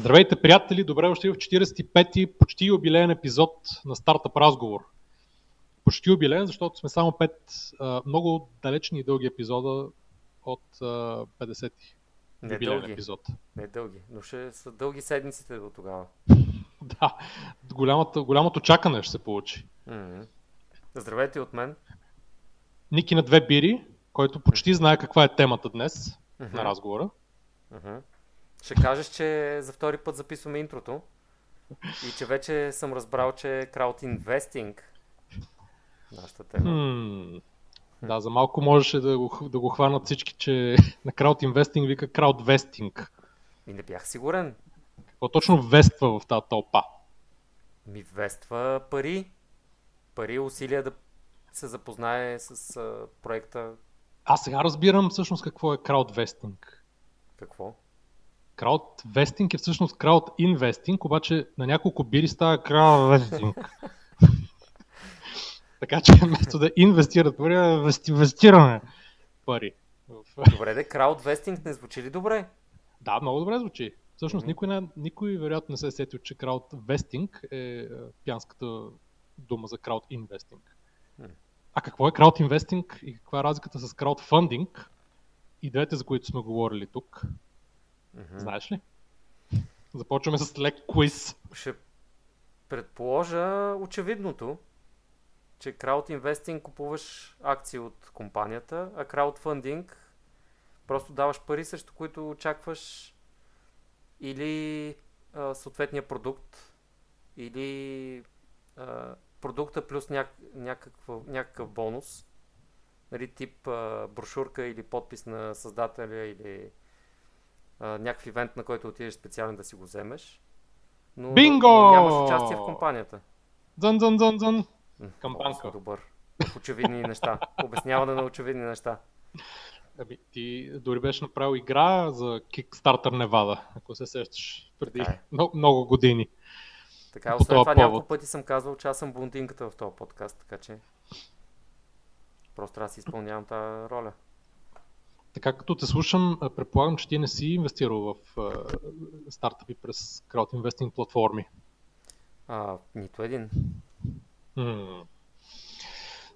Здравейте, приятели! Добре дошли в 45-ти почти юбилеен епизод на Стартъп разговор. Почти юбилеен, защото сме само 5 много далечни и дълги епизода от 50-ти Не юбилеен дълги. епизод. Не дълги, но ще са дълги седмиците до тогава. Да, голямото, голямото чакане ще се получи. М-м. Здравейте от мен. Ники на две бири, който почти знае каква е темата днес Мгм. на разговора. Мгм. Ще кажеш, че за втори път записваме интрото и че вече съм разбрал, че краудинвестинг нашата тема. Хм. Да, за малко можеше да го, да го хванат всички, че на краудинвестинг вика краудвестинг. И не бях сигурен. Какво точно вества в тази тълпа? Ми вества пари. Пари, усилия да се запознае с а, проекта. Аз сега разбирам всъщност какво е краудвестинг. Какво? Краудвестинг е всъщност краудинвестинг, обаче на няколко бири става краудвестинг. така че вместо да инвестират пари, инвестираме пари. Добре, де, краудвестинг не звучи ли добре? Да, много добре звучи. Всъщност никой, не, никой вероятно не се е сетил, че краудвестинг е е пянската дума за краудинвестинг. М. А какво е краудинвестинг и каква е разликата с краудфандинг? И двете, за които сме говорили тук. Мгм. Знаеш ли? Започваме с лек квиз. Ще предположа очевидното, че краудинвестинг купуваш акции от компанията, а краудфандинг просто даваш пари, срещу които очакваш или а, съответния продукт, или а, продукта плюс няк- някаква, някакъв бонус, нали, тип а, брошурка или подпис на създателя или някакъв ивент, на който отидеш специален да си го вземеш. Но, Бинго! но нямаш участие в компанията. Дън, дън, дън, дън. Кампанка. добър. В очевидни неща. Обясняване на очевидни неща. Ами, ти дори беше направил игра за Kickstarter Nevada, ако се сещаш, преди е. много, много години. Така, освен това повод. няколко пъти съм казвал, че аз съм блондинката в този подкаст, така че просто трябва да си изпълнявам тази роля. Така като те слушам, предполагам, че ти не си инвестирал в а, стартъпи през краудинвестинг платформи. А, нито един. М.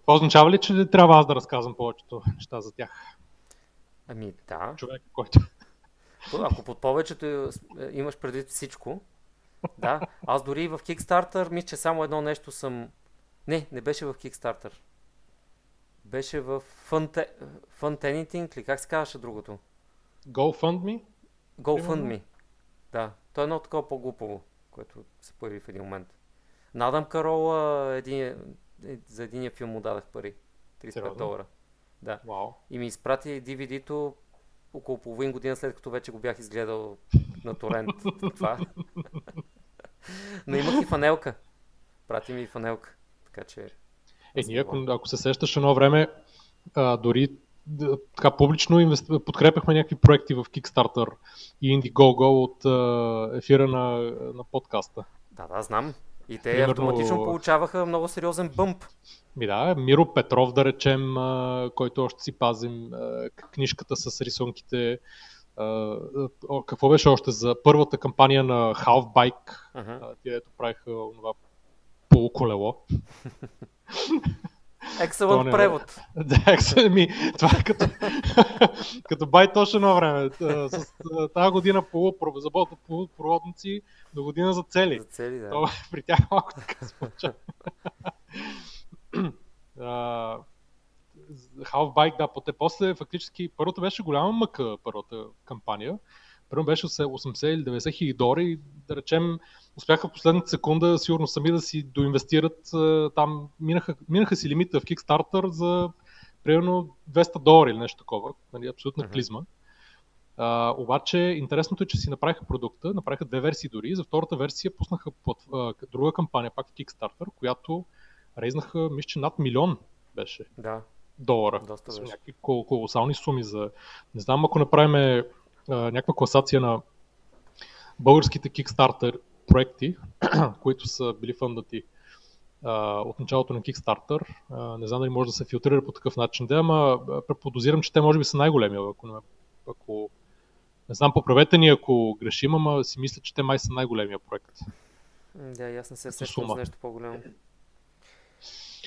Това означава ли, че трябва аз да разказвам повечето неща за тях? Ами да. Човек, който... Ако под повечето е, имаш предвид всичко, да. Аз дори в Kickstarter мисля, че само едно нещо съм... Не, не беше в Kickstarter. Беше в Funte... Funtenity, ли как се казваше другото? GoFundMe? GoFundMe. Да, то е едно такова по-глупово, което се появи в един момент. Надам Карола един, е- за единия филм му дадах пари. 35 Сериозно? долара. Да. Вау. И ми изпрати DVD-то около половин година след като вече го бях изгледал на торент. Това. Но имах и фанелка. Прати ми и фанелка. Така че... Е, ние, ако, ако се сещаш едно време, а, дори да, така публично инвест... подкрепяхме някакви проекти в Kickstarter и Indiegogo от а, ефира на, на подкаста. Да, да, знам. И те Примерно- автоматично получаваха много сериозен бъмп. Ми да, Миро Петров, да речем, а, който още си пазим, а, книжката с рисунките. А, какво беше още за първата кампания на Half-Bike, Ага. а, тия ето правиха това полуколело. Не е. превод. Да, екс- ми, това е като, като бай точно едно време. С тази година полупро- забота полупроводници, до година за цели. За цели, да. То, при тях малко така се получава. А, Half-Bike, да, поте после фактически първата беше голяма мъка, първата кампания. Първо беше 80 или 90 хиляди долари и да речем успяха в последната секунда сигурно сами да си доинвестират там, минаха, минаха си лимита в Kickstarter за примерно 200 долари или нещо такова, нали, абсолютна клизма. А, обаче интересното е, че си направиха продукта, направиха две версии дори. За втората версия пуснаха под, а, друга кампания, пак в Kickstarter, която рейзнаха, мисля, че над милион беше Да, долара. Доста беше. някакви кол- колосални суми за... Не знам, ако направим а, някаква класация на българските Kickstarter проекти, които са били фъндати а, от началото на Kickstarter. А, не знам дали може да се филтрира по такъв начин, да, ама а, предподозирам, че те може би са най-големи, ако, не, ако Не знам, поправете ни ако грешим, ама си мисля, че те май са най-големия проект. Да, не се сещам за нещо по-голямо.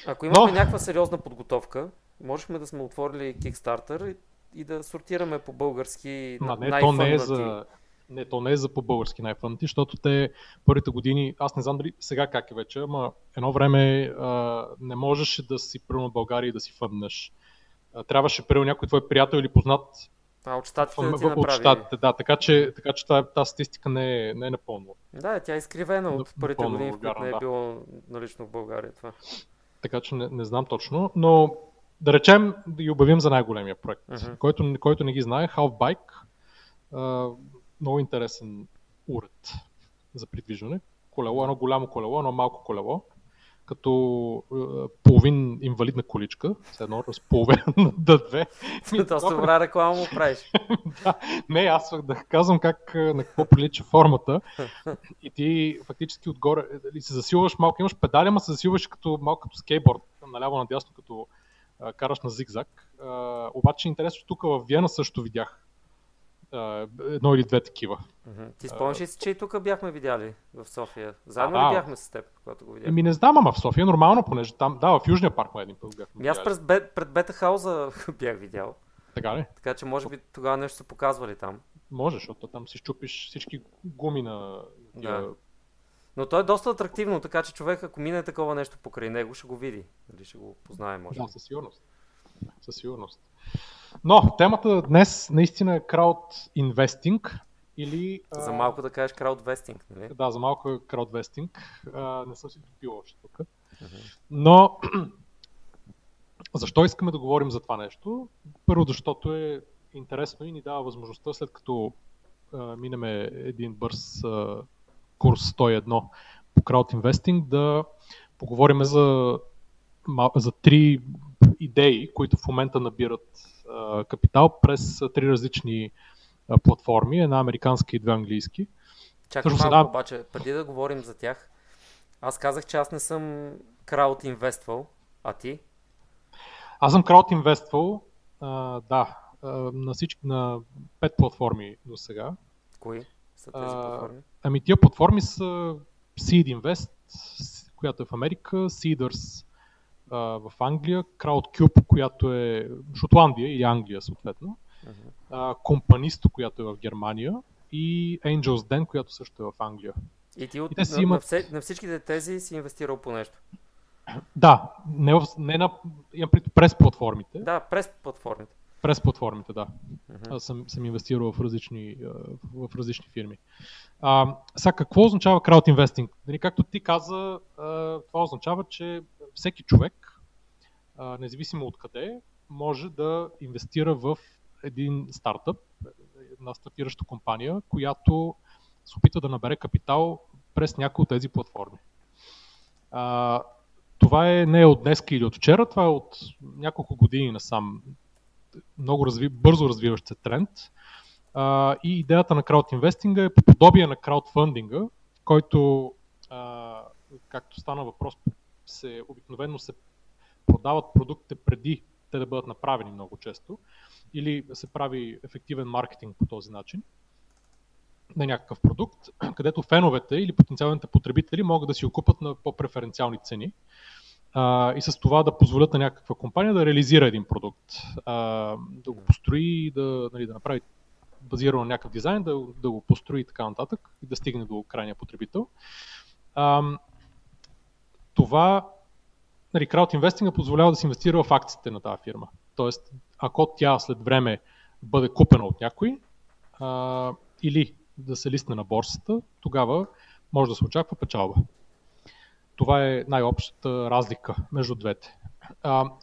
Ако имаме Но... някаква сериозна подготовка, можехме да сме отворили Kickstarter и, и да сортираме по български а, не, то не е за, не, то не е за по-български най-фънти, защото те първите години, аз не знам дали сега как е вече, ама едно време а, не можеше да си пръвна България и да си фъннеш. А, трябваше пръв някой твой приятел или познат а, от щатите да ти направи. От щатите, да, така че, така че тази, тази статистика не е, не е напълно. Да, тя е изкривена от първите години, в които не е да. било налично в България това. Така че не, не знам точно, но да речем да ги обявим за най-големия проект, uh-huh. който, който не ги знае, Half Bike, а, много интересен уред за придвижване. Колело, едно голямо колело, едно малко колело, като е, половин инвалидна количка, с едно разполовен да две. Доста добра реклама му правиш. да, не, аз да казвам как, е, на какво прилича формата и ти фактически отгоре и се засилваш малко, имаш педали, ама се засилваш като, малко като скейтборд, наляво надясно, като а, караш на зигзаг. А, обаче интересно, тук в Виена също видях едно или две такива. Ти спомняш ли си, че и тук бяхме видяли в София? Заедно ли бяхме с теб, когато го видяхме? Еми не знам, ама в София нормално, понеже там, да, в Южния парк ме един път бяхме Аз пред, бе, пред Бета Хауза бях видял. Така ли? Така че може би тогава нещо са показвали там. Може, защото там си щупиш всички гуми на да. Но то е доста атрактивно, така че човек, ако мине такова нещо покрай него, ще го види. Дали ще го познае, може. Да, със сигурност. Със сигурност. Но темата днес наистина е крауд инвестинг или... За малко да кажеш краудвестинг, нали? Да, за малко е краудвестинг. Не съм си допил още тук. Uh-huh. Но защо искаме да говорим за това нещо? Първо, защото е интересно и ни дава възможността, след като а, минеме един бърз а, курс 101 по крауд инвестинг, да поговорим за, за три идеи, които в момента набират капитал през три различни платформи, една американска и две английски. Чакай малко, да... обаче, преди да говорим за тях, аз казах, че аз не съм крауд инвествал, а ти? Аз съм крауд инвествал, да, а, на всички, на пет платформи до сега. Кои са тези платформи? ами тия платформи са Seed Invest, която е в Америка, Seeders в Англия, CrowdCube, която е Шотландия или Англия съответно, uh-huh. Companisto, която е в Германия и Angels Den, която също е в Англия. И ти от, и на, имат... на, на всичките тези си инвестирал по нещо? Да, не, в, не на, имам през платформите. Да, през платформите. През платформите, да. Uh-huh. Аз съм, съм инвестирал в различни, в, различни фирми. А, сега, какво означава крауд инвестинг? Нали, както ти каза, това означава, че всеки човек, независимо от къде, може да инвестира в един стартъп, една стартираща компания, която се опитва да набере капитал през някои от тези платформи. Това е не от днес или от вчера, това е от няколко години насам много разви, бързо развиващ се тренд. И идеята на краудинвестинга е по подобие на краудфандинга, който, както стана въпрос, се, обикновено се продават продуктите преди те да бъдат направени много често, или се прави ефективен маркетинг по този начин на някакъв продукт, където феновете или потенциалните потребители могат да си окупат на по-преференциални цени а, и с това да позволят на някаква компания да реализира един продукт, а, да го построи, да, нали, да направи базирано на някакъв дизайн, да, да го построи и така нататък и да стигне до крайния потребител. А, това, нали, краудинвестинга позволява да се инвестира в акциите на тази фирма. Тоест, ако тя след време бъде купена от някой а, или да се листне на борсата, тогава може да се очаква печалба. Това е най-общата разлика между двете.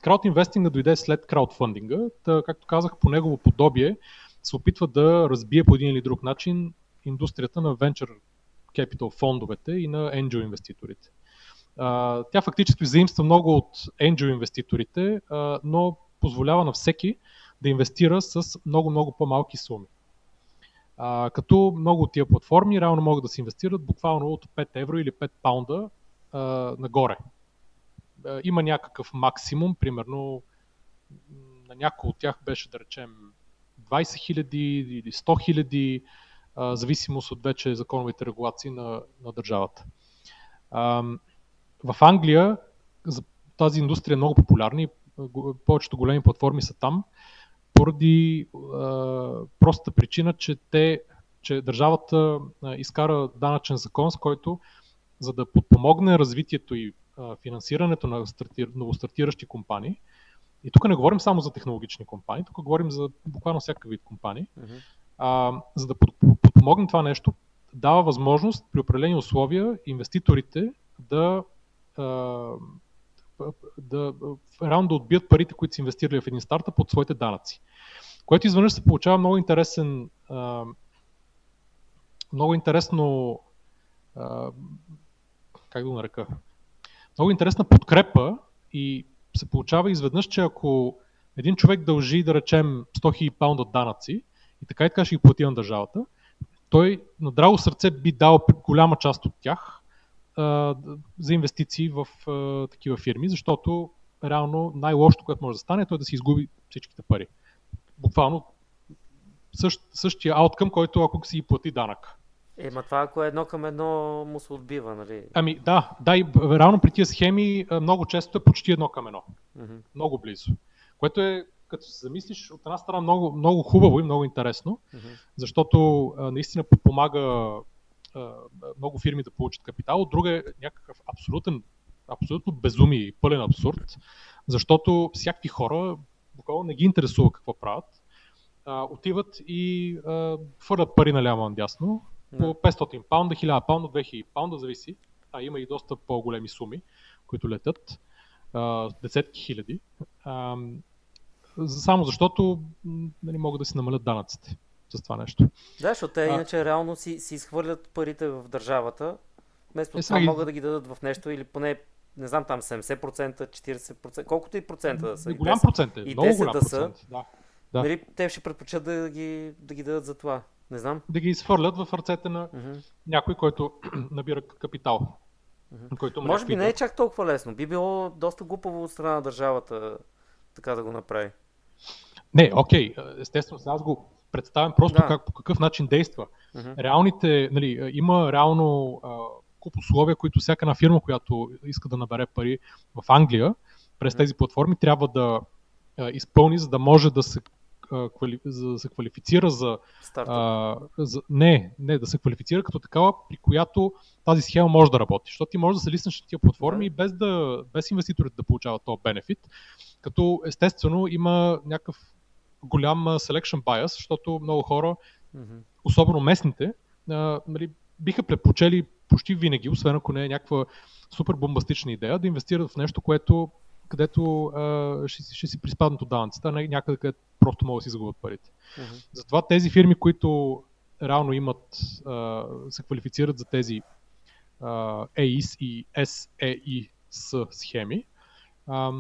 Краудинвестинга дойде след краудфандинга, както казах, по негово подобие се опитва да разбие по един или друг начин индустрията на venture capital фондовете и на angel инвеститорите. Тя фактически заимства много от angel инвеститорите, но позволява на всеки да инвестира с много-много по-малки суми. Като много от тия платформи реално могат да се инвестират буквално от 5 евро или 5 паунда нагоре. Има някакъв максимум, примерно на някои от тях беше да речем 20 хиляди или 100 хиляди, зависимост от вече законовите регулации на, на държавата. В Англия тази индустрия е много популярна и повечето големи платформи са там, поради простата причина, че те че държавата изкара данъчен закон, с който за да подпомогне развитието и финансирането на стартир, новостартиращи компании, и тук не говорим само за технологични компании, тук говорим за буквално всякакъв вид компании, uh-huh. а, за да подпомогне това нещо, дава възможност при определени условия инвеститорите да, да, реално да отбият парите, които са инвестирали в един стартъп от своите данъци. Което изведнъж се получава много интересен много интересно как да го нарека много интересна подкрепа и се получава изведнъж, че ако един човек дължи, да речем, 100 000 паунда данъци и така и така ще ги плати на държавата, той на драго сърце би дал голяма част от тях а, за инвестиции в а, такива фирми, защото реално най-лошото, което може да стане, е да си изгуби всичките пари. Буквално същ, същия ауткъм, който ако си плати данък. Ема това ако е едно към едно му се отбива, нали? Ами да, да и реално при тия схеми много често е почти едно към едно. Mm-hmm. Много близо. Което е, като се замислиш, от една страна много, много хубаво и много интересно, mm-hmm. защото а, наистина подпомага много фирми да получат капитал, от друга е някакъв абсолютен, абсолютно безумие и пълен абсурд, защото всякакви хора буквално не ги интересува какво правят, а, отиват и а, фърлят пари наляво надясно по 500 паунда, 1000 паунда, 2000 паунда, зависи. А има и доста по-големи суми, които летят. А, десетки хиляди. А, само защото нали, могат да си намалят данъците с това нещо. Да, защото те а, иначе реално си, си изхвърлят парите в държавата, вместо е, това ги... могат да ги дадат в нещо или поне не знам там 70%, 40%, колкото и процента да са. И голям процент е, и много голям да процент. Са, да. Да. Нали, те ще предпочитат да ги, да ги дадат за това. Не знам. Да ги изхвърлят в ръцете на uh-huh. някой, който набира капитал. Uh-huh. Който Може би не е чак толкова лесно. Би било доста глупаво от страна на държавата така да го направи. Не, окей. Okay. Естествено, аз го представям просто да. как, по какъв начин действа. Uh-huh. Реалните, нали, има реално а, куп условия, които всяка една фирма, която иска да набере пари в Англия, през uh-huh. тези платформи трябва да а, изпълни, за да може да се квали... за да се квалифицира за, а, за... Не, не, да се квалифицира като такава, при която тази схема може да работи. Защото ти можеш да се лиснеш на тия платформи без, да, без инвеститорите да получават този бенефит, като естествено има някакъв голям selection bias, защото много хора, mm-hmm. особено местните, а, нали, биха предпочели почти винаги, освен ако не е някаква супер бомбастична идея, да инвестират в нещо, което където а, ще, ще си приспаднат от данъците, а не някъде, където просто могат да си загубят парите. Uh-huh. Затова тези фирми, които реално имат, а, се квалифицират за тези а, AIS и SEIS схеми, а,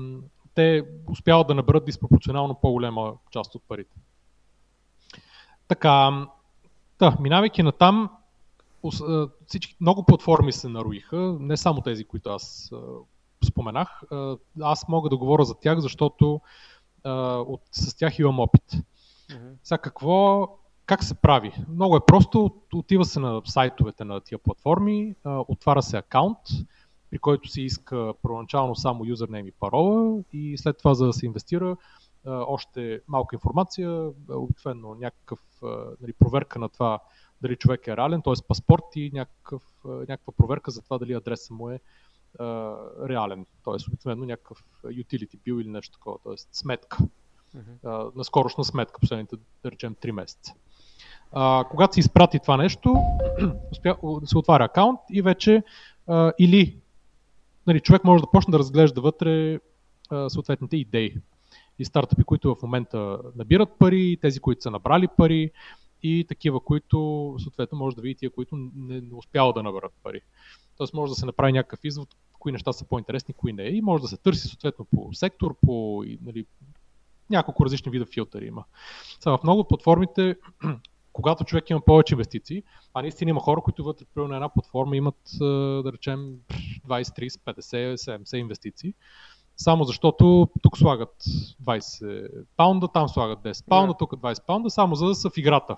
те успяват да наберат диспропорционално по-голема част от парите. Така, да, минавайки на там, всички, много платформи се наруиха, не само тези, които аз споменах. Аз мога да говоря за тях, защото от, с тях имам опит. Mm-hmm. Сега какво, как се прави? Много е просто, отива се на сайтовете на тия платформи, отваря се акаунт, при който се иска първоначално само юзернейм и парола и след това за да се инвестира още малка информация, обикновено някакъв нали, проверка на това дали човек е реален, т.е. паспорт и някакъв, някаква проверка за това дали адреса му е а, реален, т.е. обикновено някакъв utility bill или нещо такова, т.е. сметка. Uh-huh. на скорошна сметка, последните, да речем, 3 месеца. А, когато се изпрати това нещо, се отваря акаунт и вече а, или нали, човек може да почне да разглежда вътре а, съответните идеи и стартъпи, които в момента набират пари, тези, които са набрали пари и такива, които съответно може да види тия, които не, не успяват да наберат пари. Тоест може да се направи някакъв извод, кои неща са по-интересни, кои не. И може да се търси съответно по сектор, по нали, няколко различни вида филтъри има. Сега, в много от платформите, когато човек има повече инвестиции, а наистина има хора, които вътре на една платформа имат, да речем, 20, 30, 50, 70 инвестиции. само защото тук слагат 20 паунда, там слагат 10 паунда, тук 20 паунда, само за да са в играта.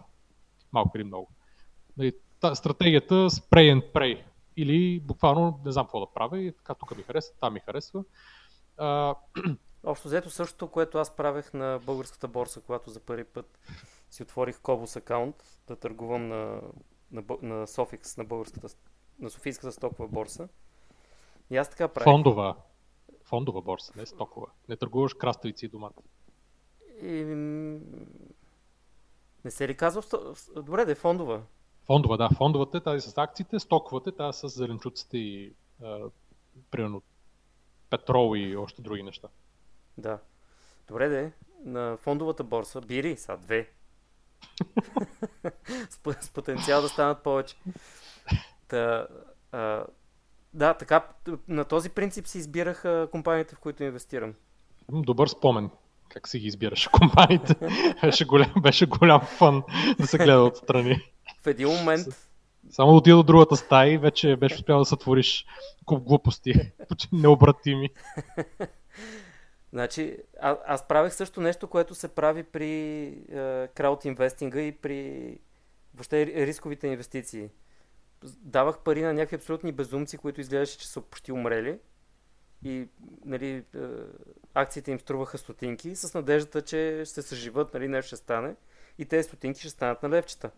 Малко или много. Нали, стратегията spray and pray. Или буквално не знам какво да правя и така тук ми харесва, там ми харесва. А... Общо взето същото, което аз правех на българската борса, когато за първи път си отворих Кобус акаунт да търгувам на, на, на Sofix, на българската, на Софийската стокова борса. И аз така правих. Фондова. Фондова борса, не стокова. Не търгуваш краставици и домати. И... Не се ли казва? Добре, да е фондова. Фондова, да. Фондовата е тази с акциите, стоковата е тази с зеленчуците и а, примерно петрол и още други неща. Да. Добре, де. На фондовата борса, бири, са две. с потенциал да станат повече. Та, а, да, така, на този принцип си избираха компаниите, в които инвестирам. Добър спомен как си ги избираше компаниите. беше, голям, беше голям фан да се гледа отстрани. В един момент... Само да отида до другата стая и вече беше успял да сътвориш куп глупости. Необратими. Значи, а, аз правех също нещо, което се прави при е, крауд инвестинга и при въобще рисковите инвестиции. Давах пари на някакви абсолютни безумци, които изглеждаше, че са почти умрели. И нали, е, акциите им струваха стотинки, с надеждата, че ще съживат, нали, нещо ще стане. И тези стотинки ще станат на левчета.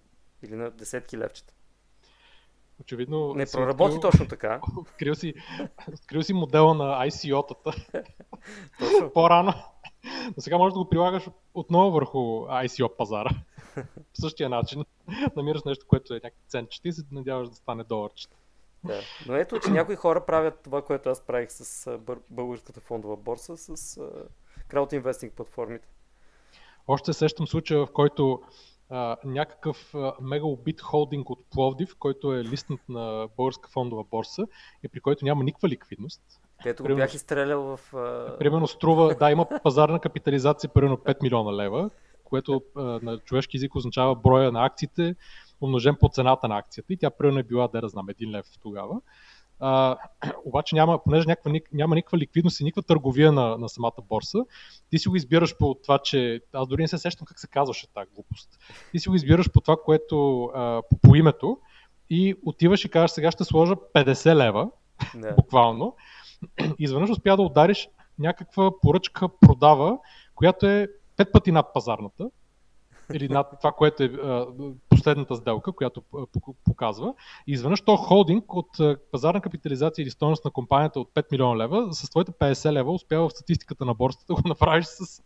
Или на десетки левчета. Очевидно. Не проработи открил, точно така. Открил си, открил си модела на ICO-тата. По-рано. Но сега можеш да го прилагаш отново върху ICO пазара. По същия начин. Намираш нещо, което е някакъв центчета и се надяваш да стане доларчета. Да. Но ето, че някои хора правят това, което аз правих с българската фондова борса, с краудинвестинг платформите. Още сещам случая, в който а, някакъв а, мегаобит холдинг от Пловдив, който е листнат на българска фондова борса и при който няма никаква ликвидност. Където го бях изстрелял в... А... Примерно струва, да, има пазарна капитализация примерно 5 милиона лева, което а, на човешки език означава броя на акциите, умножен по цената на акцията и тя примерно е била, да знам, един лев тогава. А, обаче няма, понеже някаква, няма никаква ликвидност и никаква търговия на, на самата борса, ти си го избираш по това, че аз дори не се сещам как се казваше тази глупост. Ти си го избираш по това, което а, по, по името и отиваш и кажеш сега ще сложа 50 лева, yeah. буквално. И изведнъж успя да удариш някаква поръчка продава, която е пет пъти над пазарната или над това, което е последната сделка, която показва. И изведнъж то холдинг от пазарна капитализация или стоеност на компанията от 5 милиона лева, с твоите 50 лева успява в статистиката на борсата да го направиш с,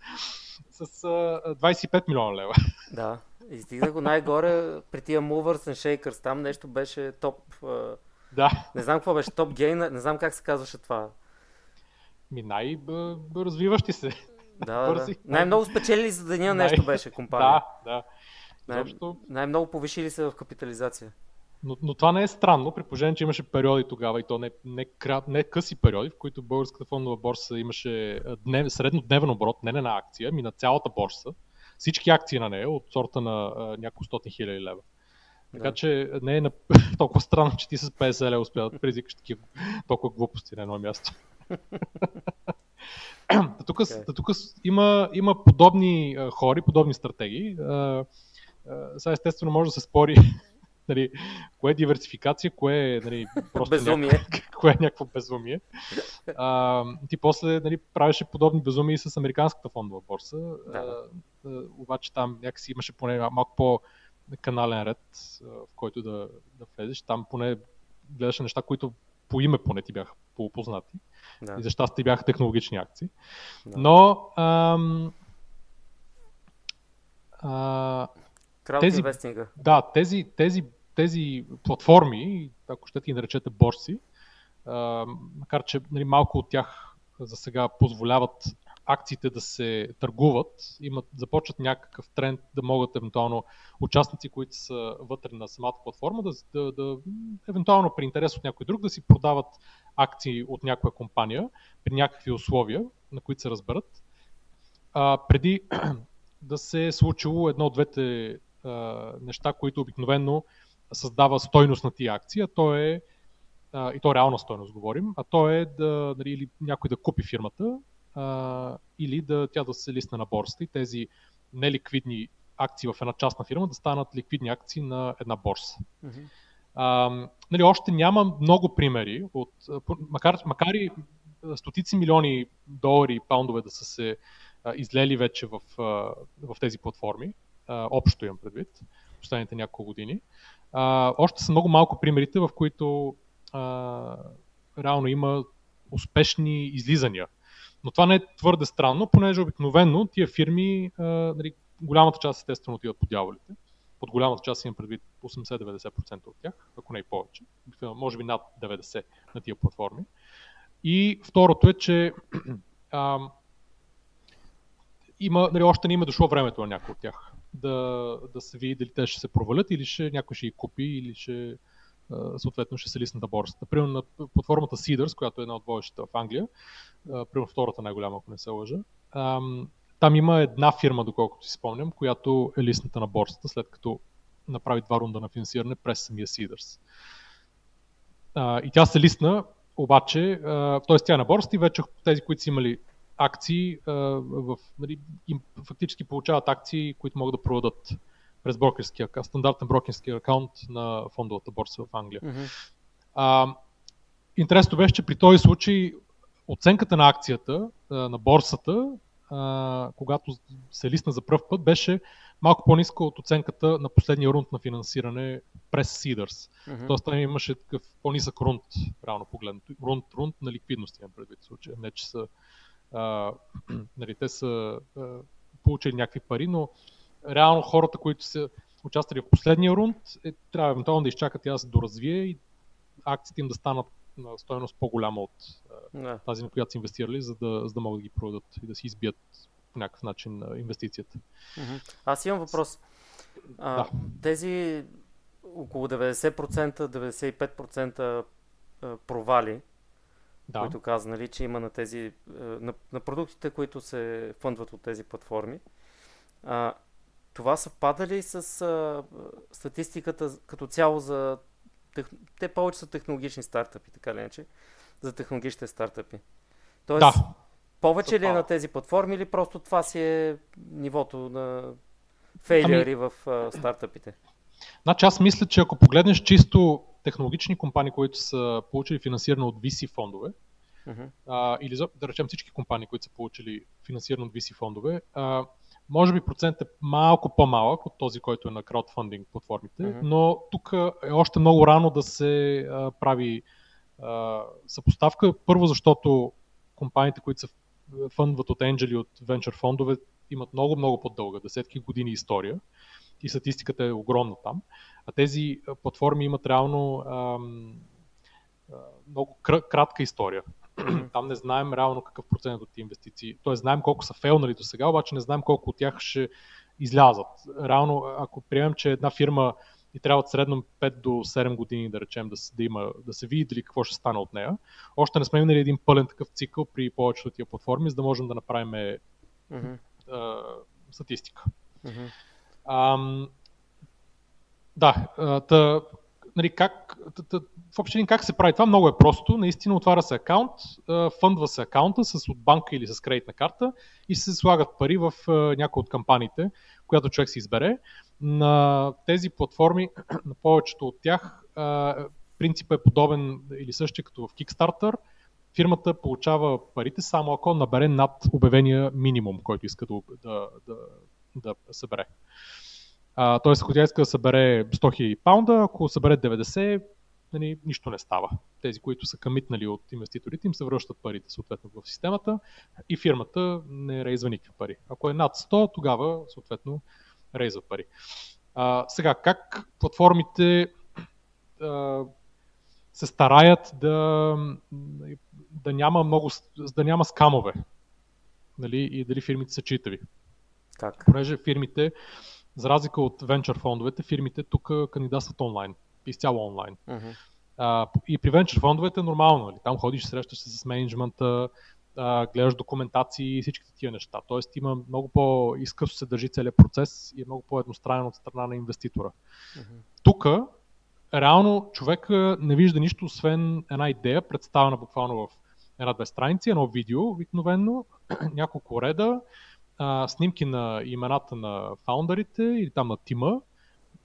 с а, 25 милиона лева. Да, и стигна го най-горе при тия movers and shakers. Там нещо беше топ... Да. Не знам какво беше, топ гейн, не знам как се казваше това. Ми най-развиващи се. Да, да. Най-много спечелили за деня нещо беше компания. Да, да. Най- Най-много повишили се в капитализация. Но, но това не е странно, при положение, че имаше периоди тогава и то не, не, не къси периоди, в които българската фондова борса имаше днев, среднодневен оборот, не на акция, ами на цялата борса. Всички акции на нея от сорта на а, няколко стотин хиляди лева. Така да. че не е на... толкова странно, че ти с 50 лева успя да предизвикаш такива толкова глупости на едно място. тук, okay. тук има, има подобни хори, подобни стратегии. Сега естествено може да се спори нали, кое е диверсификация, кое е нали, просто безумие. Някакво, кое е някакво безумие. А, ти после нали, правеше подобни безумия и с американската фондова борса, да. а, обаче там някакси имаше поне малко по канален ред, в който да, да влезеш. Там поне гледаше неща, които по име поне ти бяха по-познати. Да. И за щастие бяха технологични акции. Да. Но ам, а, тези, да, тези, тези, тези платформи, ако ще ти наречете борси, а, макар че нали, малко от тях за сега позволяват акциите да се търгуват, имат, започват някакъв тренд да могат евентуално участници, които са вътре на самата платформа, да, да, да евентуално при интерес от някой друг да си продават акции от някоя компания при някакви условия, на които се разберат, а, преди да се е случило едно от двете а, неща, които обикновено създава стойност на тия акции, а то е а, и то реална стойност говорим, а то е да, нали, или някой да купи фирмата, а, или да тя да се лисне на борста и тези неликвидни акции в една частна фирма да станат ликвидни акции на една борса. Mm-hmm. А, нали, още няма много примери, от, макар, макар и стотици милиони долари и паундове да са се а, излели вече в, а, в тези платформи, а, общо имам предвид, последните няколко години, а, още са много малко примерите, в които а, реално има успешни излизания. Но това не е твърде странно, понеже обикновено тия фирми, нали, голямата част естествено отиват по дяволите. Под голямата част имам предвид 80-90% от тях, ако не и повече. Може би над 90% на тия платформи. И второто е, че а, има, нали, още не има дошло времето на някои от тях да, да се види дали те ще се провалят или ще, някой ще ги купи или ще съответно ще се лисне на борсата. Примерно на платформата Seeders, която е една от водещите в Англия, примерно втората най-голяма, ако не се лъжа, там има една фирма, доколкото си спомням, която е лисната на борсата, след като направи два рунда на финансиране през самия Seeders. И тя се лисна, обаче, т.е. тя е на борсата и вече тези, които са имали акции, в, нали, им фактически получават акции, които могат да продадат през брокерския, стандартен брокерски акаунт на фондовата борса в Англия. Mm-hmm. А, интересното беше, че при този случай оценката на акцията на борсата, когато се лисна за пръв път, беше малко по-ниска от оценката на последния рунд на финансиране през Seeders. Mm-hmm. Тоест там имаше такъв по-нисък рунд, реално погледнато. Рунд, рунд на ликвидност имам предвид случая. Не, че са, а, нали, те са а, получили някакви пари, но реално хората, които са участвали в последния рунд, е, трябва евентуално да изчакат тя да се доразвие и акциите им да станат на стоеност по-голяма от yeah. тази, на която са инвестирали, за да, за да могат да ги продадат и да си избият по някакъв начин инвестицията. Mm-hmm. Аз имам въпрос. А, да. Тези около 90%, 95% провали, да. които каза, нали, че има на тези на, на продуктите, които се фъндват от тези платформи. А, това съвпада ли с а, статистиката като цяло за... Тех... Те повече са технологични стартъпи, така ли иначе? За технологичните стартъпи. Тоест, да. повече ли е на тези платформи или просто това си е нивото на фейлери ами... в а, стартъпите? Значи аз мисля, че ако погледнеш чисто технологични компании, които са получили финансиране от VC фондове, uh-huh. а, или да речем всички компании, които са получили финансиране от VC фондове, а, може би процент е малко по-малък от този, който е на краудфандинг платформите, mm-hmm. но тук е още много рано да се а, прави а, съпоставка. Първо, защото компаниите, които се фъндват от енджели, от венчър фондове, имат много, много по-дълга, десетки години история и статистиката е огромна там. А тези платформи имат реално ам, много кратка история. Там не знаем реално какъв процент от тези инвестиции. Тоест знаем колко са фейлнали до сега, обаче не знаем колко от тях ще излязат. Реално, ако приемем, че една фирма и трябва средно 5 до 7 години, да речем, да, да, има, да се види дали какво ще стане от нея. Още не сме имали един пълен такъв цикъл при повечето от тия платформи, за да можем да направим mm-hmm. а, статистика. Mm-hmm. Ам, да, та, нали, как, в общи как се прави това? Много е просто. Наистина отваря се акаунт, фъндва се акаунта с от банка или с кредитна карта и се слагат пари в някои от кампаниите, която човек си избере. На тези платформи, на повечето от тях, принципът е подобен или същия като в Kickstarter. Фирмата получава парите само ако набере над обявения минимум, който иска да, да, да, да събере. Тоест, ако тя иска да събере 100 000 паунда, ако събере 90, нали, нищо не става. Тези, които са камитнали от инвеститорите, им се връщат парите съответно в системата и фирмата не рейзва никакви пари. Ако е над 100, тогава съответно рейзва пари. А, сега, как платформите а, се стараят да, да няма много, да няма скамове нали, и дали фирмите са читави. Как? Понеже фирмите, за разлика от венчър фондовете, фирмите тук кандидатстват онлайн изцяло онлайн. Uh-huh. А, и при венчър фондовете е нормално. Нали? Там ходиш, срещаш се с менеджмента, а, гледаш документации и всичките тия неща. Тоест има много по-изкъсно се държи целият процес и е много по-едностранен от страна на инвеститора. Uh-huh. Тук реално човека не вижда нищо, освен една идея, представена буквално в една-две страници, едно видео, обикновено, няколко реда, а, снимки на имената на фаундърите или там на тима,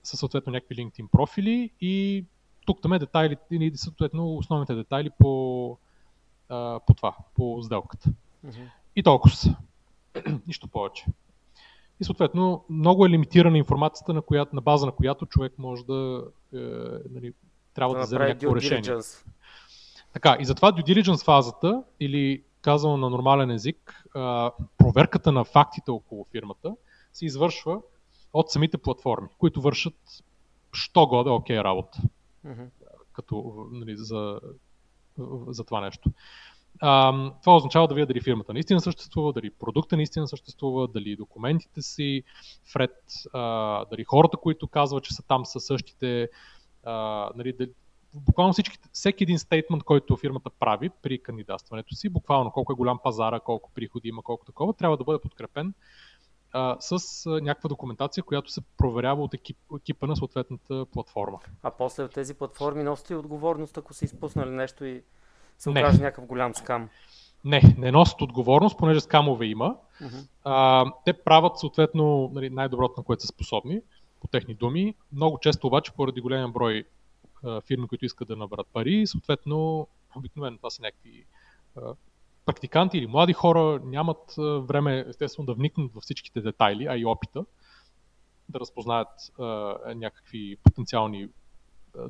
със съответно някакви LinkedIn профили и тук там е детайли, или съответно основните детайли по, а, по това, по сделката. Mm-hmm. И толкова са. Нищо повече. И съответно много е лимитирана информацията, на, която, на база на която човек може да е, нали, трябва да, да вземе някакво решение. Така, и затова due diligence фазата, или казано на нормален език, проверката на фактите около фирмата се извършва от самите платформи, които вършат що годе окей okay работа. Mm-hmm. Като, нали, за, за това нещо. А, това означава да видя дали фирмата наистина съществува, дали продукта наистина съществува, дали документите си вред, а, дали хората, които казват, че са там, са същите, а, нали, дали, буквално всички, всеки един стейтмент, който фирмата прави при кандидатстването си, буквално колко е голям пазара, колко приходи има, колко такова, трябва да бъде подкрепен а, с а, някаква документация, която се проверява от екип, екипа на съответната платформа. А после от тези платформи носите отговорност, ако са изпуснали нещо и се окаже някакъв голям скам? Не, не носят отговорност, понеже скамове има. Uh-huh. А, те правят съответно нали, най-доброто, на което са способни, по техни думи. Много често обаче, поради голям брой фирми, които искат да наберат пари, съответно, обикновено това са някакви практиканти или млади хора, нямат време, естествено, да вникнат във всичките детайли, а и опита, да разпознаят някакви потенциални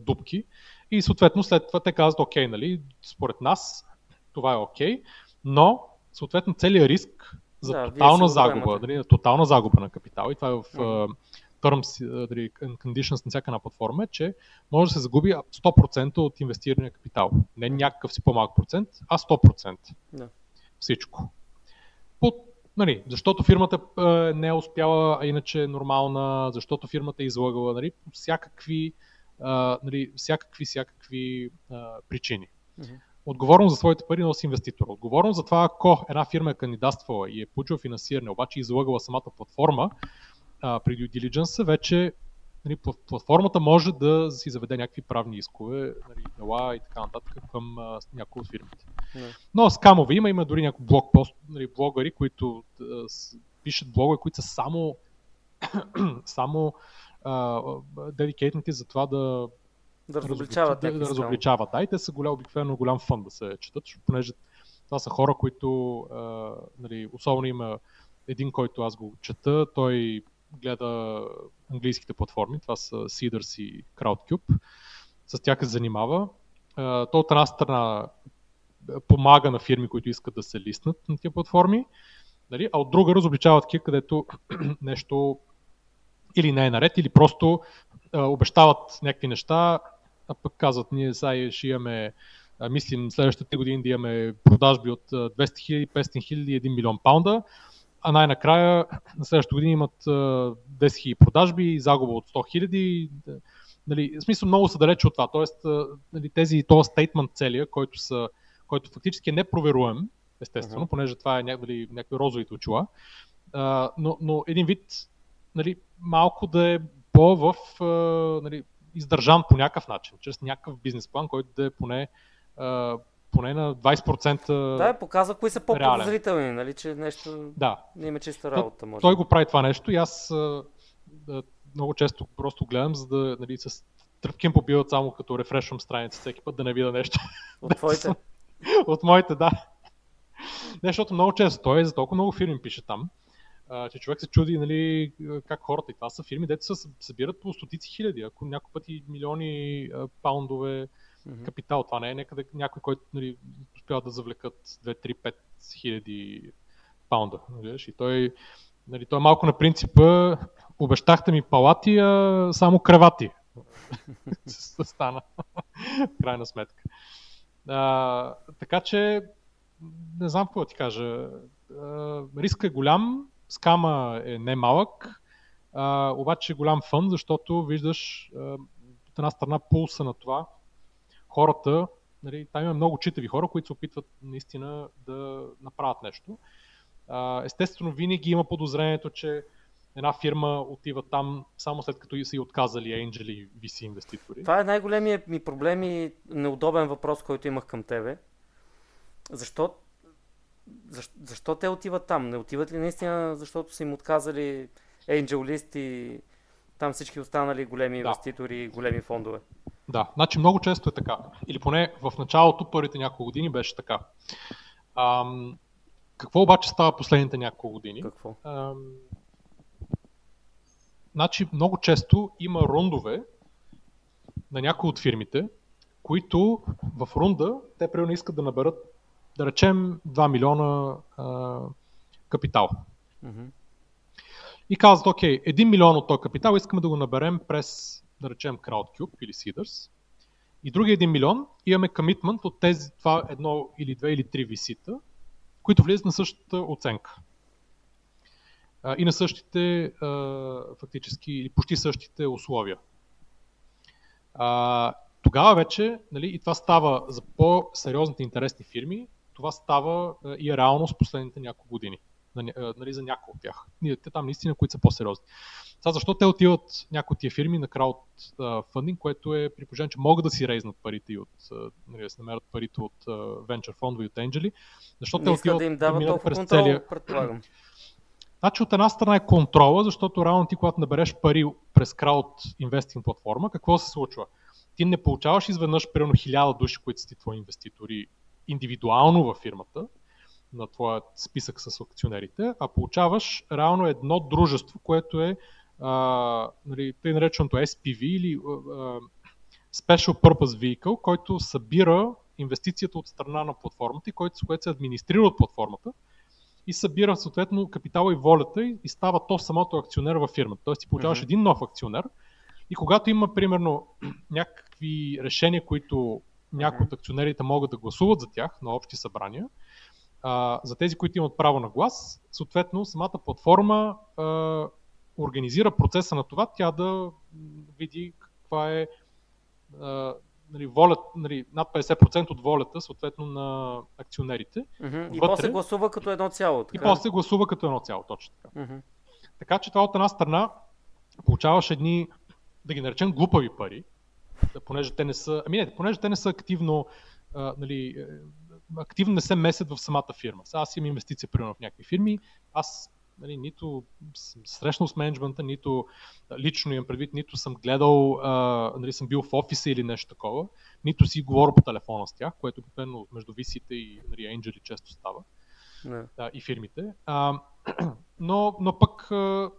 дупки. И съответно след това те казват, окей, нали, според нас това е окей, но съответно целият риск за да, тотална загуба, нали, тотална загуба на капитал и това е в uh, terms нали, conditions на всяка една платформа, е, че може да се загуби 100% от инвестирания капитал. Не някакъв си по-малък процент, а 100%. Да. Всичко. По, нали, защото фирмата е, не е успяла, а иначе е нормална, защото фирмата е излагала, нали, всякакви а, нали, всякакви, всякакви а, причини. Mm-hmm. Отговорност за своите пари носи инвеститор. Отговорност за това, ако една фирма е кандидатствала и е получила финансиране, обаче излагала самата платформа а, при due diligence, вече нали, платформата може да си заведе някакви правни искове, нали, дела и така нататък към някои от фирмите. Mm-hmm. Но скамове има, има дори някои блогпост, нали, блогъри, които а, с, пишат блогове, които са само, само дедикейтнати за това да да разобличават. Да, да разобличават. Да, и те са голям, обикновено голям фън да се четат, понеже това са хора, които, а, нали, особено има един, който аз го чета, той гледа английските платформи, това са Seeders и Crowdcube, с тях се занимава. То от една страна помага на фирми, които искат да се листнат на тия платформи, нали, а от друга разобличава такива, където нещо или не е наред, или просто обещават някакви неща, а пък казват, ние сега ще имаме, мислим следващите 3 години да имаме продажби от 200 000, 500 хиляди, 1 милион паунда, а най-накрая на следващата година имат 10 000 продажби загуба от 100 хиляди. Нали, в смисъл много са далече от това. Тоест, нали, тези, този стейтмент целия, който, са, който фактически е непроверуем, естествено, uh-huh. понеже това е някакви, някакви розовите очила, uh, но, но един вид нали, малко да е по-в нали, издържан по някакъв начин, чрез някакъв бизнес план, който да е поне, поне на 20%. Да, показва кои са по-подозрителни, нали, че нещо да. не има чиста работа. Може. Той го прави това нещо и аз много често просто гледам, за да нали, с тръпким побиват само като рефрешвам страница всеки път да не видя нещо. От твоите? От моите, да. Не, защото много често той е за толкова много фирми пише там че човек се чуди нали, как хората, и това са фирми, дето се събират по стотици хиляди, ако някой пъти милиони паундове mm-hmm. капитал. Това не е някъде някой, който нали, успява да завлекат 2-3-5 хиляди паунда. Нали, и той, нали, той е малко на принципа обещахте ми палати, а само кревати. Стана. В крайна сметка. А, така че, не знам какво да ти кажа. Риска е голям, скама е немалък, а, обаче е голям фън, защото виждаш а, от една страна пулса на това. Хората, нали, там има много читави хора, които се опитват наистина да направят нещо. Естествено, винаги има подозрението, че една фирма отива там само след като са и отказали Angel и VC инвеститори. Това е най-големият ми проблем и неудобен въпрос, който имах към тебе. Защо, защо, защо те отиват там? Не отиват ли наистина, защото са им отказали Angel List и там всички останали големи да. инвеститори и големи фондове? Да, значи много често е така. Или поне в началото, първите няколко години беше така. Ам, какво обаче става последните няколко години? Какво? Ам, значи много често има рундове на някои от фирмите, които в рунда те примерно искат да наберат, да речем, 2 милиона а, капитал. Mm-hmm. И казват, окей, 1 милион от този капитал искаме да го наберем през, да речем, CrowdCube или Seeders. И другия 1 милион имаме комитмент от тези това едно или две или три висита, които влизат на същата оценка. А, и на същите, а, фактически, или почти същите условия. А, тогава вече, нали, и това става за по-сериозните интересни фирми, това става и е реално с последните няколко години нали, за някои от тях. Те там наистина, които са по-сериозни. Сега защо те отиват някои от тия фирми на краудфандинг, което е при положение, че могат да си рейзнат парите и от, нали, да си намерят парите от венчър фондове и от енджели, защото те отиват да им дават да през контрол, целия... предполагам. Значи от една страна е контрола, защото реално ти, когато набереш пари през крауд инвестинг платформа, какво се случва? Ти не получаваш изведнъж примерно хиляда души, които са ти твои инвеститори индивидуално във фирмата, на твоя списък с акционерите, а получаваш реално едно дружество, което е а, нали, тъй нареченото SPV или а, Special Purpose Vehicle, който събира инвестицията от страна на платформата и който, което се администрира от платформата и събира съответно капитала и волята и, и става то самото акционер във фирмата. Тоест ти получаваш mm-hmm. един нов акционер и когато има примерно някакви решения, които някои от акционерите могат да гласуват за тях на общи събрания, а, за тези, които имат право на глас, съответно самата платформа а, организира процеса на това, тя да види каква е а, нали, волят, нали, над 50% от волята, съответно на акционерите. Mm-hmm. И после гласува като едно цяло. Така? И после гласува като едно цяло, точно така. Mm-hmm. Така че това от една страна получаваш едни, да ги наречем, глупави пари, понеже те не са, ами не, понеже те не са активно а, нали, активно не се месят в самата фирма. Сега аз имам инвестиция примерно в някакви фирми, аз нали, нито съм срещнал с менеджмента, нито лично имам предвид, нито съм гледал, а, нали, съм бил в офиса или нещо такова, нито си говоря по телефона с тях, което обикновено между висите и нали, Angel често става. Не. А, и фирмите. А, но, но пък а,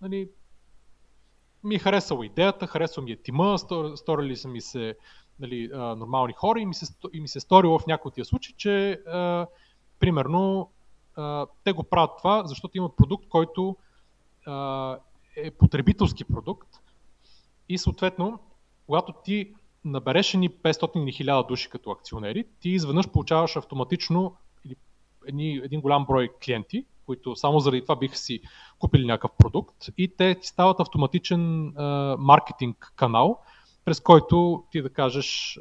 нали, ми е харесала идеята, харесва ми е тима, сторили са ми се нали, а, нормални хора и ми, се, и ми се сторило в някои от тия случаи, че а, примерно а, те го правят това, защото имат продукт, който а, е потребителски продукт и съответно, когато ти набереш ни 500 или 1000 души като акционери, ти изведнъж получаваш автоматично едни, един голям брой клиенти, които само заради това биха си купили някакъв продукт и те ти стават автоматичен а, маркетинг канал, през който ти да кажеш,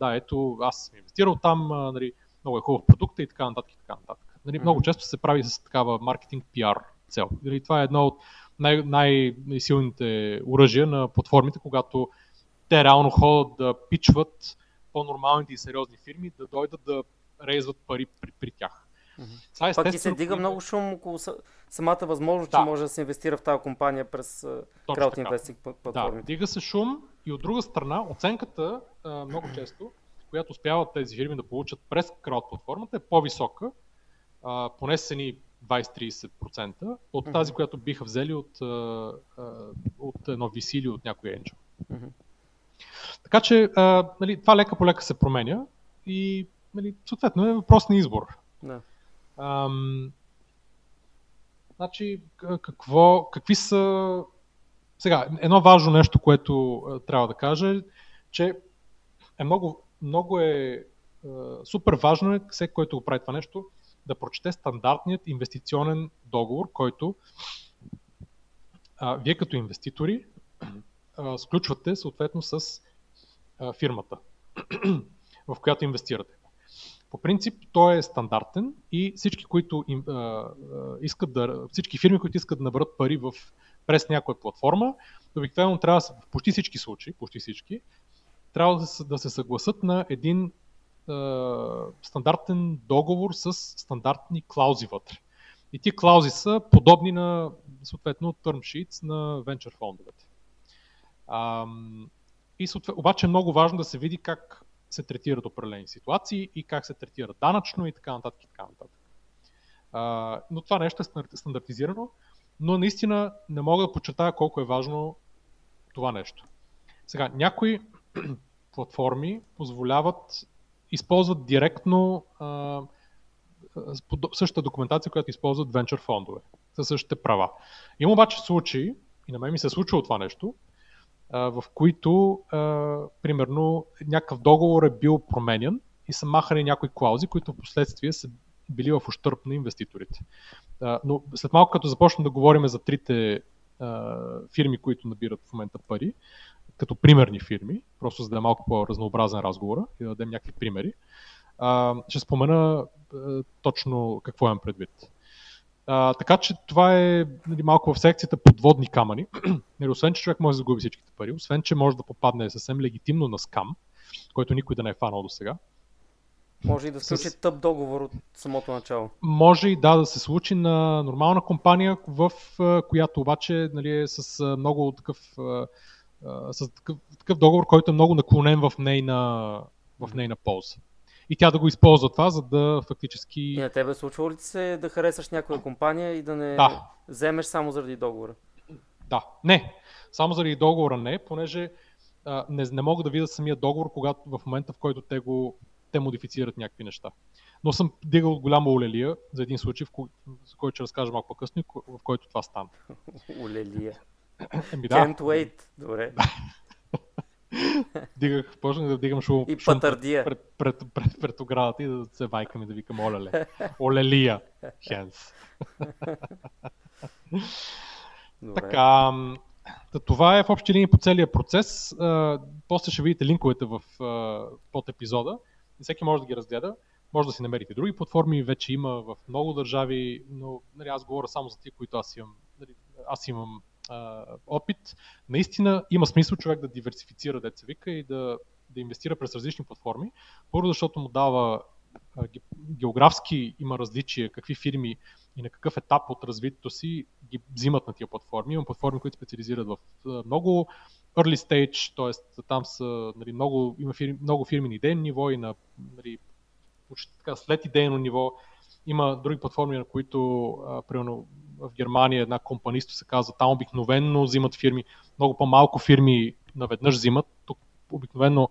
да, ето, аз съм инвестирал там, нали, много е хубав продукт и така нататък. И така нататък. Нали, много често се прави с такава маркетинг пиар цел. Нали, това е едно от най- най-силните оръжия на платформите, когато те реално ходят да пичват по-нормалните и сериозни фирми, да дойдат да рейзват пари при, при тях. Това Пак и се дига много шум около самата възможност, да. че може да се инвестира в тази компания през Crowd Investing платформите. Да, дига се шум и от друга страна оценката много често, която успяват тези фирми да получат през Crowd платформата е по-висока, поне са ни 20-30% от тази, която биха взели от, от едно VC или от някой Angel. Така че нали, това лека по лека се променя и нали, съответно е въпрос на избор. Да. Ам, значи, какво, какви са... Сега, едно важно нещо, което а, трябва да кажа е, че е много, много е а, супер важно е всеки, който го прави това нещо, да прочете стандартният инвестиционен договор, който а, вие като инвеститори а, сключвате съответно с а, фирмата, в която инвестирате. По принцип той е стандартен и всички, които а, искат да, всички фирми, които искат да наберат пари в през някоя платформа, обикновено трябва в почти всички случаи, почти всички, трябва да се, да се съгласат на един е, стандартен договор с стандартни клаузи вътре. И ти клаузи са подобни на, съответно, term sheets на venture фондовете. А, и съответно, обаче е много важно да се види как се третират определени ситуации и как се третира данъчно и така нататък. И така нататък. А, но това нещо е стандартизирано, но наистина не мога да подчертая колко е важно това нещо. Сега, някои платформи позволяват, използват директно а, същата документация, която използват венчър фондове, със същите права. Има обаче случаи, и на мен ми се е случило това нещо, в които, примерно, някакъв договор е бил променен и са махани някои клаузи, които в последствие са били в ущърп на инвеститорите. Но след малко, като започнем да говорим за трите фирми, които набират в момента пари, като примерни фирми, просто за да е малко по-разнообразен разговора и да дадем някакви примери, ще спомена точно какво имам предвид. Така че това е нали, малко в секцията подводни камъни. нали, освен, че човек може да загуби всичките пари, освен, че може да попадне съвсем легитимно на скам, който никой да не е фанал до сега. Може и да се случи тъп договор от самото начало. Може и да, да се случи на нормална компания, в която обаче нали, е с много такъв, с такъв, такъв договор, който е много наклонен в нейна, в нейна полза и тя да го използва това, за да фактически... И на тебе случва ли се да харесаш някоя компания и да не да. вземеш само заради договора? Да, не. Само заради договора не, понеже а, не, не мога да видя самия договор, когато в момента, в който те го те модифицират някакви неща. Но съм дигал голяма олелия за един случай, в кой, за който ще разкажа малко по-късно, в който това стана. Олелия. Еми, да. Can't wait. Добре. Дигах, почнах да дигам шум, и шум пред, пред, пред, пред, пред оградата и да се вайкам и да викам олеле. Олелия. Хенс. така, това е в общи линии по целия процес. После ще видите линковете в, под епизода. Всеки може да ги разгледа. Може да си намерите други платформи, вече има в много държави, но нали, аз говоря само за тия, които аз имам. Нали, аз имам а, опит, наистина има смисъл човек да диверсифицира деца вика и да, да инвестира през различни платформи. Първо, защото му дава географски има различия, какви фирми и на какъв етап от развитието си ги взимат на тия платформи. Има платформи, които специализират в много early stage, т.е. там са нали, много, има фирми, много фирми на идейно ниво и на нали, така, след идейно ниво. Има други платформи, на които, а, примерно, в Германия една компанисто се казва, там обикновенно взимат фирми, много по-малко фирми наведнъж взимат. Тук обикновено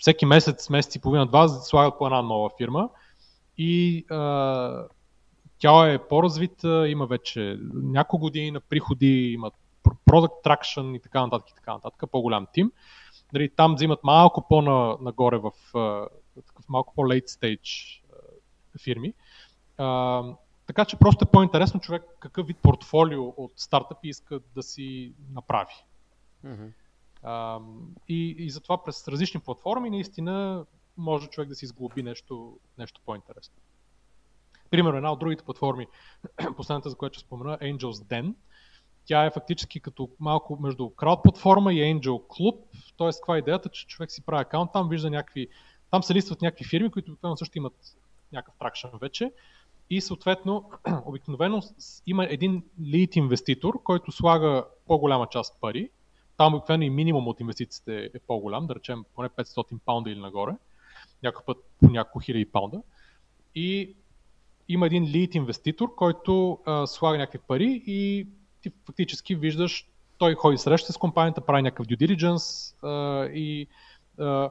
всеки месец, месец и половина, два слагат по една нова фирма и а, тя е по-развита, има вече няколко години на приходи, имат product traction и така нататък и така нататък, по-голям тим. Дали, там взимат малко по-нагоре в такъв малко по-late stage фирми. Така че просто е по-интересно човек какъв вид портфолио от стартъпи иска да си направи. Mm-hmm. А, и, и затова през различни платформи наистина може човек да си изглоби нещо, нещо по-интересно. Примерно една от другите платформи, последната за която ще спомена, Angels Den, тя е фактически като малко между крауд платформа и Angel Club. Тоест, каква е идеята, че човек си прави акаунт, там вижда някакви, там се листват някакви фирми, които също имат някакъв тракшн вече и съответно, обикновено има един лид инвеститор, който слага по-голяма част пари. Там обикновено и минимум от инвестициите е по-голям, да речем поне 500 паунда или нагоре. Някой път по няколко хиляди паунда. И има един лид инвеститор, който а, слага някакви пари и ти фактически виждаш, той ходи среща с компанията, прави някакъв due diligence а, и а,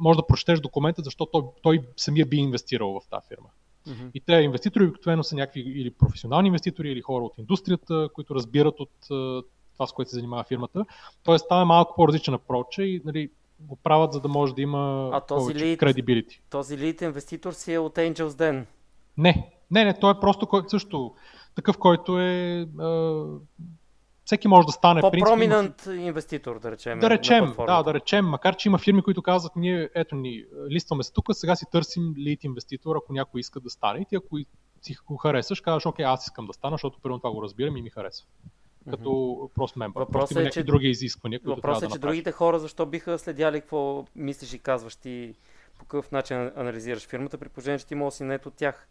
може да прочетеш документа, защото той, той самия би инвестирал в тази фирма. Mm-hmm. И те инвеститори обикновено са някакви или професионални инвеститори, или хора от индустрията, които разбират от това, с което се занимава фирмата. Тоест, там е малко по-различен апроч и нали, го правят, за да може да има а този повече лид, credibility. Този лид инвеститор си е от Angels Den? Не, не, не, той е просто кой, също такъв, който е всеки може да стане. По-проминент инвеститор, да речем. Да речем, да, да речем, макар че има фирми, които казват, ние, ето ни, листваме се тук, сега си търсим лид инвеститор, ако някой иска да стане. И ти ако си го харесаш, казваш, окей, аз искам да стана, защото първо това го разбирам и ми харесва. Като просто мембър. Въпросът е, че- други изисквания, които Въпросът е, да че другите хора защо биха следяли какво мислиш и казваш ти, по какъв начин анализираш фирмата, при положение, че ти може да си нет от тях.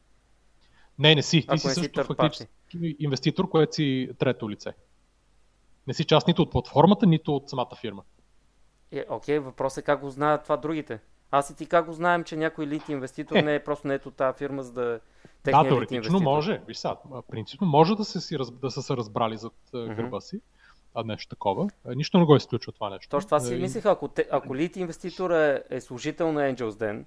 Не, не си. Ти Ако си си също фактически инвеститор, което си трето лице. Не си част нито от платформата, нито от самата фирма. Е, окей, въпросът е как го знаят това другите. Аз и ти как го знаем, че някой лид инвеститор Е. не е просто нет от тази фирма, за да е Да, теоретично може. Виж сега, принципно може да, се си, да са се разбрали зад гърба си, а нещо такова. Нищо не го изключва това нещо. Точно това си и- мислех, ако, те, ако лид инвеститор е, е служител на Angels Den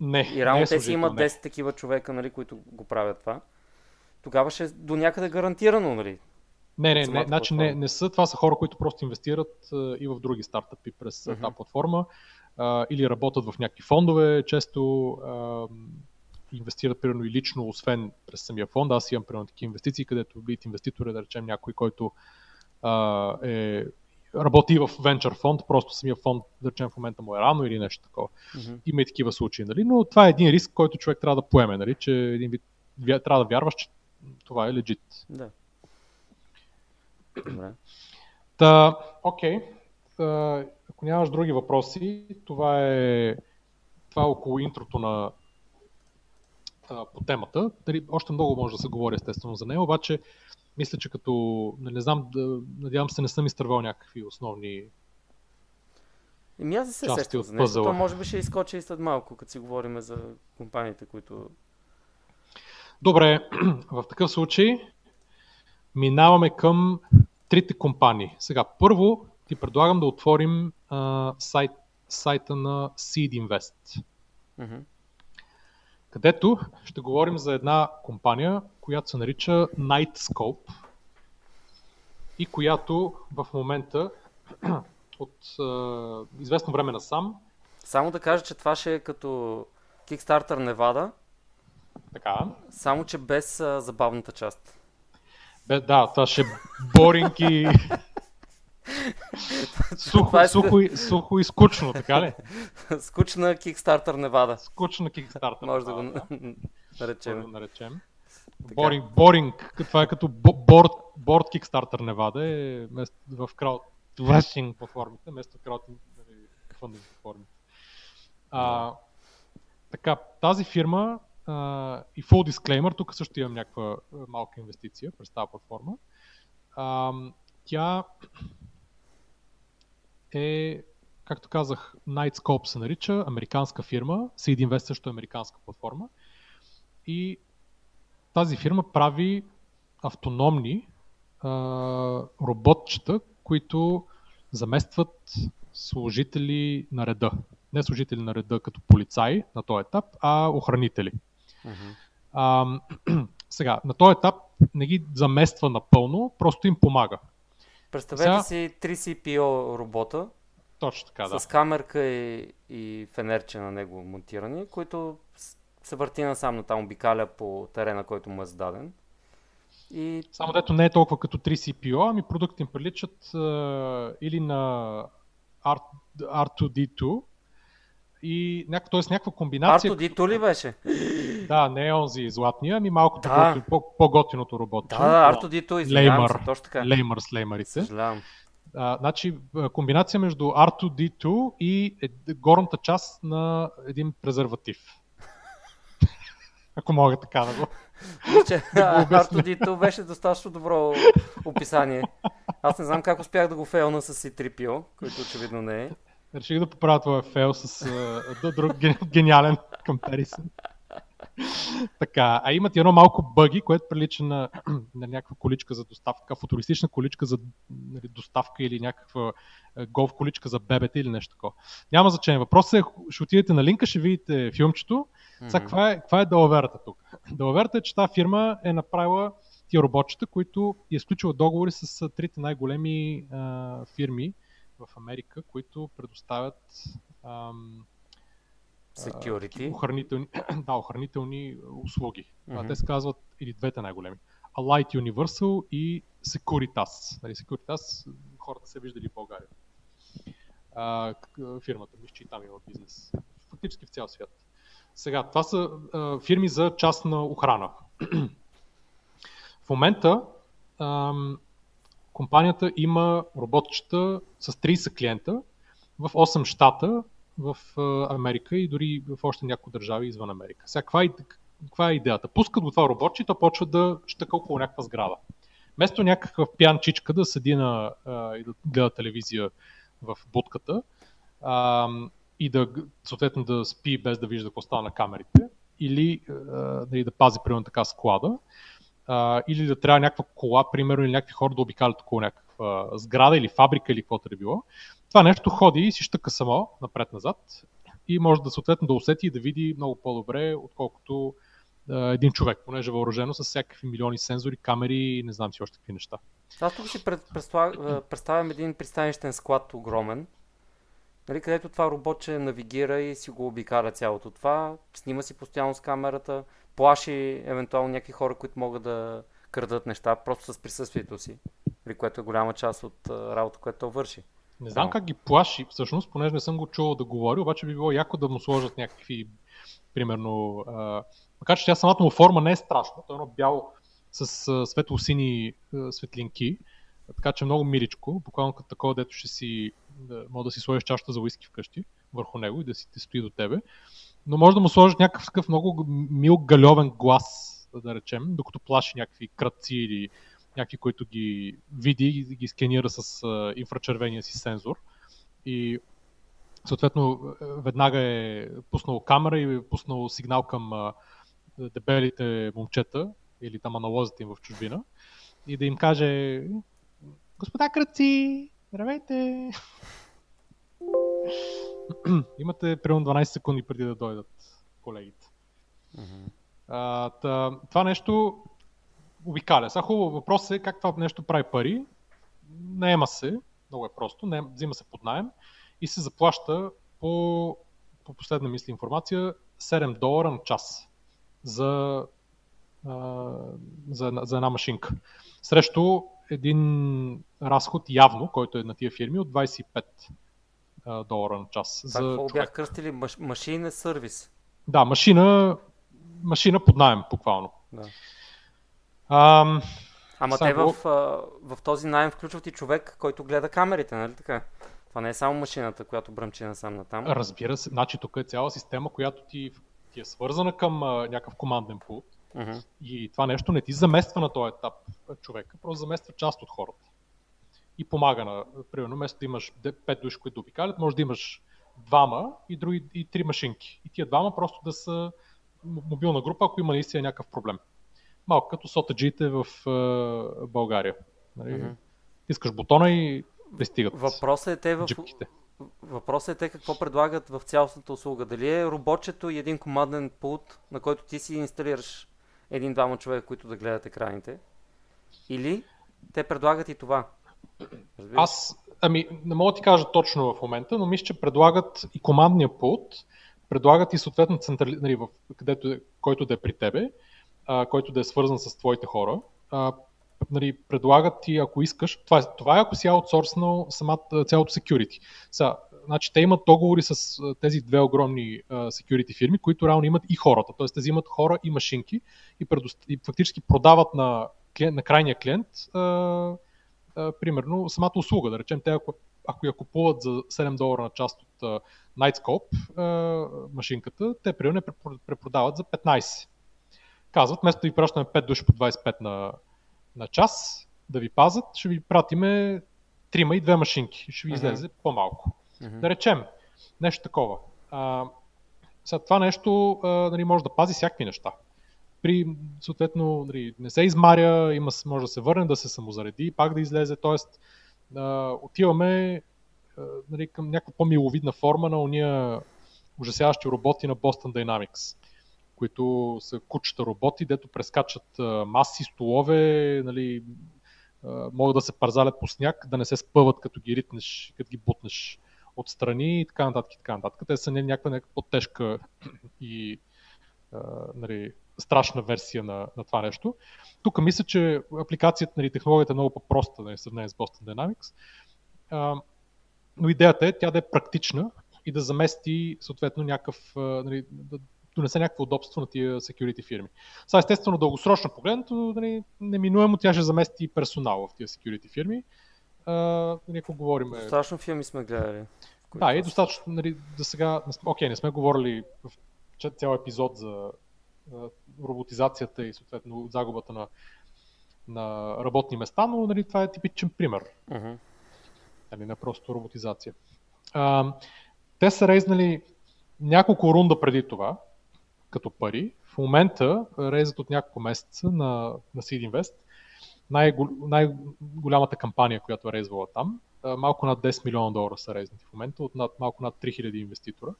Не, и реално не е те си имат не. 10 такива човека, нали, които го правят това, тогава ще е до някъде гарантирано, нали? Не, не, не, значи не, не са. Това са хора, които просто инвестират и в други стартъпи през Мгм. тази платформа а, или работят в някакви фондове, често а, инвестират примерно и лично, освен през самия фонд. Аз имам примерно такива инвестиции, където лид инвеститор е, да речем, някой, който а, е работи и в венчър фонд, просто самия фонд, да речем, в момента му е рано или нещо такова. Мгм. Има и такива случаи, нали? но това е един риск, който човек трябва да поеме, нали? че един вид, трябва да вярваш, че това е легит. Да. Добре. Та, окей. Та, ако нямаш други въпроси, това е, това е около интрото на а, по темата. Дали, още много може да се говори естествено за нея, обаче мисля, че като, не, не знам, да, надявам се не съм изтървал някакви основни... Еми аз не се сещам за нещо. То може би ще изкочи и след малко, като си говорим за компаниите, които... Добре, в такъв случай минаваме към трите компании. Сега, първо ти предлагам да отворим а, сайт, сайта на Seed Invest. Мгм. където ще говорим за една компания, която се нарича Nightscope и която в момента от е, известно време насам, Само да кажа, че това ще е като Kickstarter Nevada, така, само че без а, забавната част. бе, да, това ще е боринг и сухо, е- сухо, и, сухо и скучно, така ли? Скучна Kickstarter Nevada. Скучно Kickstarter. Може да го наречем. да. Боринг, боринг, това е като бо- борд, борд Kickstarter Nevada, е в краудвашинг платформите, вместо краудфандинг платформите. А, така, тази фирма а, и full disclaimer, тук също имам някаква малка инвестиция през тази платформа. А, тя е, както казах, Nightscope се нарича, американска фирма, Seed Invest също е американска платформа. И тази фирма прави автономни а, роботчета, които заместват служители на реда. Не служители на реда като полицаи на този етап, а охранители. Мгм. А, сега, на този етап не ги замества напълно, просто им помага. Представете Сега- си 3 CPO робота Точно така, да. с камерка и, и фенерче на него монтирани, които се върти насам натам, обикаля по терена, който му е зададен. И Само дето не е толкова като 3 CPO, ами продуктите им приличат а, или на R, R2D2 и няк, т.е. някаква комбинация. R2D2 ли беше? Да, не е онзи златния, ами малко Да. по-готин, по- по-готиното робот. Да, да, R2D2, извинявам Леймър. се, точно така. Леймър с леймърите. Съжалявам. А, значи, комбинация между R2D2 и е, горната част на един презерватив. Ако мога така да го. Че го обясня. R2D2 беше достатъчно добро описание. Аз не знам как успях да го фейлна с C3PO, който очевидно не е. Реших да поправя твоя фейл с а, друг ген- гениален comparison. така, а имат едно малко бъги, което прилича на, на някаква количка за доставка, футуристична количка за нали, доставка или някаква голф количка за бебета или нещо такова. Няма значение. Въпросът е, ще отидете на линка, ще видите филмчето. Сега, Мгм. каква е, каква е далаверата тук? Далаверата е, че тази фирма е направила тия роботчета, които е изключила договори с трите най-големи а, фирми в Америка, които предоставят ам, Security. охранителни, да, охранителни услуги. А, те се казват или двете най-големи. Alight Universal и Securitas. Нали, Securitas хората са виждали в България. А, фирмата, мисля, че и там има бизнес. Фактически в цял свят. Сега, това са а, фирми за частна охрана. в момента ам, компанията има роботчета с 30 клиента в 8 щата в Америка и дори в още някои държави извън Америка. Сега, каква е, каква е идеята? Пускат го това роботче и то почва да щъка около някаква сграда. Вместо някакъв пиян чичка да седи на, и да гледа телевизия в будката а, и да, съответно да спи без да вижда какво става на камерите, или а, нали, да пази примерно така склада, а, или да трябва някаква кола, примерно, или някакви хора да обикалят около някаква сграда или фабрика или каквото е било. Това нещо ходи и си щъка само напред-назад и може да съответно да усети и да види много по-добре, отколкото един човек, понеже е въоръжено с всякакви милиони сензори, камери и не знам си още какви неща. Аз тук си представям един пристанищен склад огромен, нали, където това робоче навигира и си го обикаля цялото това, снима си постоянно с камерата, плаши евентуално някакви хора, които могат да крадат неща просто с присъствието си, нали, което е голяма част от работа, която то върши. Не знам как ги плаши, всъщност, понеже не съм го чувал да говори, обаче би било яко да му сложат някакви, примерно, а, макар че тя самата му форма не е страшна, то е едно бяло с а, светло-сини а, светлинки, така че много миличко, буквално като такова, дето ще си, да, може да си сложиш чашата за уиски вкъщи върху него и да си те стои до тебе. Но може да му сложиш някакъв такъв много мил галевен глас, да речем, докато плаши някакви кръци или някакви, които ги види и ги сканира с инфрачервения си сензор. И съответно веднага е пуснал камера и е пуснал сигнал към дебелите момчета или там аналозите им в чужбина и да им каже Господа кръци, здравейте! Имате примерно 12 секунди преди да дойдат колегите. Mm-hmm. А, тъ, това нещо обикаля. Сега хубаво въпрос е как това нещо прави пари. Наема се, много е просто, не, взима се под найем и се заплаща по, по последна мисли информация 7 долара на час за, а, за, за една машинка. Срещу един разход явно, който е на тия фирми от 25 а, долара на час. Това за какво бях кръстили? Маш, машина сервис. Да, машина, машина под найем, буквално. Да. Ам, Ама те в, в този найем включват и човек, който гледа камерите, нали така? Това не е само машината, която бръмчи насам натам. Разбира се. Значи тук е цяла система, която ти, ти е свързана към а, някакъв команден пулт. Uh-huh. И това нещо не ти замества на този етап човека, просто замества част от хората. И помага на, примерно, вместо да имаш 5 души, които обикалят, може да имаш двама и, други, и три машинки. И тия двама просто да са мобилна група, ако има наистина някакъв проблем малко като сотаджиите в uh, България. Нали? Mm-hmm. Искаш бутона и пристигат Въпросът е те в... Джипките. Въпросът е те какво предлагат в цялостната услуга. Дали е робочето и един команден пулт, на който ти си инсталираш един-двама човека, които да гледат екраните, или те предлагат и това. Разбираш? Аз, ами, не мога да ти кажа точно в момента, но мисля, че предлагат и командния пулт, предлагат и съответно централи, нали, в, където, е, който да е при тебе, а, който да е свързан с твоите хора. А, нали, предлагат ти, ако искаш, това, това е ако си аутсорснал самата, цялото security. Са, значи, те имат договори с тези две огромни security фирми, които реално имат и хората. Т.е. те взимат хора и машинки и, предост... и фактически продават на, клиент, на крайния клиент uh, uh, примерно самата услуга. Да речем, те ако, ако я купуват за 7 долара на част от uh, Nightscope uh, машинката, те примерно препродават за 15 казват, вместо да ви пращаме 5 души по 25 на, на час да ви пазят, ще ви пратиме трима и две машинки. Ще ви uh-huh. излезе по-малко. Uh-huh. Да речем, нещо такова. А, сега, това нещо а, нали, може да пази всякакви неща. При, съответно, нали, не се измаря, има, може да се върне, да се самозареди, пак да излезе. Тоест, а, отиваме а, нали, към някаква по-миловидна форма на уния ужасяващи роботи на Boston Dynamics които са кучета роботи, дето прескачат маси, столове, нали, могат да се парзалят по сняг, да не се спъват като ги ритнеш, като ги бутнеш отстрани и така нататък и така нататък. Те са някаква, някаква по-тежка и нали, страшна версия на, на това нещо. Тук мисля, че апликацията, нали, технологията е много по-проста нали, в сравнение с Boston Dynamics. А, но идеята е тя да е практична и да замести съответно някакъв, нали, да, донесе някакво удобство на тия security фирми. Сега, естествено, дългосрочно погледнато, нали, неминуемо тя ще замести персонал в тия security фирми. А, нали, ако говорим... Достатъчно филми сме гледали. Да, и достатъчно, нали, да сега, окей, не сме говорили в цял епизод за роботизацията и съответно загубата на, на работни места, но нали, това е типичен пример. Uh-huh. Нали, не просто роботизация. А, те са рейзнали няколко рунда преди това, като пари. В момента рейзат от няколко месеца на, на Seed Invest. Най-голямата кампания, която е рейзвала там, малко над 10 милиона долара са рейзнати в момента, от над, малко над 3000 инвеститора.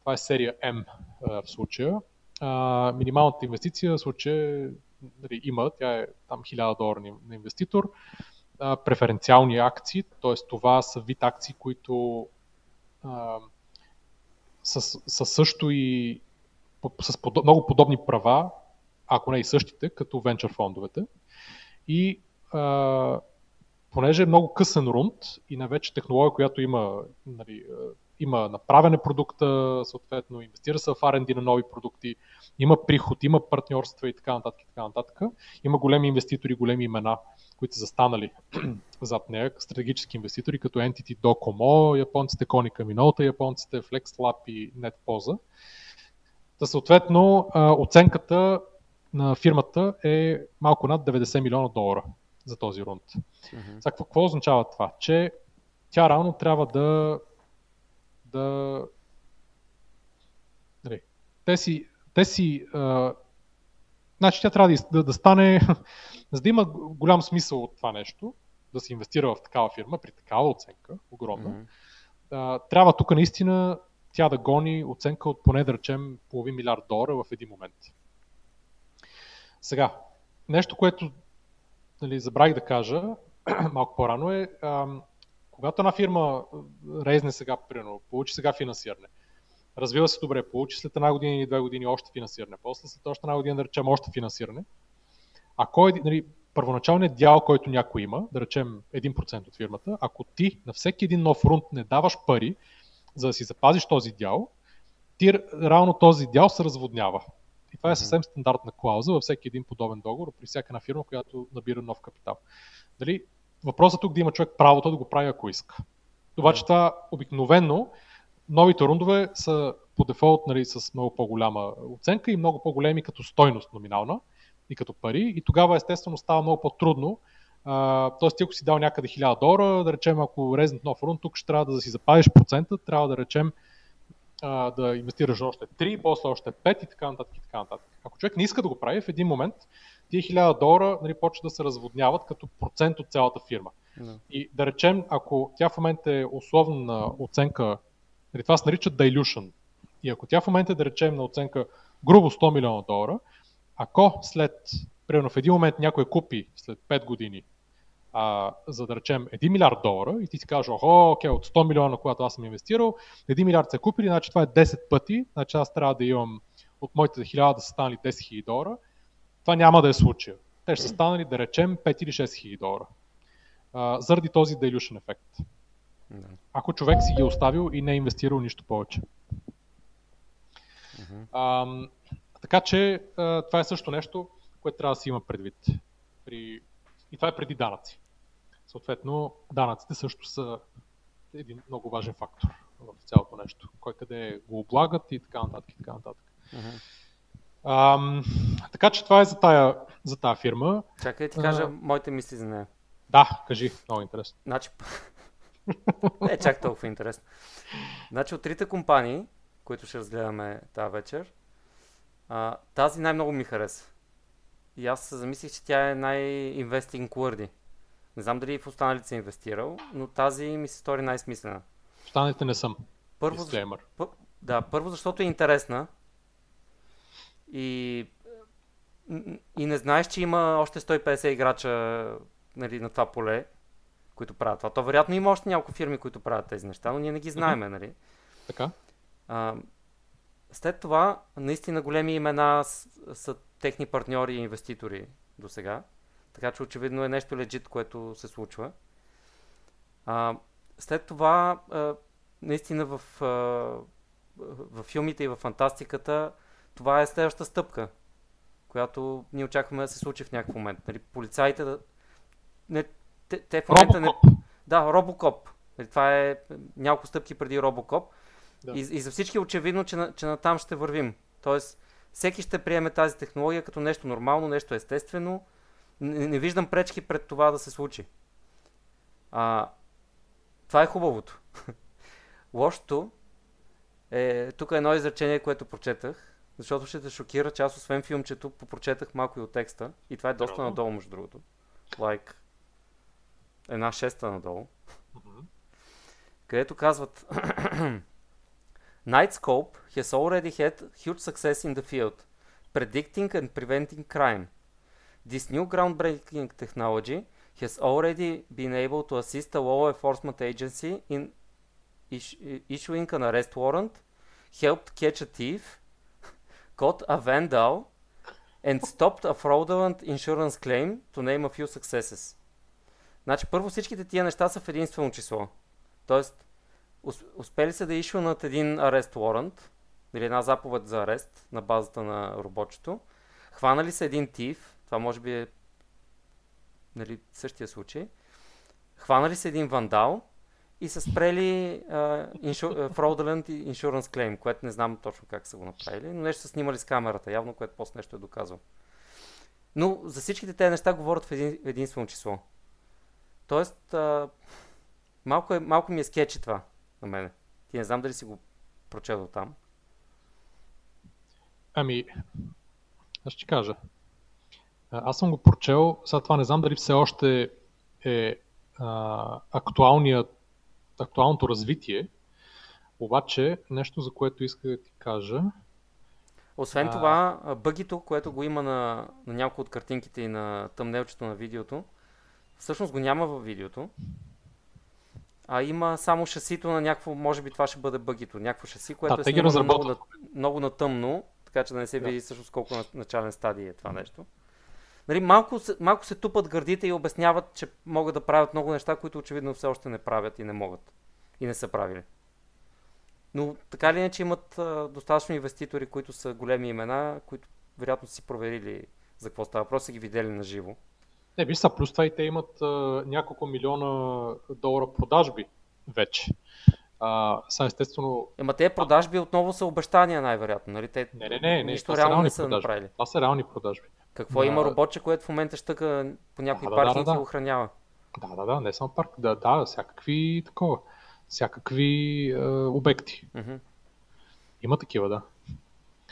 Това е серия М в случая. Минималната инвестиция в случая нали, има, тя е там 1000 долара на инвеститор. Преференциални акции, т.е. това са вид акции, които а, с, с също и с подоб, много подобни права, ако не и същите, като венчър фондовете. И а, понеже е много късен рунд и на вече технология, която има, нали, има направене продукта, съответно инвестира се в R&D на нови продукти, има приход, има партньорства и така нататък. И така нататък. Има големи инвеститори, големи имена, които са застанали зад нея, стратегически инвеститори, като Entity Docomo, японците Konica Minolta, японците FlexLab и NetPosa. Та съответно оценката на фирмата е малко над 90 милиона долара за този рунд. Mm-hmm. Сега, какво, какво означава това? Че тя реално трябва да да нали, те си, те си а, значи тя трябва да, да, да стане, за да има голям смисъл от това нещо, да се инвестира в такава фирма, при такава оценка, огромна, mm-hmm. а, трябва тук наистина тя да гони оценка от поне да речем половин милиард долара в един момент. Сега, нещо, което нали, забравих да кажа малко по-рано е, ам, когато една фирма резне сега, примерно, получи сега финансиране, развива се добре, получи след една година или две години още финансиране, после след още една година да речем още финансиране, а кой, нали, първоначалният дял, който някой има, да речем 1% от фирмата, ако ти на всеки един нов рунд не даваш пари, за да си запазиш този дял, ти реално този дял се разводнява. И това е съвсем стандартна клауза във всеки един подобен договор при всяка една фирма, която набира нов капитал. Дали въпросът тук да има човек правото да го прави, ако иска. Обаче това обикновено новите рундове са по дефолт нали, с много по-голяма оценка и много по-големи като стойност номинална и като пари. И тогава естествено става много по-трудно. Тоест, ти ако си дал някъде 1000 долара, да речем, ако резнат нов рунд, тук ще трябва да си запазиш процента, трябва да речем а, да инвестираш още 3, после още 5 и така нататък и така нататък. Ако човек не иска да го прави, в един момент тия 1000 долара нали, почват да се разводняват като процент от цялата фирма. Yeah. И да речем, ако тя в момента е условна оценка, нали, това се нарича dilution, и ако тя в момента е да речем на оценка грубо 100 милиона долара, ако след, примерно в един момент някой купи след 5 години а, за да речем 1 милиард долара и ти си кажеш, охо, окей, от 100 милиона, когато аз съм инвестирал, 1 милиард са купили, значи това е 10 пъти, значи аз трябва да имам от моите 1000 да са станали 10 000 долара. Това няма да е случая. Те ще са станали, да речем, 5 или 6 000 долара. А, заради този dilution ефект. Ако човек си ги е оставил и не е инвестирал нищо повече. А, така че а, това е също нещо, което трябва да си има предвид. При... И това е преди данъци. Съответно, данъците също са един много важен фактор в цялото нещо. Кой къде го облагат и така нататък. И така нататък. Uh-huh. Ам, така че това е за тая, за тая фирма. Чакай да ти кажа uh, моите мисли за нея. Да, кажи, много интересно. Значи, не е чак толкова интересно. Значи от трите компании, които ще разгледаме тази вечер, а, тази най-много ми хареса. И аз се замислих, че тя е най-инвестинг worthy. Не знам дали в останалите си инвестирал, но тази ми се стори най-смислена. Останалите не съм. Първо, пър, да, първо защото е интересна и, и не знаеш, че има още 150 играча нали, на това поле, които правят това. То вероятно има още няколко фирми, които правят тези неща, но ние не ги знаеме, нали? Така. А, след това, наистина големи имена са, са техни партньори и инвеститори до сега. Така че очевидно е нещо легит, което се случва. А, след това, а, наистина в, а, в филмите и в фантастиката това е следващата стъпка, която ние очакваме да се случи в някакъв момент. Нали, полицаите да... Не, те, те в момента Робокоп. не... Да, Робокоп. Нали, това е няколко стъпки преди Робокоп. Да. И, и за всички е очевидно, че, на, че натам ще вървим. Тоест, всеки ще приеме тази технология като нещо нормално, нещо естествено. Не, не виждам пречки пред това да се случи. А, това е хубавото. Лошото е, тук е едно изречение, което прочетах, защото ще те шокира, че аз освен филмчето попрочетах малко и от текста. И това е доста Здраво. надолу, между другото. Like една шеста надолу. Мгм. където казват Nightscope has already had huge success in the field, predicting and preventing crime. This new groundbreaking technology has already been able to assist a law enforcement agency in is- issuing an arrest warrant, helped catch a thief, caught a vandal, and stopped a fraudulent insurance claim, to name a few successes. Значи, първо всичките тия неща са в единствено число. Тоест, ус- успели са да ишванат един арест warrant, или една заповед за арест на базата на робочето. Хванали са един тив, това може би е нали, същия случай. Хванали са един вандал и са спрели uh, insur- fraudulent insurance claim, което не знам точно как са го направили, но нещо са снимали с камерата, явно, което после нещо е доказал. Но за всичките тези неща говорят в един, единствено число. Тоест, а, малко, е, малко ми е скетчи това на мене. Ти не знам дали си го прочел там. Ами, аз ще кажа. Аз съм го прочел, сега това не знам дали все още е а, актуалното развитие, обаче нещо, за което иска да ти кажа. Освен А. това, бъгито, което го има на, на някои от картинките и на тъмнелчето на видеото, всъщност го няма във видеото, а има само шасито на някакво, може би това ще бъде бъгито, някакво шаси, което Да, е снимано много, на, много на тъмно, така че да не се Да. види всъщност колко на, начален стадий е това нещо. Нали, малко, малко се тупат гърдите и обясняват, че могат да правят много неща, които очевидно все още не правят и не могат. И не са правили. Но така или иначе имат а, достатъчно инвеститори, които са големи имена, които вероятно са си проверили за какво става въпрос, са ги видели на живо. Не, виж са, плюс това и те имат а, няколко милиона долара продажби вече. А, са естествено, Ема те продажби отново са обещания най-вероятно. Нали? Те не, не, не, не, нищо реално не са продажби. направили. Това са реални продажби. Какво Да. има роботче, което в момента щъка по някои Да, да, да, паркинги да, и да. охранява? Да, да, да, не само парк, да, да, всякакви такова, всякакви е, обекти. Мгм. Има такива, да.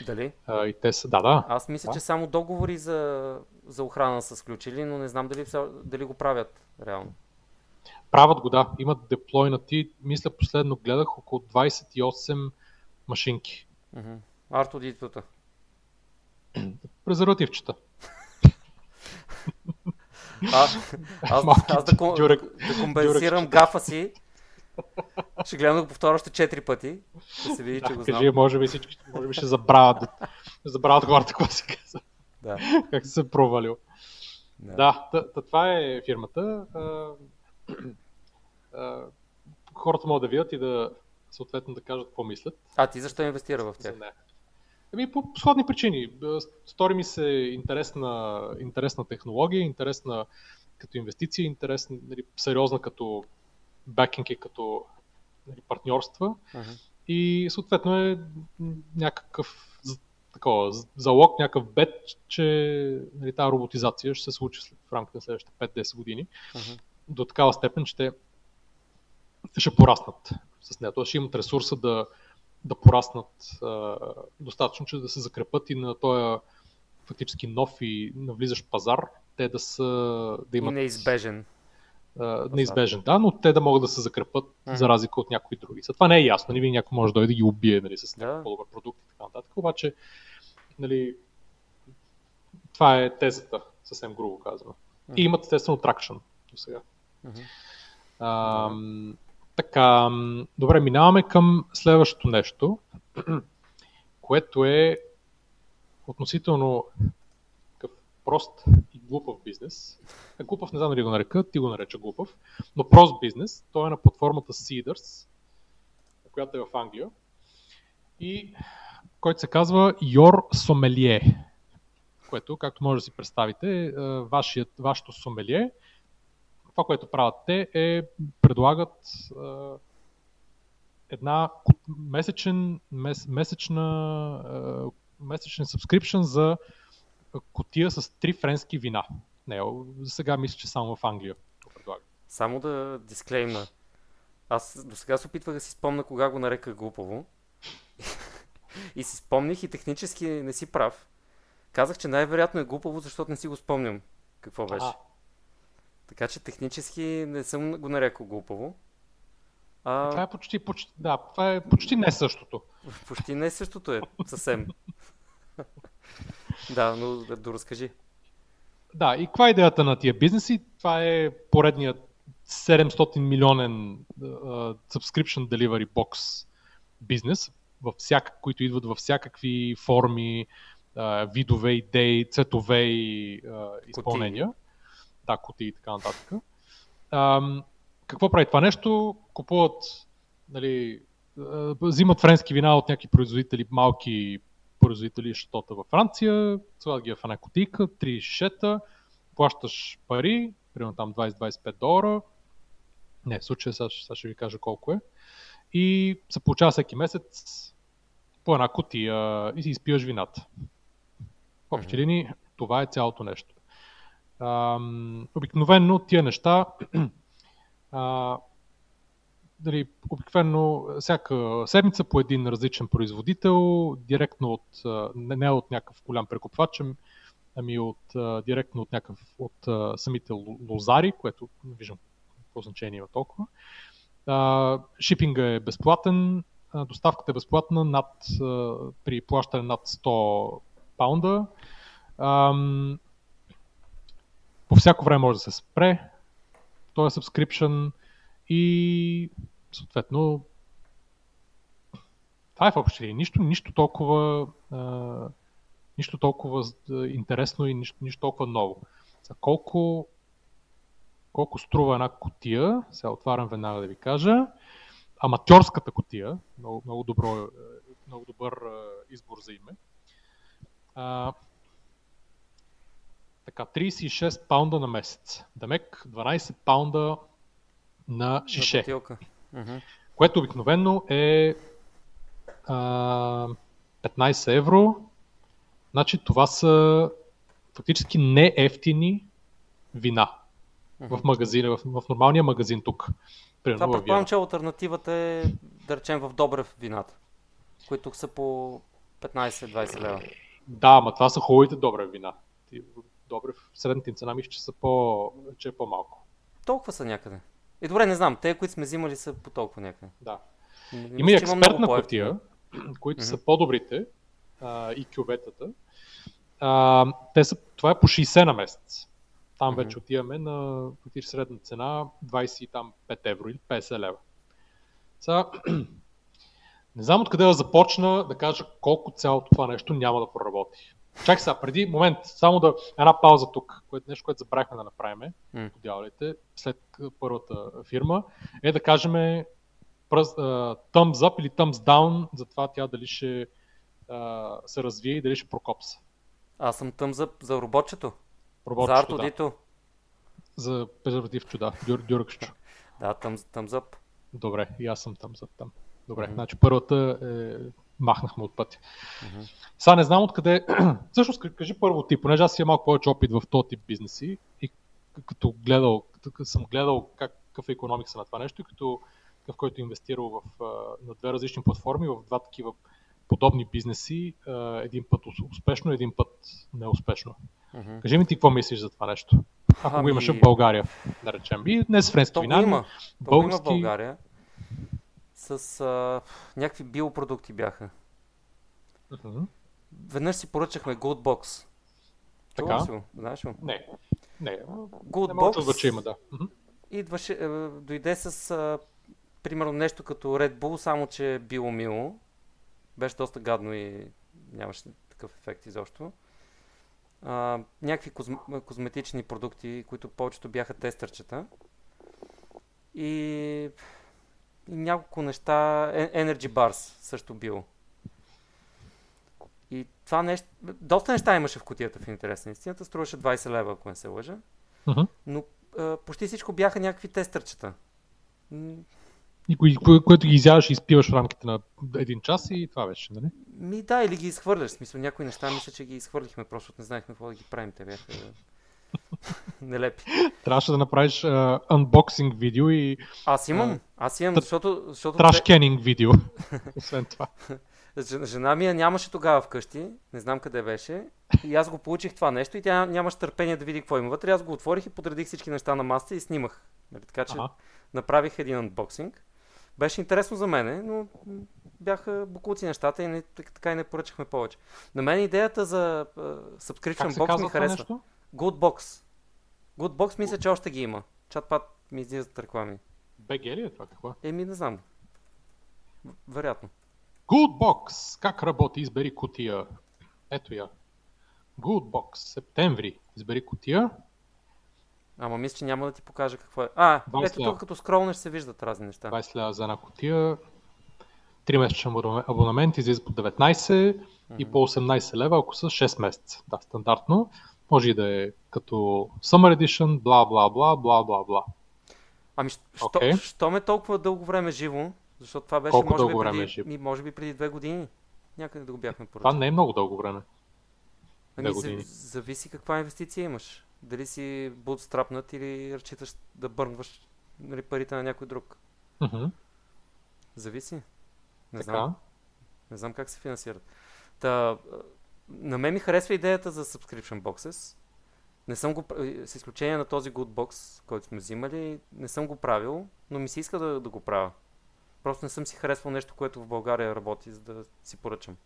Дали? А, и те са, да, да. Аз мисля, Да. че само договори за, за охрана са сключили, но не знам дали, дали го правят реално. Правят го, да. Имат деплойнати, мисля последно гледах около 28 машинки. Артодитота. Презервативчета. А, аз, аз да, дюрек- да компенсирам гафа си, ще гледам да го повторя още 4 пъти, да се види, че Да, го кажи, знам. може би всички, може би ще забравят, забравят хората какво се казва, Да, как се провалил. да. Да, това е фирмата. А, а, хората могат да видят и да съответно да кажат какво мислят. А ти защо инвестира в тях? нея. Ами по сходни причини. Стори ми се интересна, интересна технология, интересна като инвестиция, интересна, нали, сериозна като бакинг и като нали, партньорства. Мгм. И съответно е някакъв такова, залог, някакъв бет, че нали, тази роботизация ще се случи в рамките на следващите 5-10 години Мгм. до такава степен, че те ще пораснат с нея. Тоест ще имат ресурса да, да пораснат а, достатъчно, че да се закрепат и на този фактически нов и навлизащ пазар, те да са да И имат неизбежен. А, неизбежен, да, но те да могат да се закрепат Мгм. за разлика от някои други. За това не е ясно, нали, някой може да дойде да ги убие нали, с някакъв Да. по-добър продукт и така нататък, обаче нали, това е тезата, съвсем грубо казано. И имат естествено тракшн до сега. Мгм. Ам, така, добре, минаваме към следващото нещо, което е относително прост глупав бизнес. Е, Глупав не знам дали го нарека, ти го нареча глупав, но прост бизнес. Той е на платформата Seeders, която е в Англия. И който се казва Your Sommelier, което, както може да си представите, е, вашият, вашето сомелие, това, което правят те е предлагат е, една месечен, мес, месечна, е, месечен subscription за котия с три френски вина. Не, за сега мисля, че само в Англия го. Само да дисклеймна. Аз до сега се опитвах да си спомна кога го нареках глупово. и си спомних и технически не си прав. Казах, че най-вероятно е глупово, защото не си го спомням какво беше. А. Така че технически не съм го нарекал глупово. А... Това е почти, почти, да, това е почти не същото. Почти не същото е, съвсем. да, но да разкажи. Да, и каква е идеята на тия бизнеси? Това е поредният 700 милионен uh, subscription delivery box бизнес, във всяка, които идват във всякакви форми, uh, видове, идеи, цветове и uh, изпълнения. Кутии. Да, кутии и така нататък. Um, какво прави това нещо? Купуват, нали, взимат френски вина от някакви производители, малки производители щота във Франция, слагат ги в една кутийка, три шишета, плащаш пари, примерно там 20-25 долара, не, в случая сега, сега ще ви кажа колко е, и се получава всеки месец по една кутия и си изпиваш вината. В общи линии това е цялото нещо. обикновено тия неща а, дали, обикновено всяка седмица по един различен производител, директно от, не, от някакъв голям прекупвач, ами от, директно от, някакъв, от самите лозари, което не виждам какво значение има толкова. Шипинга е безплатен, доставката е безплатна над, при плащане над 100 паунда. по всяко време може да се спре, този subscription и съответно това е в общи нищо, нищо толкова а, нищо толкова интересно и нищо, нищо толкова ново. За колко, колко струва една котия, сега отварям веднага да ви кажа, аматьорската котия, много, много, добро, много добър избор за име, а, така, 36 паунда на месец. Дамек 12 паунда на шише. uh-huh. Което обикновено е а, 15 евро. Значи това са фактически не ефтини вина в магазина, в, в нормалния магазин тук. Примерно това предполагам, че альтернативата е да речем в Добрев вината, които са по 15-20 лева. Да, ама това са хубавите Добрев вина. Добрев, средната им цена мисля, че, са по, че е по-малко. Толкова са някъде. И добре, не знам, те, които сме взимали, са по толкова някъде. Да. Има и експертна котия, които mm-hmm. са по-добрите а, и кюветата. А, те са, това е по 60 на месец. Там mm-hmm. вече отиваме на фактически средна цена 25 евро или 50 лева. Сега, не знам откъде да започна да кажа колко цялото това нещо няма да проработи. Чакай сега, преди момент, само да една пауза тук, което, нещо, което забравихме да направим, mm. подявалите, след първата фирма, е да кажем пръз, uh, thumbs up или thumbs down за това тя дали ще uh, се развие и дали ще прокопса. Аз съм thumbs up за роботчето. Роботчето, за Артодито. Да. За презервативчо, да. Дюр, дюркчо. да, thumbs, thumbs up. Добре, и аз съм thumbs up там. Добре, mm-hmm. значи първата е махнахме от пътя. Mm-hmm. Сега не знам откъде. Всъщност, кажи първо ти, понеже аз имам малко повече опит в този тип бизнеси и като гледал, като съм гледал как, какъв е економикса на това нещо и като в който е инвестирал в, на две различни платформи, в два такива подобни бизнеси, един път успешно, един път неуспешно. Mm-hmm. Кажи ми ти какво мислиш за това нещо? Ако ами... го имаше в България, да речем. И не с френски вина, има. Български... има в България с а, някакви биопродукти бяха. Uh-huh. Веднъж си поръчахме Goldbox. Така? Си Знаеш ли? Не. Не. Goldbox. Не че има, да. Uh-huh. Идваше, е, дойде с а, примерно нещо като Red Bull, само че е било мило. Беше доста гадно и нямаше такъв ефект изобщо. А, някакви козм... козметични продукти, които повечето бяха тестърчета. И и няколко неща. Energy Bars също бил. И това нещо, доста неща имаше в кутията в интерес на истината, струваше 20 лева, ако не се лъжа, Мгм. но а, почти всичко бяха някакви тестърчета. И кое, кое, което ги изяваш и изпиваш в рамките на един час и това беше, нали? Ми да, или ги изхвърляш. В смисъл, някои неща мисля, че ги изхвърлихме, просто не знаехме какво да ги правим. Те бяха нелепи. Трябваше да направиш анбоксинг видео и Аз имам, аз имам, защото, защото траш те- видео. Освен това. Жен- жена ми я нямаше тогава вкъщи, не знам къде беше, и аз го получих това нещо и тя нямаше търпение да види какво има вътре. Аз го отворих и подредих всички неща на масата и снимах. Нали, така че Ага. направих един анбоксинг. Беше интересно за мене, но бяха букуци нещата и не, так- така и не поръчахме повече. На мен идеята за uh, subscription box ми харесва. нещо? Goodbox. Goodbox мисля, че още ги има. Чатпад ми излизат реклами. БГ ли е това какво? е? Еми, не знам. Вероятно. Goodbox. Как работи? Избери кутия. Ето я. Goodbox. Септември. Избери кутия. Ама мисля, че няма да ти покажа какво е. А, 20 ето тук като скролнеш се виждат разни неща. 20 лева за една кутия. 3 месечен абонамент- излиза по 19 и по 18 лева, ако са 6 месеца. Да, стандартно. Може и да е като Summer Edition, бла, бла, бла, бла, бла, бла. Ами, що, Окей. що ме толкова дълго време живо? Защото това беше Колко може, би дълго време преди, е живо? ми, може би преди две години. Някъде да го бяхме Това поръчали. не е много дълго време. Ами, за- зависи каква инвестиция имаш. Дали си bootstrapнат или разчиташ да бърнваш нали, парите на някой друг. Мгм, Зависи. Не Така. знам. Не знам как се финансират. Та, на мен ми харесва идеята за subscription boxes. Не съм го, с изключение на този good box, който сме взимали, не съм го правил, но ми се иска да, да го правя. Просто не съм си харесвал нещо, което в България работи, за да си поръчам.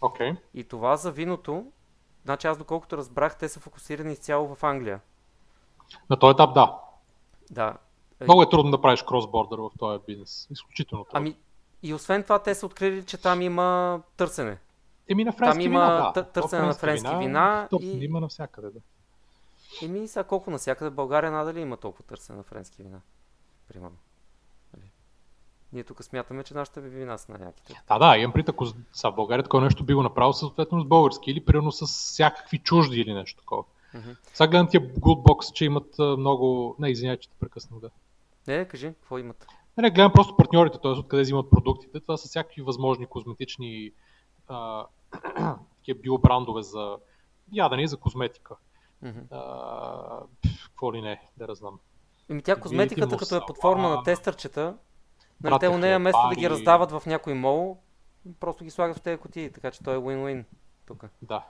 Окей. И това за виното, значи аз доколкото разбрах, те са фокусирани изцяло в Англия. На този етап да. Да. Много е трудно да правиш кросбордър в този бизнес. Изключително трудно. Ами, и освен това, те са открили, че там има търсене. Еми на френски там има вина, да. тъ- търсене на френски вина Стоп, и- има навсякъде, да. Еми, сега колко навсякъде в България надали има толкова търсене на френски вина. Примерно. Нали? Ние тук смятаме, че нашите вина са най-яките. Да, да, имам прит, ако с- сега в България такова нещо би го направил съответно с български или примерно с всякакви чужди или нещо такова. Мгм. Сега гледам тия Goodbox, че имат много... Не, извинявай, че те прекъснах, да. Не, кажи, какво имат? Не, не, гледам просто партньорите, т.е. откъде взимат продуктите. Това са всякакви възможни козметични а, такива биобрандове за ядене и за козметика. Мгм. А, какво ли не, да знам. Еми тя козметиката, като е под форма на тестърчета, нали, те у нея вместо да ги раздават в някой мол, просто ги слагат в тези кутии, така че той е win-win тук. Да.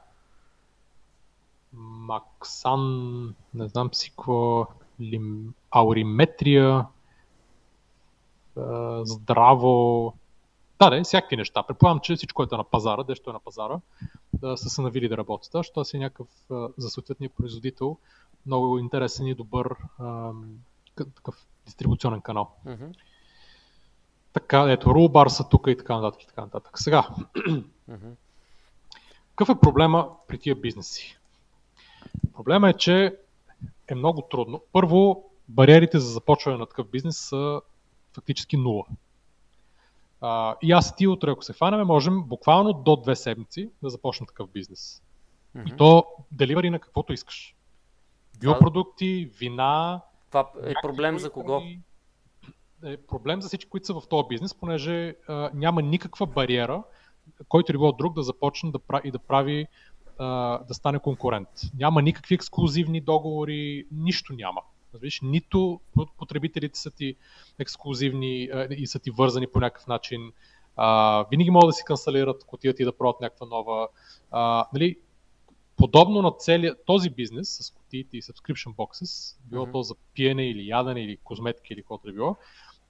Максан, не знам си какво, лим, ауриметрия, здраво, да, да, всякакви неща. Предполагам, че всичко което е на пазара, дещо е на пазара, да са се навили да работят. А, Що си е някакъв за съответния производител много интересен и добър ам, такъв дистрибуционен канал. Мгм. Така, ето, Рулбар са тук и така нататък и така нататък. Сега, Мгм. Какъв е проблема при тия бизнеси? Проблема е, че е много трудно. Първо, бариерите за започване на такъв бизнес са фактически нула. А, и аз и ти утре, ако се хванеме, можем буквално до две седмици да започнем такъв бизнес. Мгм. И то деливари на каквото искаш. Биопродукти, вина. Това е проблем за кого? Е проблем за всички, които са в този бизнес, понеже а, няма никаква бариера, който и било друг да започне да прави, и да прави а, да стане конкурент. Няма никакви ексклюзивни договори, нищо няма. Разбираш, нито потребителите са ти ексклюзивни и са ти вързани по някакъв начин. А, винаги могат да си канцелират котията и да пробват някаква нова. А, нали, подобно на целия този бизнес с кутиите и subscription boxes, било Мгм. то за пиене или ядене или козметика или каквото да било,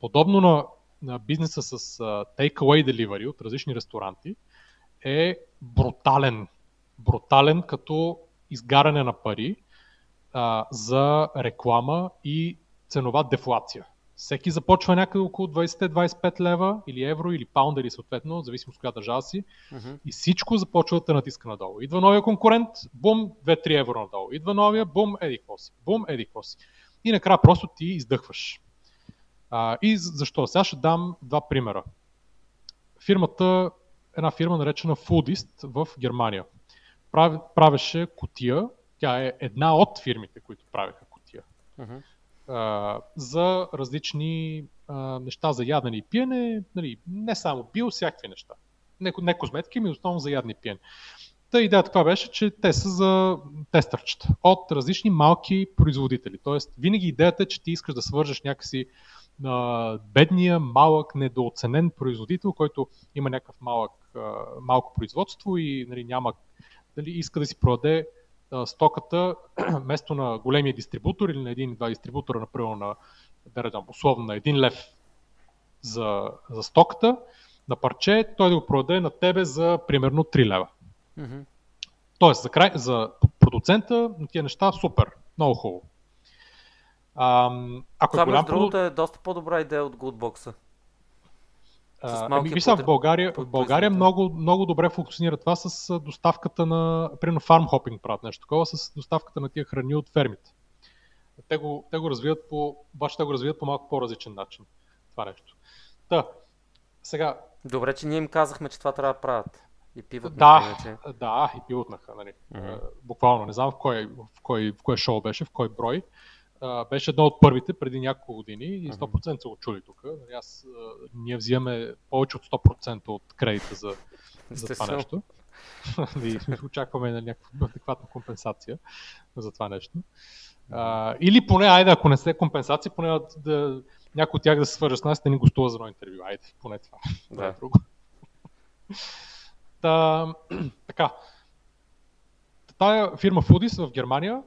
подобно на, на бизнеса с uh, takeaway delivery от различни ресторанти, е брутален. Брутален като изгаряне на пари а, за реклама и ценова дефлация. Всеки започва някъде около 20-25 лева или евро или паунда или съответно, в зависимост от коя държава си, Мгм. и всичко започва да те натиска надолу. Идва новия конкурент, бум, 2-3 евро надолу. Идва новия, бум, еди си. Бум, еди си. И накрая просто ти издъхваш. А, и защо? Сега ще дам два примера. Фирмата една фирма наречена Foodist в Германия. Прав, правеше котия, тя е една от фирмите, които правеха котия. Uh-huh. А, за различни а, неща за ядене и пиене, нали, не само био, всякакви неща. Не, не козметики, ми основно за ядене и пиене. Та идеята това беше, че те са за тестърчета от различни малки производители. Тоест, винаги идеята е, че ти искаш да свържеш някакси на бедния, малък, недооценен производител, който има някакъв малък, малко производство и нали, няма, нали, иска да си продаде стоката вместо на големия дистрибутор или на един-два дистрибутора, например на, да редам, условно на един лев за, за стоката, на парче, той да го продаде на тебе за примерно 3 лева. Mm-hmm. Тоест, за, край, за продуцента на тия неща супер, много хубаво. А, ако Това, е голям между другото, е доста по-добра идея от Goodbox. Ами, виж в България, в България много, много добре функционира това с доставката на, примерно фармхопинг правят нещо такова, с доставката на тия храни от фермите. Те го, те го развиват по, обаче те го развиват по малко по-различен начин. Това нещо. Та, сега... Добре, че ние им казахме, че това трябва да правят. И пиват да, иначе. Да, и пивотнаха, нали. Mm-hmm. Буквално, не знам в кой, в, кой, в кой шоу беше, в кой брой. Uh, беше едно от първите преди няколко години и 100% се го чули тук. Нали, аз, uh, ние взимаме повече от 100% от кредита за, за това нещо. и очакваме на някаква адекватна компенсация за това нещо. Uh, или поне, айде, ако не се компенсация, поне да, някой от тях да се свържа с нас, да ни гостува за едно интервю. Айде, поне това. Да. е друго. Та, така. Тая фирма Foodis в Германия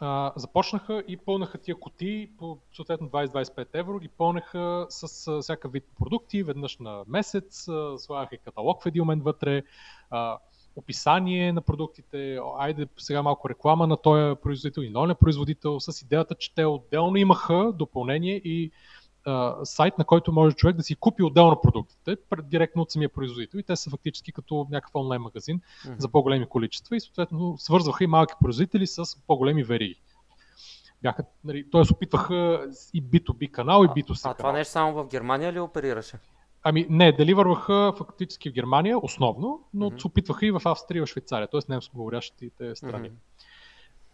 а, започнаха и пълнаха тия коти по съответно 20-25 евро, ги пълнаха с а, всяка вид продукти, веднъж на месец, а, слагаха и каталог в един момент вътре, а, описание на продуктите, айде сега малко реклама на този производител и новия производител, с идеята, че те отделно имаха допълнение и а, сайт, на който може човек да си купи отделно продуктите, директно от самия производител и те са фактически като някакъв онлайн магазин mm-hmm. за по-големи количества и съответно свързваха и малки производители с по-големи вериги. Бяха, нали, т.е. опитваха и B2B канал, и B2C канал. А това нещо само в Германия ли оперираше? Ами не, деливърваха фактически в Германия основно, но mm-hmm. се опитваха и в Австрия и в Швейцария, т.е. немско говорящите страни. Mm-hmm.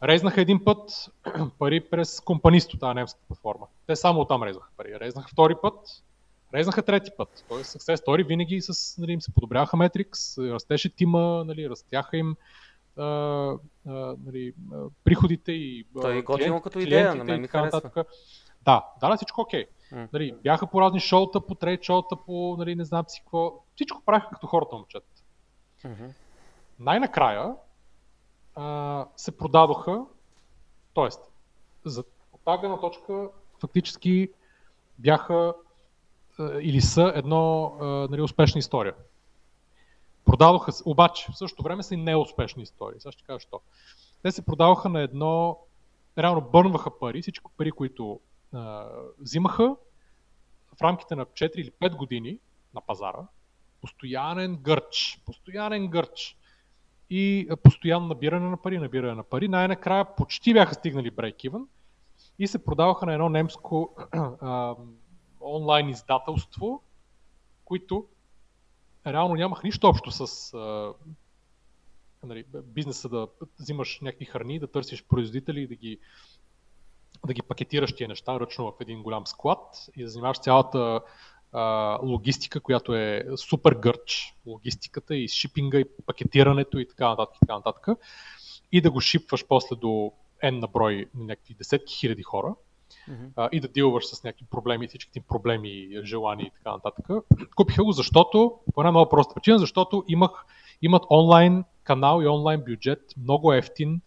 Резнаха един път пари през компанисто, тази немска платформа. Те само оттам резнаха пари. Резнаха втори път, резнаха трети път. Тоест Success Story винаги с, нали, им се подобряваха метрикс, растеше тима, нали, растяха им а, а, нали, приходите и Той е готино като идея, на мен ми харесва. Да, да, да, всичко окей. Okay. Mm. Нали, бяха по разни шоута, по трейд шоута, по нали, не знам си какво. Всичко правиха като хората момчета. Mm-hmm. Най-накрая се продадоха, т.е. за от точка фактически бяха или са едно нали, успешна история. Продадоха обаче в същото време са и неуспешни истории. Сега ще кажа що. Те се продаваха на едно, реално бърнваха пари, всички пари, които а, взимаха в рамките на 4 или 5 години на пазара, постоянен гърч, постоянен гърч и постоянно набиране на пари, набиране на пари. Най-накрая почти бяха стигнали break-even и се продаваха на едно немско а, онлайн издателство, които реално нямах нищо общо с а, нали, бизнеса да взимаш някакви храни, да търсиш производители и да ги, да ги пакетираш тия неща ръчно в един голям склад и да занимаваш цялата а, логистика, която е супер гърч, логистиката и шипинга и пакетирането и така нататък, и така нататък. И да го шипваш после до N на брой някакви десетки хиляди хора mm-hmm. а, и да дилваш с някакви проблеми, всички проблеми, желания и така нататък. Купиха го, защото, по една много проста причина, защото имах, имат онлайн канал и онлайн бюджет, много ефтин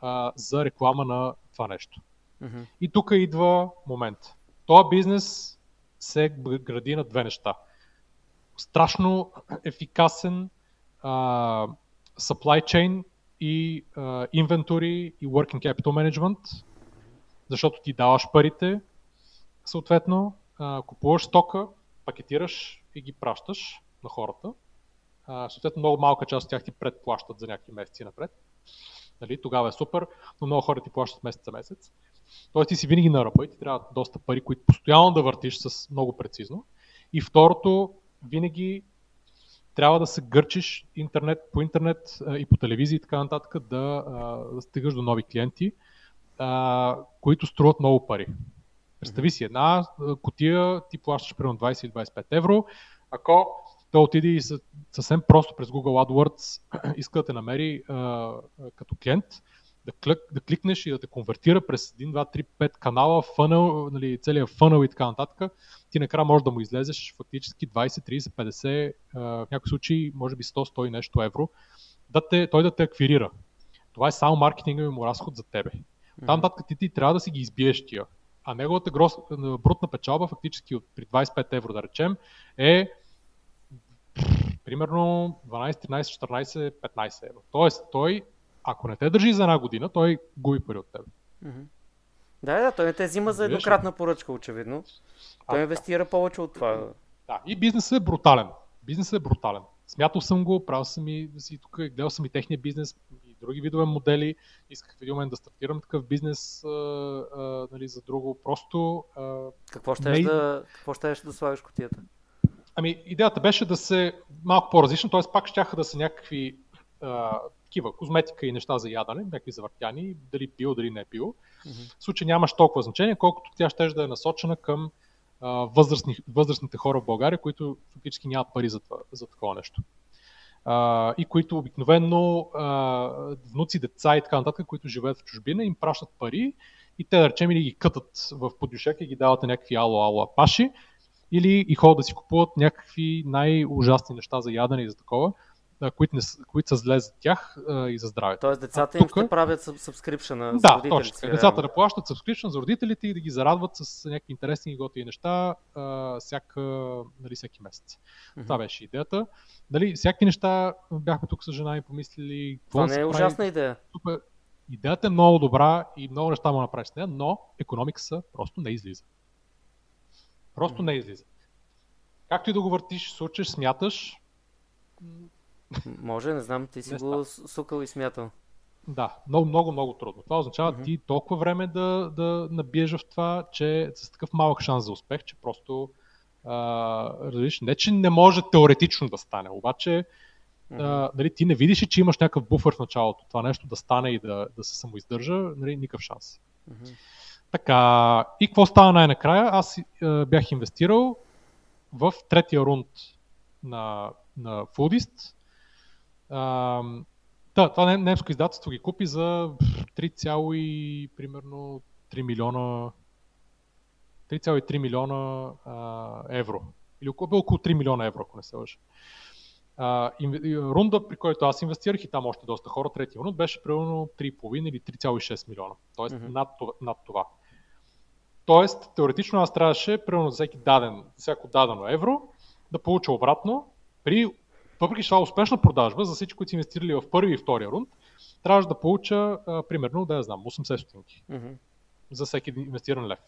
а, за реклама на това нещо. Mm-hmm. И тук идва момент. Това бизнес се гради на две неща. Страшно ефикасен а, supply chain и а, inventory и working capital management, защото ти даваш парите, съответно, а, купуваш стока, пакетираш и ги пращаш на хората. А, съответно, много малка част от тях ти предплащат за някакви месеци напред. Нали, тогава е супер, но много хора ти плащат месец за месец. Тоест ти си винаги на ръба и ти трябва доста пари, които постоянно да въртиш с много прецизно. И второто, винаги трябва да се гърчиш интернет, по интернет и по телевизия и така нататък да, да стигаш до нови клиенти, които струват много пари. Представи си една котия, ти плащаш примерно 20 или 25 евро, ако той отиде и съвсем просто през Google AdWords иска да те намери като клиент, да, клик, да кликнеш и да те конвертира през 1, 2, 3, 5 канала, фънъл, нали, целият фънъл и така нататък, ти накрая можеш да му излезеш фактически 20, 30, 50, а, в някои случаи може би 100, 100 и нещо евро, да те, той да те аквирира. Това е само маркетингови му разход за тебе. Там нататък ти, ти трябва да си ги избиеш тия. А неговата грос, брутна печалба, фактически от при 25 евро да речем, е примерно 12, 13, 14, 15 евро. Тоест, той, ако не те държи за една година, той губи пари от теб. Да, да, той не те взима за еднократна поръчка, очевидно. Той а, инвестира да. повече от това. Да, и бизнесът е брутален. Бизнесът е брутален. Смятал съм го, правил съм и си тук, гледал съм и техния бизнес и други видове модели. Исках в един момент да стартирам такъв бизнес а, а, нали, за друго. Просто. А, какво ще не... да, какво ще да слагаш котията? Ами, идеята беше да се малко по-различно, т.е. пак ще да са някакви а, такива козметика и неща за ядане, някакви завъртяни, дали пил, дали не пил. Mm-hmm. В случай нямаш толкова значение, колкото тя ще да е насочена към а, възрастни, възрастните хора в България, които фактически нямат пари за, това, за такова нещо. А, и които обикновено а, внуци, деца и така нататък, които живеят в чужбина, им пращат пари и те, да речем, или ги кътат в подюшек и ги дават на някакви ало-ало апаши, или и ходят да си купуват някакви най-ужасни неща за ядене и за такова, които, не, които са зле за тях а, и за здравето. Тоест децата а, им тук... ще правят subscription за да, родителите. Точно. Децата да плащат subscription за родителите и да ги зарадват с някакви интересни и готини неща а, всяка, нали, всеки месец. Mm-hmm. Това беше идеята. Дали, всяки неща бяхме тук с жена и помислили. Това не е ужасна прави. идея. Супер. Идеята е много добра и много неща му направиш с нея, но економиката просто не излиза. Просто не излиза. Както и да го въртиш, случиш, смяташ. Може, не знам, ти си не го сукал и смятал. Да, много, много, много трудно. Това означава mm-hmm. ти толкова време да, да набиеш в това, че с такъв малък шанс за успех, че просто а, не че не може теоретично да стане, обаче mm-hmm. а, нали, ти не видиш, че имаш някакъв буфер в началото. Това нещо да стане и да, да се самоиздържа, нали, никакъв шанс. Mm-hmm. Така, и какво става най-накрая? Аз е, бях инвестирал в третия рунд на, на Foodist. Да, това немско издателство ги купи за 3, и, примерно 3 милиона 3,3 милиона а, евро. Или около, около 3 милиона евро, ако не се лъжа. Рунда, при който аз инвестирах и там още доста хора, третия рунд беше примерно 3,5 или 3,6 милиона. Тоест mm-hmm. над, това, над това. Тоест, теоретично аз трябваше, примерно за всеки даден, всяко дадено евро, да получа обратно при, въпреки това е успешна продажба за всички, които са инвестирали в първи и втория рунд, трябваше да получа а, примерно, да я знам, 80 стотинки mm-hmm. за всеки инвестиран лев.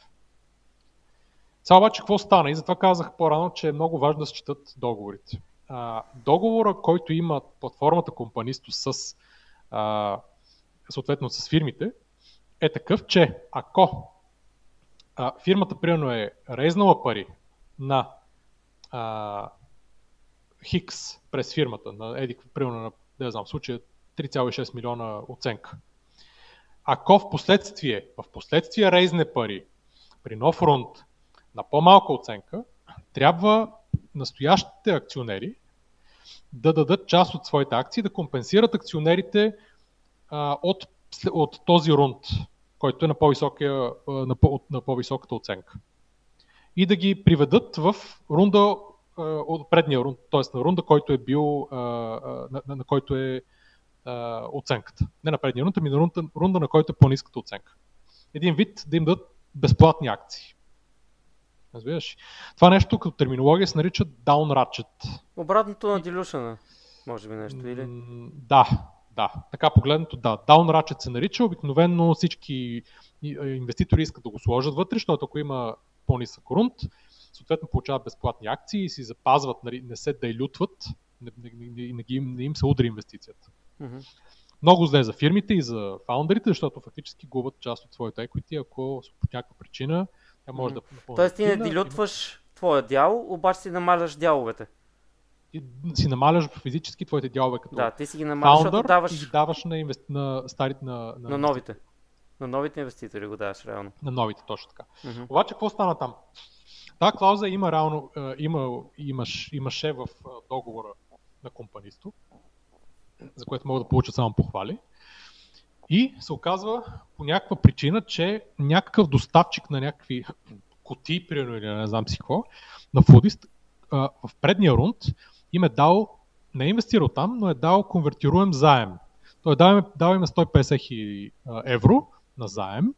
Сега обаче какво стана? И затова казах по-рано, че е много важно да се четат договорите. А, договора, който има платформата компанисто с а, съответно с фирмите, е такъв, че ако а, фирмата примерно е резнала пари на а, Хикс през фирмата, на Едик, примерно на, не знам, в случая 3,6 милиона оценка. Ако в последствие, в последствие рейзне пари при нов рунд на по-малка оценка, трябва настоящите акционери да дадат част от своите акции, да компенсират а, от, от този рунд, който е на, на, по, на по-високата оценка. И да ги приведат в рунда от предния рунд, т.е. на рунда, който е бил, на, на, на който е оценката. Не на предния рунда, ами на рунда, рунда, на който е по-низката оценка. Един вид да им дадат безплатни акции. Разбираш? Това нещо като терминология се нарича down ratchet. Обратното на dilution, може би нещо, или? Да, да. Така погледнато, да. Down ratchet се нарича. Обикновено всички инвеститори искат да го сложат вътре, защото ако има по-нисък рунт, съответно получават безплатни акции и си запазват, нали, не се дайлютват, не, не, не, не, им, не им се удари инвестицията. Mm-hmm. Много зле за фирмите и за фаундерите, защото фактически губят част от своята equity, ако по някаква причина тя може mm-hmm. да... Тоест ти не дилютваш твоя дял, обаче си намаляш дяловете. ти си намаляш физически твоите дялове като Да, ти си ги намаляш, фаундър и даваш ги даваш на, инвес... на старите, на, на, на новите. На новите инвеститори го даваш реално. на новите, точно така. Мгм. Обаче, какво стана там? Та клауза има реално, е, има, имаш, имаше в е, договора на компанисто, за което мога да получа само похвали. И се оказва по някаква причина, че някакъв доставчик на някакви кутии, примерно, или не знам си какво, на Foodist, а, в предния рунд им е дал, не е инвестирал там, но е дал конвертируем заем. Той е дал, дал им е 150 хиляди евро на заем,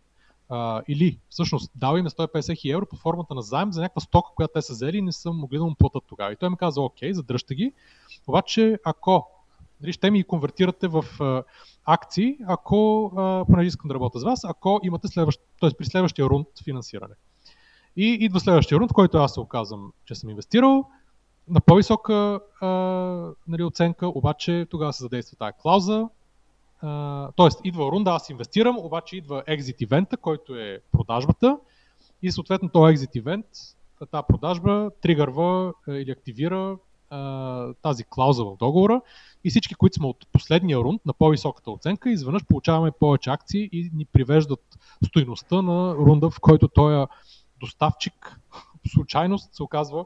а, или всъщност дал им е 150 хиляди евро под формата на заем за някаква стока, която те са взели и не са могли да му платят тогава. И той ми каза, окей, задръжте ги, обаче ако нали, ще ми конвертирате в а, акции, ако, а, понеже искам да работя с вас, ако имате следващ, при следващия рунд финансиране. И идва следващия рунд, в който аз се оказвам, че съм инвестирал на по-висока а, нали, оценка, обаче тогава се задейства тази клауза. А, тоест, идва рунда, аз инвестирам, обаче идва екзит ивента, който е продажбата. И съответно този екзит ивент, тази продажба тригърва а, или активира тази клауза в договора. И всички, които сме от последния рунд на по-високата оценка, изведнъж получаваме повече акции и ни привеждат стоиността на рунда, в който той доставчик по случайност се оказва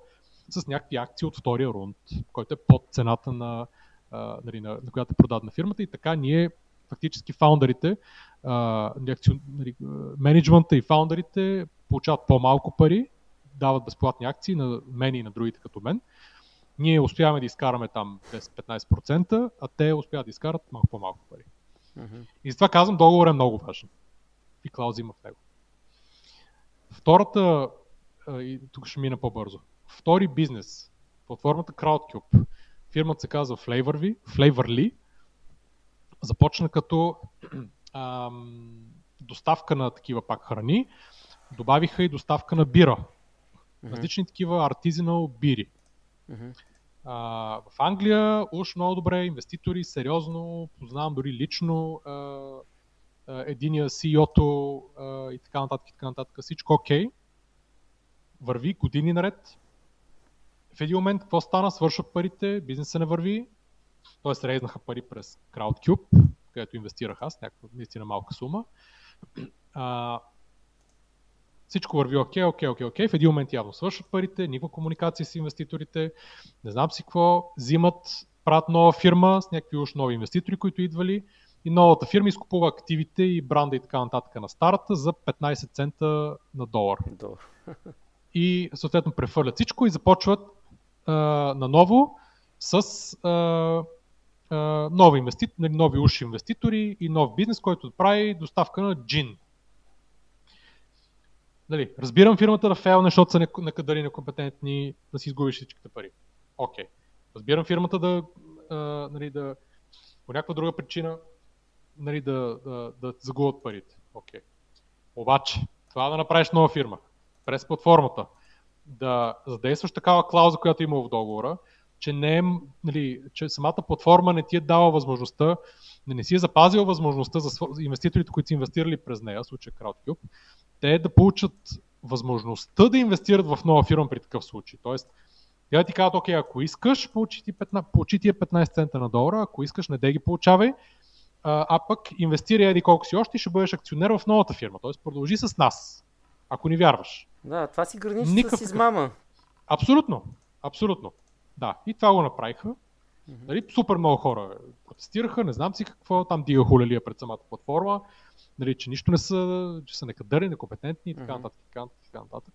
с някакви акции от втория рунд, който е под цената на, а, нали, на, на която е продадена фирмата. И така ние фактически фаундърите, нали, нали, менеджмента и фаундърите получават по-малко пари, дават безплатни акции на мен и на другите като мен. Ние успяваме да изкараме там 10-15%, а те успяват да изкарат малко по-малко пари. Мгм. И затова казвам, договор е много важен. И клаузи има в него. Втората, и тук ще мина по-бързо. Втори бизнес, платформата CrowdCube, фирмата се казва Flavorly, Flavorly започна като ам, доставка на такива пак храни, добавиха и доставка на бира. Различни такива artisanal бири. Мгм. А, в Англия уж много добре, инвеститори, сериозно, познавам дори лично а, а, единия CEO-то а, и така нататък, и така нататък. Всичко окей. Върви години наред. В един момент какво стана? Свършват парите, бизнесът не върви. Тоест рейзнаха пари през CrowdCube, където инвестирах аз, някаква наистина малка сума. А, всичко върви окей, окей, окей, окей. В един момент явно свършват парите, никаква комуникация с инвеститорите, не знам си какво, взимат, правят нова фирма с някакви уж нови инвеститори, които идвали и новата фирма изкупува активите и бранда и така нататък на старата за 15 цента на долар. Добре. И съответно прехвърлят всичко и започват а, наново с а, нови, инвеститори, нови уши инвеститори и нов бизнес, който прави доставка на джин. Нали, разбирам фирмата да фейлне, защото са некадъри некомпетентни да си изгубиш всичките пари. Окей. Разбирам фирмата да, а, нали, да по някаква друга причина нали, да, да, да загубят парите. Окей. Обаче, това да направиш нова фирма през платформата, да задействаш такава клауза, която има в договора, че, не е, нали, че самата платформа не ти е дала възможността, не, не си е запазила възможността за инвеститорите, които са инвестирали през нея, в случая CrowdCube, те да получат възможността да инвестират в нова фирма при такъв случай. Тоест, тя да ти казват, окей, ако искаш, получи ти, 15, получи тия 15 цента на долара, ако искаш, не де ги получавай, а, а пък инвестирай еди колко си още и ще бъдеш акционер в новата фирма. Тоест, продължи с нас, ако ни вярваш. Да, това си граничи Никакъв с измама. Абсолютно. Абсолютно. Да. И това го направиха. Нали, супер много хора протестираха, не знам си какво, там дига хулелия пред самата платформа, нали, че нищо не са, че са некадърни, некомпетентни и така Мгм. нататък, така така нататък.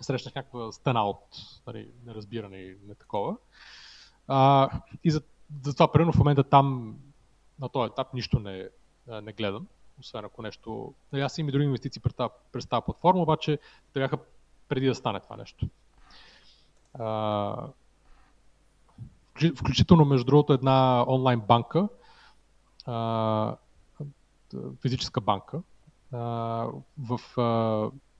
Срещнах някаква стена от нали, неразбиране и не такова. А, и за, затова, примерно, в момента там, на този етап, нищо не, не гледам, освен ако нещо... Нали, аз имам и други инвестиции през тази, през тази платформа, обаче те бяха преди да стане това нещо. А, включително, между другото, една онлайн банка, а, физическа банка а, в, а,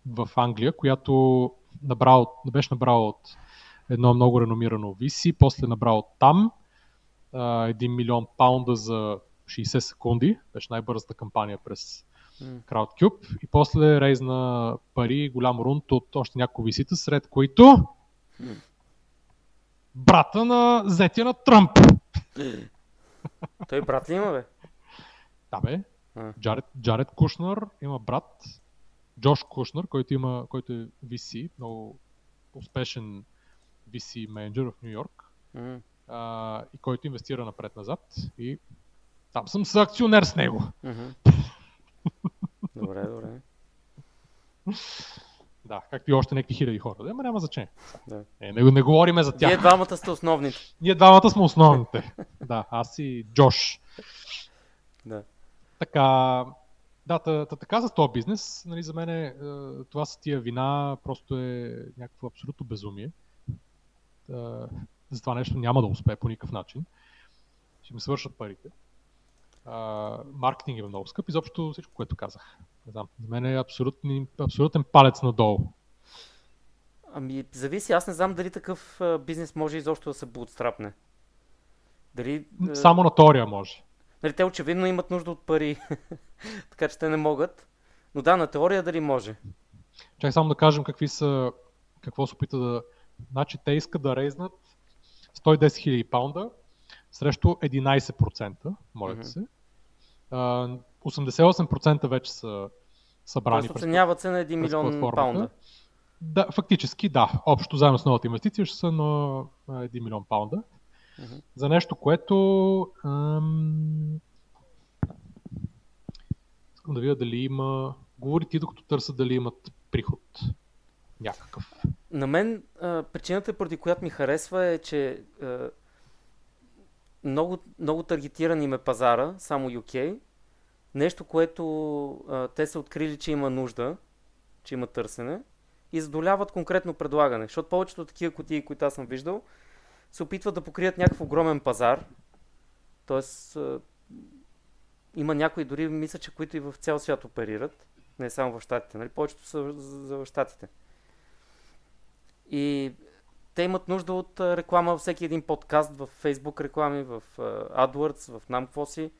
в Англия, която набрал, беше набрала от едно много реномирано VC, после набрал от там а, 1 милион паунда за 60 секунди, беше най-бързата кампания през. CrowdCube и после рейзна пари, голям рунд от още няколко висита, сред които брата на зетя на Тръмп. Той брат ли има, бе? Да, бе. А. Джаред, Джаред Кушнер има брат, Джош Кушнер, който, има, който е VC, много успешен VC менеджер в Нью Йорк а, и който инвестира напред-назад и там съм с акционер с него. Мгм. Добре, добре. Да, както и още някакви хиляди хора. Да, ма няма значение. Да. Е, не, не говориме за тях. Вие двамата сте основните. Ние двамата сме основните. да, аз и Джош. Да. Така, да, та, та, така за този бизнес, нали, за мен е, е, това с тия вина просто е някакво абсолютно безумие. Та, за това нещо няма да успее по никакъв начин. Ще ми свършат парите. А, маркетинг е много скъп, изобщо всичко, което казах. Не знам, за мен е абсолютни, абсолютен палец надолу. Ами, зависи. Аз не знам дали такъв бизнес може изобщо да се бутстрапне. Дали... Само на теория може. Нали, те очевидно имат нужда от пари, така че те не могат. Но да, на теория дали може. Чакай само да кажем какви са, какво се опита да... Значи те искат да рейзнат 110 000 паунда срещу 11%, моля Мгм. се. А, 88% вече са събрани Тоест оценяват се на 1 през милион паунда. Да, фактически да. Общо заедно с новата инвестиция ще са на а, 1 милион паунда. Мгм. За нещо, което... Ам... Искам да видя дали има... Говори ти, докато търся дали имат приход. Някакъв. На мен а, причината, поради която ми харесва е, че а, много, много таргетиран им е пазара, само UK. Нещо, което а, те са открили, че има нужда, че има търсене и задоляват конкретно предлагане. Защото повечето такива кутии, които аз съм виждал, се опитват да покрият някакъв огромен пазар. Тоест, а, има някои дори, мисля, че които и в цял свят оперират. Не само в Штатите. Нали? Повечето са за, за Штатите. И те имат нужда от реклама във всеки един подкаст, в Facebook реклами, в AdWords, в нам какво си.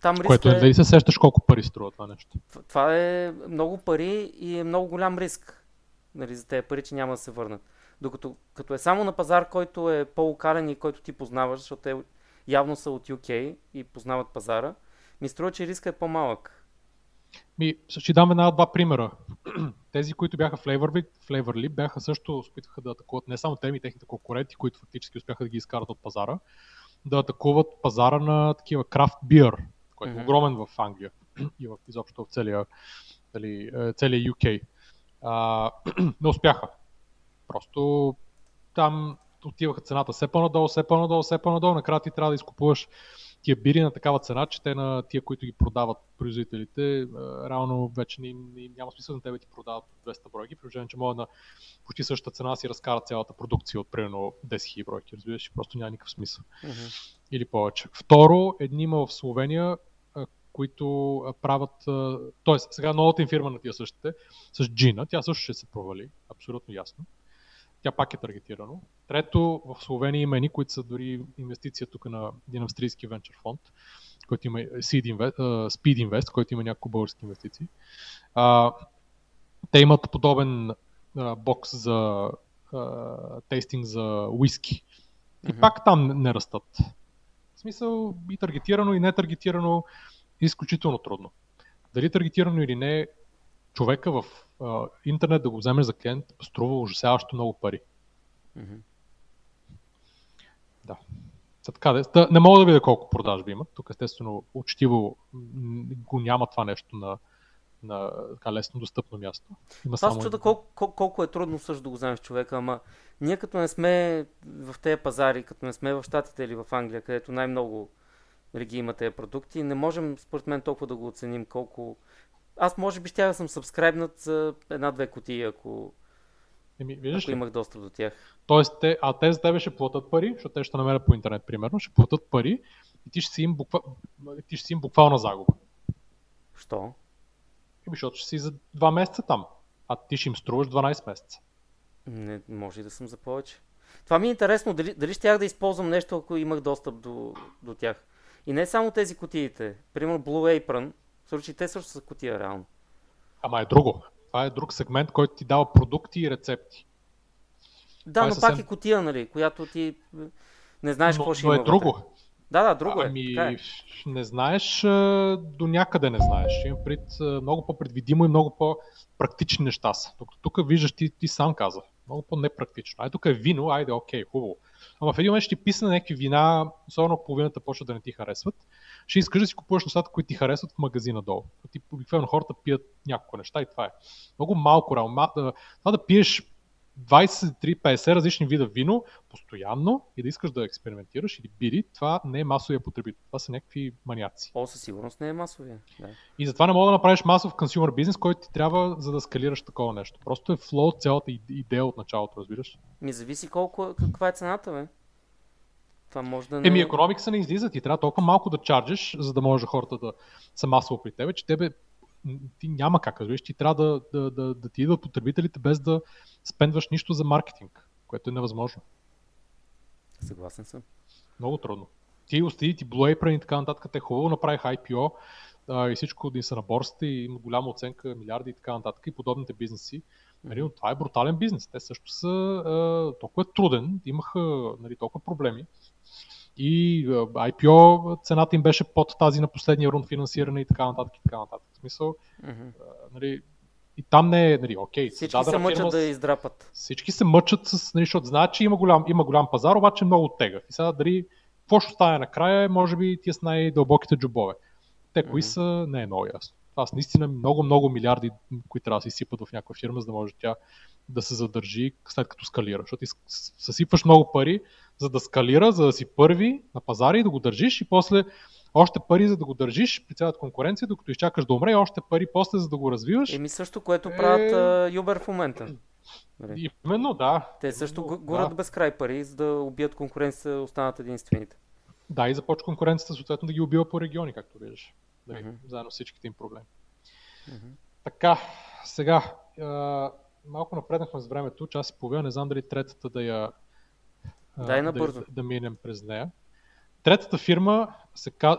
Там риска Което е, дали се сещаш колко пари струва това нещо. това е много пари и е много голям риск нали, за тези пари, че няма да се върнат. Докато като е само на пазар, който е по-локален и който ти познаваш, защото те явно са от UK и познават пазара, ми струва, че риска е по-малък. Ми, ще дам една-два примера. Тези, които бяха в Flavor, Flavor бяха също, се опитаха да атакуват не само теми и техните конкуренти, които фактически успяха да ги изкарат от пазара, да атакуват пазара на такива крафт бир, който е огромен в Англия и в, изобщо в целия, дали, е, целия UK. А, не успяха. Просто там отиваха цената все по-надолу, все по-надолу, все по-надолу. Накрая ти трябва да изкупуваш тия бири на такава цена, че те на тия, които ги продават производителите, а, реално вече не, не, няма смисъл на тебе ти продават 200 бройки, при положение, че могат на почти същата цена си разкарат цялата продукция от примерно 10 000 бройки, разбираш, просто няма никакъв смисъл. Мгм. Или повече. Второ, едни има в Словения, които правят, т.е. сега новата им фирма на тия същите, с Джина, тя също ще се провали, абсолютно ясно. Тя пак е таргетирано. Трето, в Словения има едни, които са дори инвестиция тук на един австрийски венчър фонд, който има Seed Invest, Speed Invest, който има няколко български инвестиции. А, те имат подобен а, бокс за а, тейстинг за уиски. И пак там не растат. В смисъл и таргетирано, и не таргетирано, изключително трудно. Дали таргетирано или не, човека в а, интернет да го вземеш за клиент струва ужасяващо много пари. Мгм. Та така, де, та, не мога да видя колко продажби имат. Тук естествено учтиво го няма това нещо на, на така лесно достъпно място. Има Аз само чуда колко, колко, колко е трудно също да го вземеш човека, ама ние като не сме в тези пазари, като не сме в Штатите или в Англия, където най-много ги има тези продукти, не можем според мен толкова да го оценим колко... Аз може би ще да съм сабскрайбнат за една-две кутии, ако, Еми, виждаш ако ли? имах достъп до тях. Тоест, те, а те за тебе ще платят пари, защото те ще намерят по интернет, примерно, ще платят пари и ти ще си им, буква, ти ще си им буквална загуба. Що? Еми, защото ще си за 2 месеца там, а ти ще им струваш 12 месеца. Не, може и да съм за повече. Това ми е интересно, дали, дали щях да използвам нещо, ако имах достъп до, до тях. И не само тези кутиите. Примерно Blue Apron, в случай те също са кутия реално. Ама е друго. Това е друг сегмент, който ти дава продукти и рецепти. Да, но съвсем... пак е котия, нали, която ти не знаеш какво ще но има. е друго. Вътре. Да, да, друго ами, е. Така е. Не знаеш, до някъде не знаеш. Имам пред много по-предвидимо и много по-практични неща са. Докато тук виждаш, ти, ти сам каза. Много по-непрактично. Ай, тук е вино, айде, окей, хубаво. Ама в един момент ще ти писне някакви вина, особено половината почва да не ти харесват. Ще искаш да си купуваш нещата, които ти харесват в магазина долу. Ти обикновено хората пият няколко неща и това е. Много малко реално. Това да пиеш 20-50 различни вида вино постоянно и да искаш да експериментираш или бири, това не е масовия потребител. Това са някакви маняци. О, със сигурност не е масовия. Да. И затова не мога да направиш масов консюмер бизнес, който ти трябва за да скалираш такова нещо. Просто е флоу цялата идея от началото, разбираш? Ми зависи колко, каква е цената, бе. Това може да не... Еми, економикса не излиза. Ти трябва толкова малко да чарджиш, за да може хората да са масово при тебе, че тебе ти няма как, разбираш, ти трябва да, да, да, да ти идват потребителите без да спендваш нищо за маркетинг, което е невъзможно. Съгласен съм. Много трудно. Ти остади, ти Blue Apron и така нататък, те хубаво направих IPO а, и всичко да са на борсата и има голяма оценка, милиарди и така нататък и подобните бизнеси. Нали, но това е брутален бизнес. Те също са а, толкова труден, имаха нали, толкова проблеми. И IPO цената им беше под тази на последния рунд финансиране и така нататък. И така нататък. В смисъл, mm-hmm. нали, и там не е, нали, окей. Всички се мъчат фирма, да издрапат. Всички се мъчат, с, нали, защото знаят, че има голям, има голям пазар, обаче много тега. И сега дали какво ще стане накрая, може би тия с най-дълбоките джобове. Те кои mm-hmm. са, не е много ясно. Това са наистина много, много милиарди, които трябва да се изсипат в някаква фирма, за да може тя да се задържи след като скалира. Защото съсипваш много пари, за да скалира, за да си първи на пазара и да го държиш и после още пари за да го държиш при цялата конкуренция, докато изчакаш да умре, още пари после за да го развиваш. Еми също, което е... правят uh, Uber в момента. Нали? Именно, да. Те също Именно, горят да. без край пари, за да убият конкуренцията, останат единствените. Да, и започва конкуренцията съответно да ги убива по региони, както виждаш. Да, uh-huh. Заедно с всичките им проблеми. Uh-huh. Така, сега, а, малко напреднахме с времето, час и половина, не знам дали третата да я Дай набързо. Да, да минем през нея. Третата фирма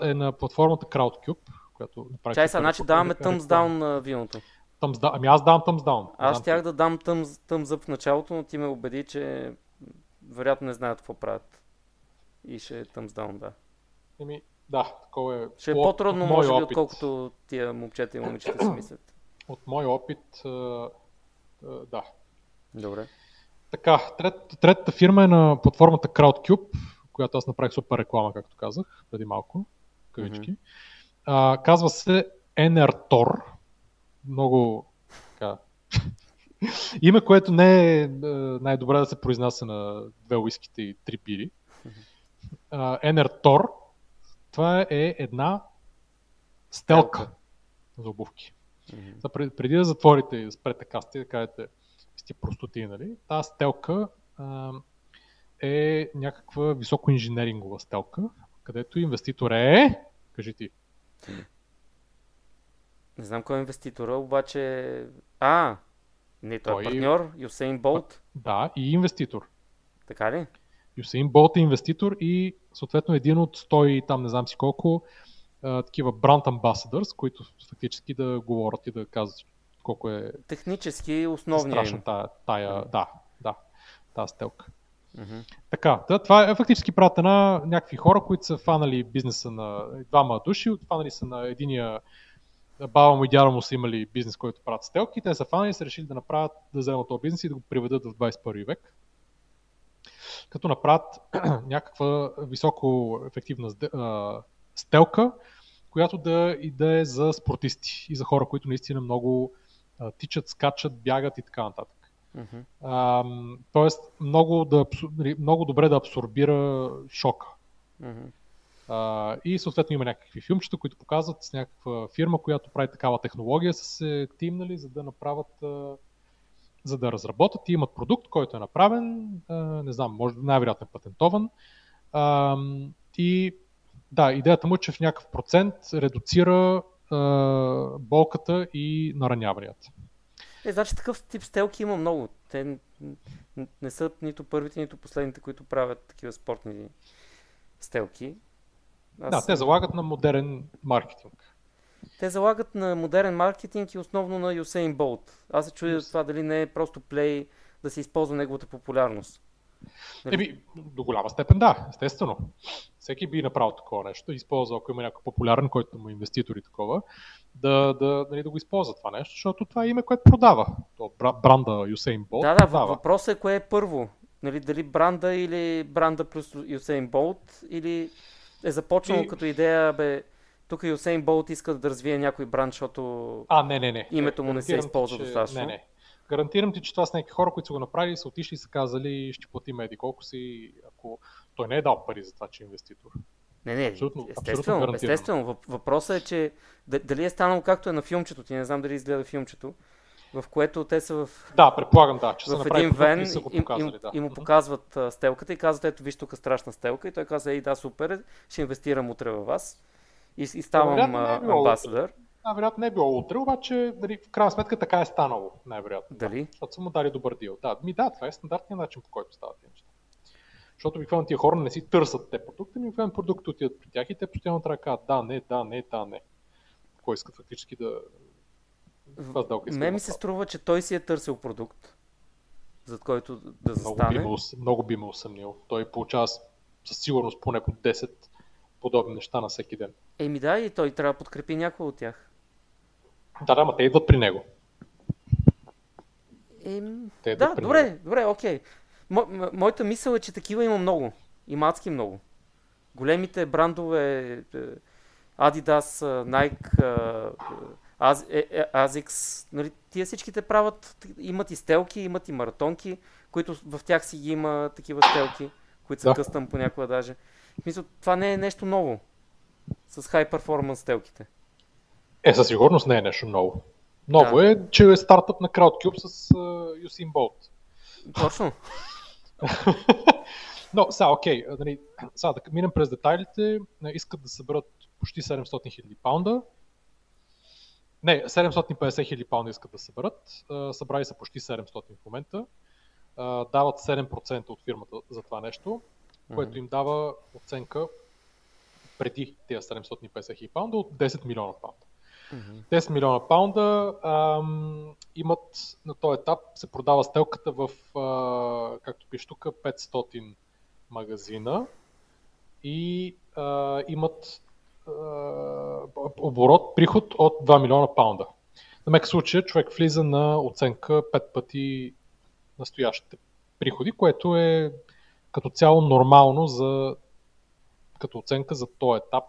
е на платформата Crowdcube, която направи. Чай сега, значи даваме thumbs down на виното. Thumbs down. Ами аз давам thumbs down. Аз щях да дам thumbs, thumbs up в началото, но ти ме убеди, че вероятно не знаят какво правят. И ще е thumbs down, да. Еми, да, такова е. Ще е по-трудно, може би, отколкото тия момчета и момичета си мислят. От мой опит, да. Добре. Така, трет, третата фирма е на платформата Crowdcube, която аз направих супер реклама, както казах преди малко. Кавички. Mm-hmm. А, казва се Enertor. Много така, Име, което не е най-добре да се произнася на две уиските и три пири. Uh, Enertor. Това е една стелка за обувки. Mm-hmm. преди да затворите и да спрете касти, да кажете сте простоти, нали? Тази стелка а, е някаква високоинженерингова стелка, където инвеститор е... Кажи ти. Не знам кой е инвеститора, обаче... А, не, той, е той... е партньор, Юсейн Болт. Да, и инвеститор. Така ли? Юсейн Болт е инвеститор и съответно един от 100 и там не знам си колко а, такива бранд амбасадърс, които фактически да говорят и да казват колко е технически основния страшна тая, тая да, да, тази стелка. Mm-hmm. Така, да, това е фактически правят на някакви хора, които са фанали бизнеса на двама души, фанали са на единия баба му и дядо му са имали бизнес, който правят стелки, те са фанали и са решили да направят, да вземат този бизнес и да го приведат в 21 век. Като направят някаква високо ефективна стелка, която да, и да е за спортисти и за хора, които наистина много тичат, скачат, бягат и така нататък. Uh-huh. А, тоест, много, да, нали, много добре да абсорбира шока. Uh-huh. А, и съответно има някакви филмчета, които показват с някаква фирма, която прави такава технология с е, тим, нали, за да направят, а, за да разработят и имат продукт, който е направен, не знам, може най-вероятно е патентован. И да, идеята му е, че в някакъв процент редуцира болката и нараняванията. Е, значи такъв тип стелки има много. Те не са нито първите, нито последните, които правят такива спортни стелки. Аз... Да, те залагат на модерен маркетинг. Те залагат на модерен маркетинг и основно на Юсейн Болт. Аз се чудя yes. това дали не е просто плей да се използва неговата популярност. Нали? Еми, до голяма степен да, естествено. Всеки би направил такова нещо, използва, ако има някой популярен, който му инвеститори такова, да, да, нали, да го използва това нещо, защото това е име, което продава. То бранда Юсейн Болт Да, да, продава. въпросът е кое е първо. Нали, дали бранда или бранда плюс Юсейн Болт или е започнало и... като идея, бе, тук Юсейн Болт иска да развие някой бранд, защото а, не, не, не. името му не се използва че... достатъчно. Не, не. Гарантирам ти, че това са някакви хора, които са го направили, са отишли и са казали, ще платим еди колко си, ако той не е дал пари за това, че е инвеститор. Не, не, абсолютно, естествено, абсолютно естествено. Въпросът е, че дали е станало както е на филмчето, ти не знам дали изгледа филмчето, в което те са в... Да, предполагам, да, че в един вен и, го показали, и, да. и му показват стелката и казват, ето виж тук страшна стелка и той казва, ей да, супер, ще инвестирам утре във вас и, и ставам uh, амбасадър. Най-вероятно не е било утре, обаче дали, в крайна сметка така е станало, най-вероятно. Дали? Да, защото са му дали добър дил. Да, ми да, това е стандартният начин, по който стават тези неща. Защото обикновено тия хора не си търсят те продукти, ми обикновено продукти отидат при тях и те постоянно трябва да кажат да, не, да, не, да, не. Кой искат фактически да... Ме ми се струва, че той си е търсил продукт, за който да застане. Много би, ме, много би ме усъмнил. Той получава със сигурност поне по 10 подобни неща на всеки ден. Еми да, и той трябва да подкрепи някой от тях. Да, да, ма те идват при него. Ем... Те да, добре, него. добре, окей. Мо, моята мисъл е, че такива има много. И мацки много. Големите брандове е, Adidas, Nike, Asics, нали, тия всичките правят, имат и стелки, имат и маратонки, които в тях си ги има такива стелки, които са да. къстъм понякога даже. Смисъл, това не е нещо ново с high performance стелките. Е, със сигурност не е нещо ново. Ново да. е, че е стартъп на CrowdCube с uh, Usain Bolt. Точно. Но, сега, окей, нали, сега да минем през детайлите. Искат да съберат почти 700 хиляди паунда. Не, 750 хиляди паунда искат да съберат. Събрали са почти 700 в момента. Дават 7% от фирмата за това нещо, което им дава оценка преди тези 750 хиляди паунда от 10 милиона паунда. 10 милиона паунда ам, имат на този етап се продава стелката в, а, както пише тук, 500 магазина и а, имат а, оборот, приход от 2 милиона паунда. На мек случай човек влиза на оценка 5 пъти настоящите приходи, което е като цяло нормално за, като оценка за този етап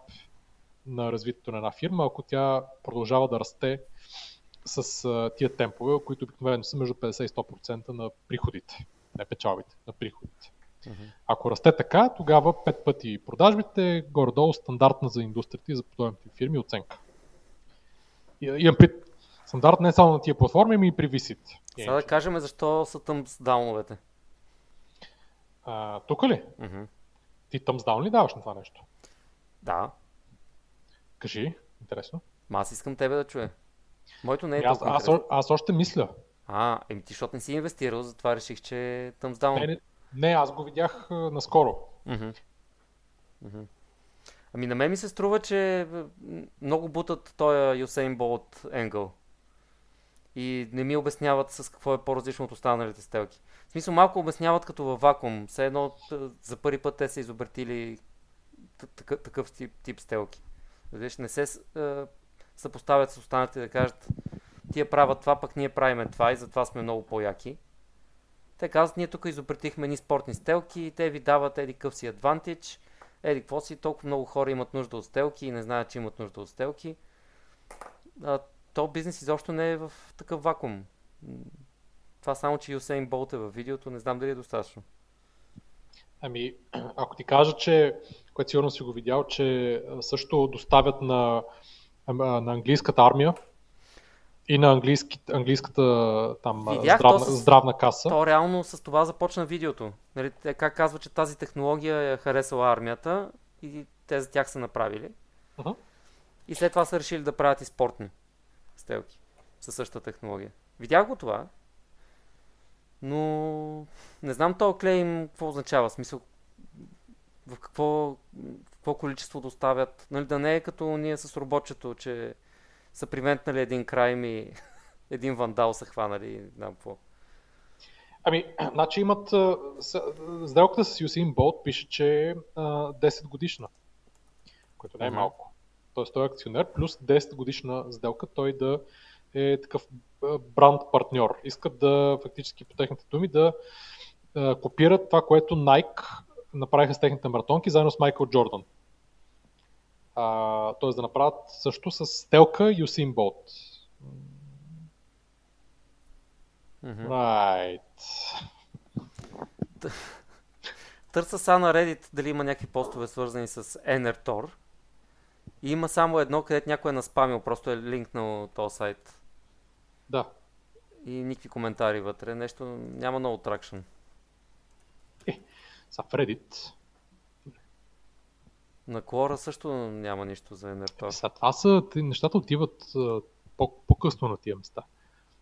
на развитието на една фирма, ако тя продължава да расте с а, тия темпове, които обикновено са между 50 и 100% на приходите, не печалбите, на приходите. Uh-huh. Ако расте така, тогава 5 пъти продажбите, горе-долу стандартна за индустрията и за подобните фирми оценка. И, имам пред стандарт не само на тия платформи, ами и при VSIT. Сега да кажем защо са тъм с дауновете. А, тук ли? Uh-huh. Ти тъмсдаун ли даваш на това нещо? Да. Кажи, интересно. Ма аз искам тебе да чуя. Моето не е аз, аз, аз, аз още мисля. А, еми ти, защото не си инвестирал, затова реших, че тъм сдавам. Не, не, не, аз го видях а, наскоро. Uh-huh. Uh-huh. Ами на мен ми се струва, че много бутат този Юсейн Болт Енгъл. И не ми обясняват с какво е по-различно от останалите стелки. В смисъл малко обясняват като във вакуум. Все едно за първи път те са изобретили такъв, тип, тип стелки. Виж, не се е, съпоставят с останалите да кажат тия правят това, пък ние правиме това и затова сме много по-яки. Те казват, ние тук изобретихме ни спортни стелки и те ви дават еди къв си адвантич, еди какво си, толкова много хора имат нужда от стелки и не знаят, че имат нужда от стелки. А, то бизнес изобщо не е в такъв вакуум. Това само, че Юсейн Болт е във видеото, не знам дали е достатъчно. Ами, ако ти кажа, че, което сигурно си го видял, че също доставят на, на английската армия и на английски, английската там, Видях, здравна, с, здравна каса. То реално с това започна видеото. Нали, как казва, че тази технология е харесала армията и те за тях са направили. Uh-huh. И след това са решили да правят и спортни стелки със същата технология. Видях го това, но не знам този клейм какво означава. Смисъл, в какво, в какво количество доставят. Нали, да не е като ние с робочето, че са привентнали един край и един вандал са хванали. Не знам какво. Ами, значи имат сделката с Usain Bolt пише, че е а, 10 годишна, което не е малко. Тоест той е акционер плюс 10 годишна сделка, той да е такъв бранд партньор. Искат да фактически по техните думи да а, копират това, което Nike направиха с техните маратонки, заедно с Майкъл Джордан. А, тоест да направят също с стелка Usain Bolt. Мгм. Right. Търса са на Reddit дали има някакви постове свързани с Enertor. И има само едно, където някой е наспамил, просто е линкнал този сайт. Да. И никакви коментари вътре, нещо няма много тракшн. Са в Reddit. На Quora също няма нищо за Enertor. Сега, това са, нещата отиват по-късно на тия места.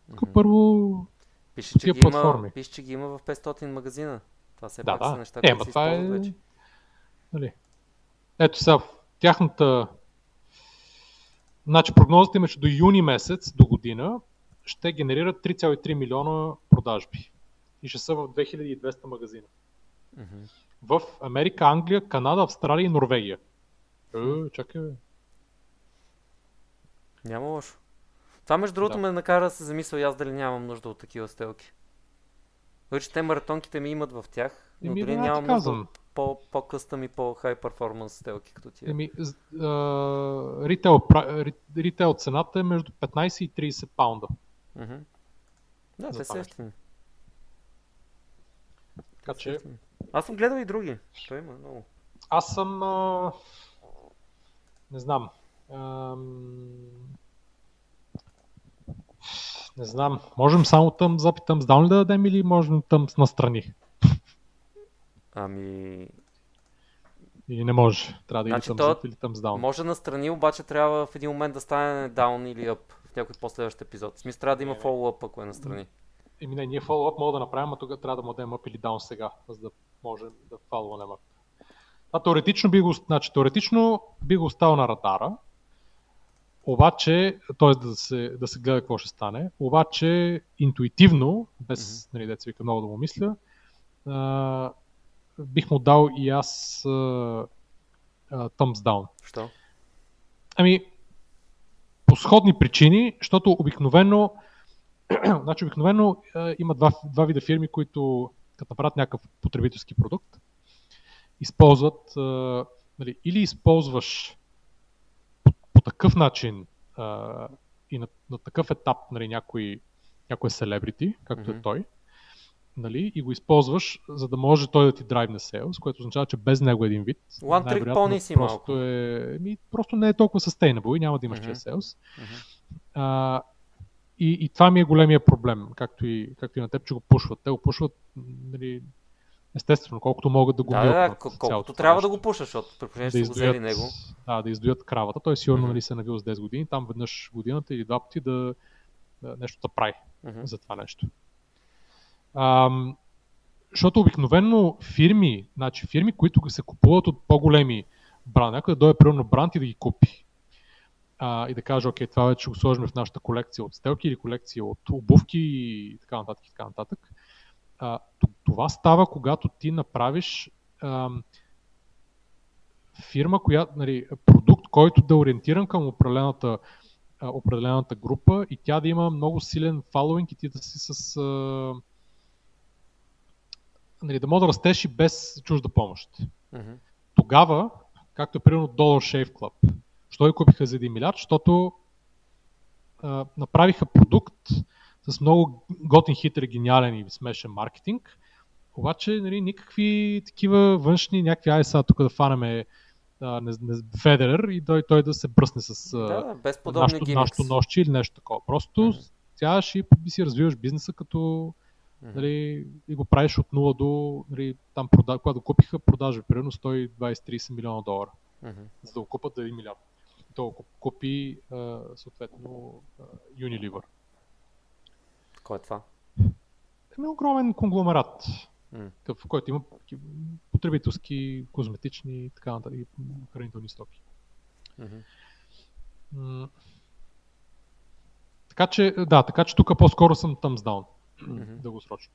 Тук Мгм. първо, Пише, че ги има, пише, че ги има в 500 магазина. Това все да, пак са да. неща, Е, които се това е... вече. Нали. Ето сега, тяхната... Значи прогнозата им е, че до юни месец, до година, ще генерират 3,3 милиона продажби. И ще са в 2200 магазина. Мгм. В Америка, Англия, Канада, Австралия и Норвегия. Е, чакай, бе. Няма лошо. Това между другото Да. ме накара да се замисля аз дали нямам нужда от такива стелки. Вече те маратонките ми имат в тях, но Еми, дори да, нямам нужда по-къстъм и по-хай перформанс стелки като тия. Еми, а, ритейл, ритейл цената е между 15 и 30 паунда. Мгм. Да, те нещо. ефтини. Така че. Аз съм гледал и други. Той има много. аз съм... А, не знам. Ам, не знам. Можем само тъм up и thumbs down ли да дадем или можем тъм настрани? Ами, Или не може. Трябва да Значи или то- thumbs up или thumbs down. може настрани, обаче трябва в един момент да стане down или up в някой последващ епизод. Смисъл трябва да има не. follow-up, ако е настрани. Еми не, ние follow-up мога да направим, а тук трябва да му дадем up или down сега, за да може да фалваме up. Това теоретично би го, значи, теоретично би го оставил на радара, обаче, т.е. Да се, да се гледа какво ще стане, обаче интуитивно, без нали, деца вика много да му мисля, а, бих му дал и аз а, а, thumbs down. Що? Ами, по сходни причини, защото обикновено, значи обикновено е, има два, два вида фирми, които като направят някакъв потребителски продукт, използват е, нали, или използваш по, по такъв начин е, и на, на такъв етап нали, някой, някой селебрити, както Мгм. е той, нали, и го използваш, за да може той да ти драйвне сейлс, което означава, че без него един вид. One trick pony си просто малко. Е, ми, просто не е толкова sustainable и няма да имаш Мгм. mm-hmm. сейлс. Мгм. А, и, и това ми е големия проблем, както и, както и на теб, че го пушват. Те го пушват, нали, естествено, колкото могат да го Да, да, колкото трябва да нещо. го пушаш, защото при да издоят, него. да, да издоят кравата. Той сигурно Мгм. нали, се е навил с 10 години, там веднъж годината или два пъти да, да нещо да прави Мгм. за това нещо. Ам, защото обикновено фирми, значи фирми, които се купуват от по-големи бранд, някой да дойде примерно бранд и да ги купи. А, и да каже, окей, това вече го сложим в нашата колекция от стелки или колекция от обувки и така нататък и така нататък. А, това става, когато ти направиш ам, фирма, която, нали, продукт, който да е ориентиран към определената, определената група и тя да има много силен фоллоуинг и ти да си с а, нали, да може да растеш и без чужда помощ. Мгм. Тогава, както е примерно Dollar Shave Club, що ги купиха за 1 милиард? Защото а, направиха продукт с много готин, хитър, гениален и смешен маркетинг, обаче нали, никакви такива външни, някакви ай сега тук да фанеме а, не, не, Федерер и той, той да се бръсне с а, Да, без нашото, нашото нощче или нещо такова. Просто Мгм. тя ще си развиваш бизнеса като. Нали, и го правиш от 0 до, нали, там, прода, когато купиха, продажи примерно 120-30 милиона долара, Мгм. за да го купат за 1 милиард. То купи а, съответно а, Unilever. Кой е това? Еми огромен конгломерат, М. в който има потребителски, козметични и така нататък, и хранителни стоки. М. Така че, да, така че тук по-скоро съм thumbs down, Мгм. дългосрочно.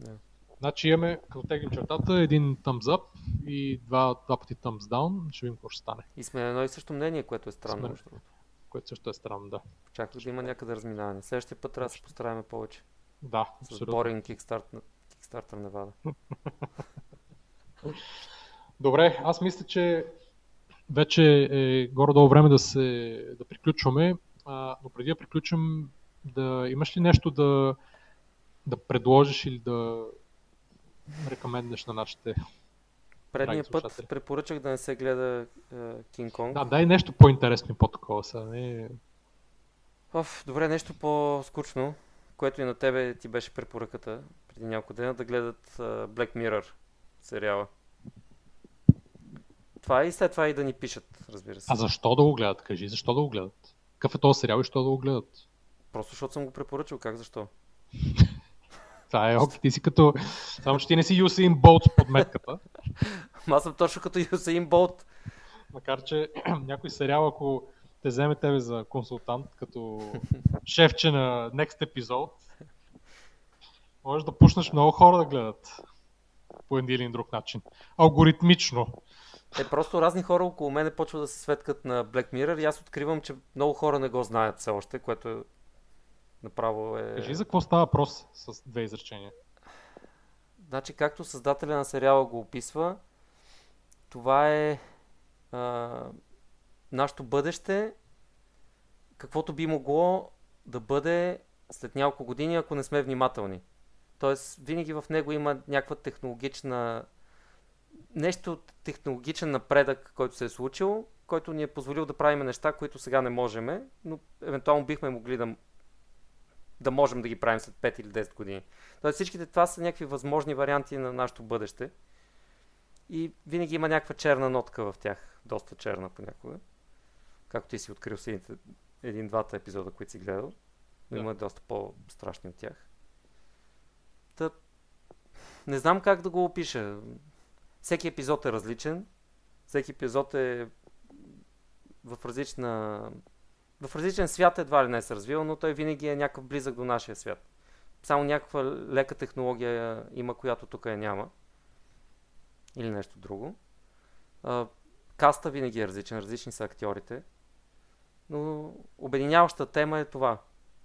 Да. Значи имаме, като теглим чертата, един thumbs up и два, два пъти thumbs down. Ще видим какво ще стане. И сме на едно и също мнение, което е странно. Сме-. Което също е странно, да. Очаквах да има някъде разминаване. Следващия път трябва да се постараем повече. Да, С абсолютно. Boring Kickstart, Kickstarter Невада. Добре, аз мисля, че вече е горе-долу време да се да приключваме, а, но преди да приключим, да имаш ли нещо да, да предложиш или да рекоменднеш на нашите... Предния път слушатели. препоръчах да не се гледа Кинг Конг. Да, дай нещо по-интересно и по-такова сега. Не... Оф, добре, нещо по-скучно, което и на тебе ти беше препоръката преди няколко дена да гледат а, Black Mirror сериала. Това е и след това и да ни пишат, разбира се. А защо да го гледат? Кажи, защо да го гледат? Какъв е този сериал и защо да го гледат? Просто защото съм го препоръчал, как защо? Това е, ок, ти си като... Само, че ти не си Юсейн Болт с подметката. Аз съм точно като Юсаин Болт. Макар, че някой сериал, ако те вземе тебе за консултант, като шефче на Next Episode, можеш да пушнеш много хора да гледат по един или друг начин. Алгоритмично. Е, просто разни хора около мене почват да се светкат на Black Mirror и аз откривам, че много хора не го знаят все още, което е направо е... Кажи за какво става въпрос с две изречения. Значи, както създателя на сериала го описва, това е а, нашето бъдеще, каквото би могло да бъде след няколко години, ако не сме внимателни. Тоест, винаги в него има някаква технологична нещо технологичен напредък, който се е случил, който ни е позволил да правим неща, които сега не можем, но евентуално бихме могли да, да можем да ги правим след 5 или 10 години. Тоест всичките това са някакви възможни варианти на нашето бъдеще. И винаги има някаква черна нотка в тях. Доста черна понякога. Както ти си открил си един-двата епизода, които си гледал. Но Да. има доста по-страшни от тях. Та, не знам как да го опиша. Всеки епизод е различен. Всеки епизод е в различна... В различен свят едва ли не се развива, но той винаги е някакъв близък до нашия свят. Само някаква лека технология има, която тук я няма. Или нещо друго. Каста винаги е различен, различни са актьорите. Но обединяваща тема е това.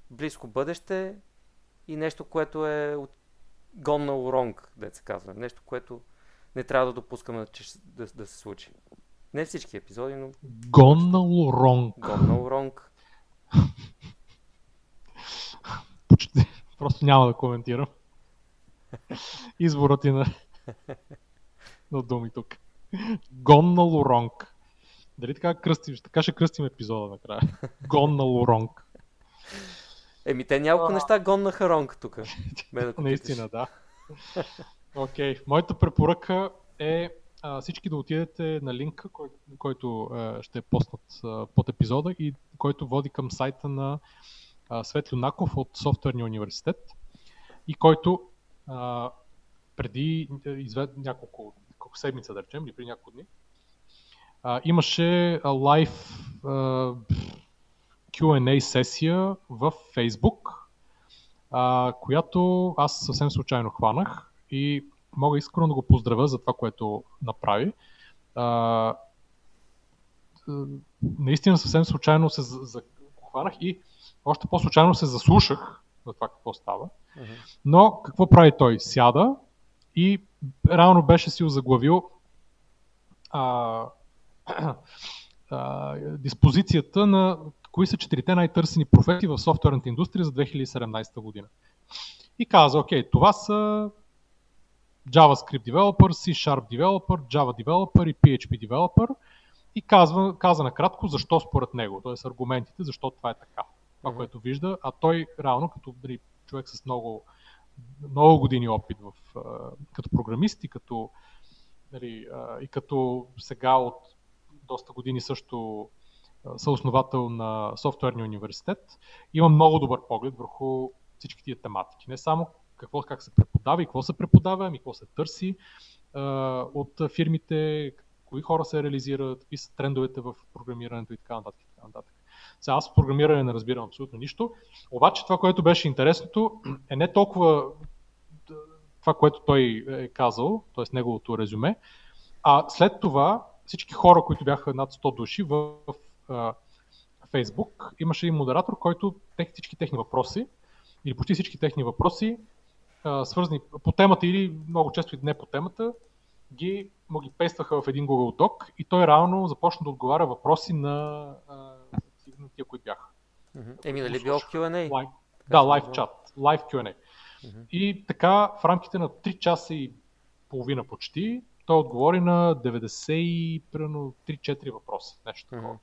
Близко бъдеще и нещо, което е от гоннал wrong, да се казва. Нещо, което не трябва да допускаме да, да се случи. Не всички епизоди, но Гоннал Ронг. гоннал wrong. Почти. Просто няма да коментирам. Изборът ти на, на думи тук. Гоннал Ронг. Дали така кръстим? Така ще кръстим епизода накрая. Гоннал Ронг. Еми, те няколко А. неща гоннаха wrong тук. Наистина, да. Окей, okay. моята препоръка е а, всички да отидете на линка, кой, който а, ще е постнат а, под епизода и който води към сайта на а, Свет Люнаков от Софтуерния университет и който а, преди е, извед, няколко, няколко седмица, да речем, или преди няколко дни, а, имаше лайв Q&A сесия в Facebook, а, която аз съвсем случайно хванах и мога искрено да го поздравя за това, което направи. А, наистина съвсем случайно се за, за, го хванах и още по-случайно се заслушах за това какво става. Но какво прави той? Сяда и реално беше си озаглавил а, а, диспозицията на кои са четирите най-търсени професии в софтуерната индустрия за 2017 година. И каза, окей, това са JavaScript developer, C-Sharp developer, Java developer и PHP developer и казва, каза накратко защо според него, т.е. аргументите, защо това е така. Това, което вижда, а той реално като дали, човек с много, много години опит в, като програмист и като, дали, а, и като сега от доста години също съосновател на софтуерния университет, има много добър поглед върху всички тия тематики. Не само какво, как се преподава и какво се преподава, ами какво се търси а, от фирмите, кои хора се реализират, какви са трендовете в програмирането и така нататък. и Така нататък. Сега аз в програмиране не разбирам абсолютно нищо, обаче това, което беше интересното, е не толкова това, което той е казал, т.е. неговото резюме. А след това всички хора, които бяха над 100 души в, в Фейсбук, имаше и модератор, който тех, всички техни въпроси, или почти всички техни въпроси, а, свързани по темата или много често и не по темата, ги му ги пействаха в един Google Doc и той реално започна да отговаря въпроси на, а, на тия, които бяха. Еми, нали бил Q&A? Да, лайв чат, лайв Q&A. Uh-huh. И така, в рамките на 3 часа и половина почти, той отговори на 90 примерно 3-4 въпроса, нещо такова. Uh-huh.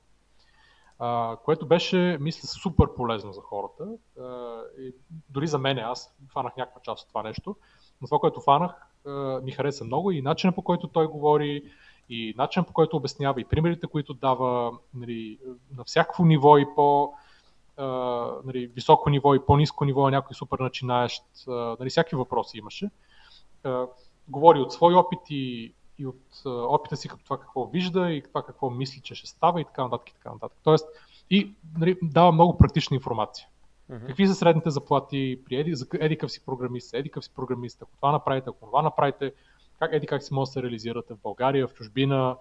Uh, което беше, мисля, супер полезно за хората. Uh, и дори за мене, аз фанах някаква част от това нещо, но това, което фанах, uh, ми хареса много и начинът по който той говори, и начинът по който обяснява, и примерите, които дава нали, на всяко ниво и по нали, високо ниво и по-низко ниво, някой супер начинаещ, нали, всякакви въпроси имаше. Говори от свой опит и, от опита си като това какво вижда и това какво мисли, че ще става и така нататък. И така нататък. Тоест, и нали, дава много практична информация. Uh-huh. Какви са средните заплати при еди, за еди къв си програмист, еди къв си програмист, ако това направите, ако това направите, как еди как си може да се реализирате в България, в чужбина,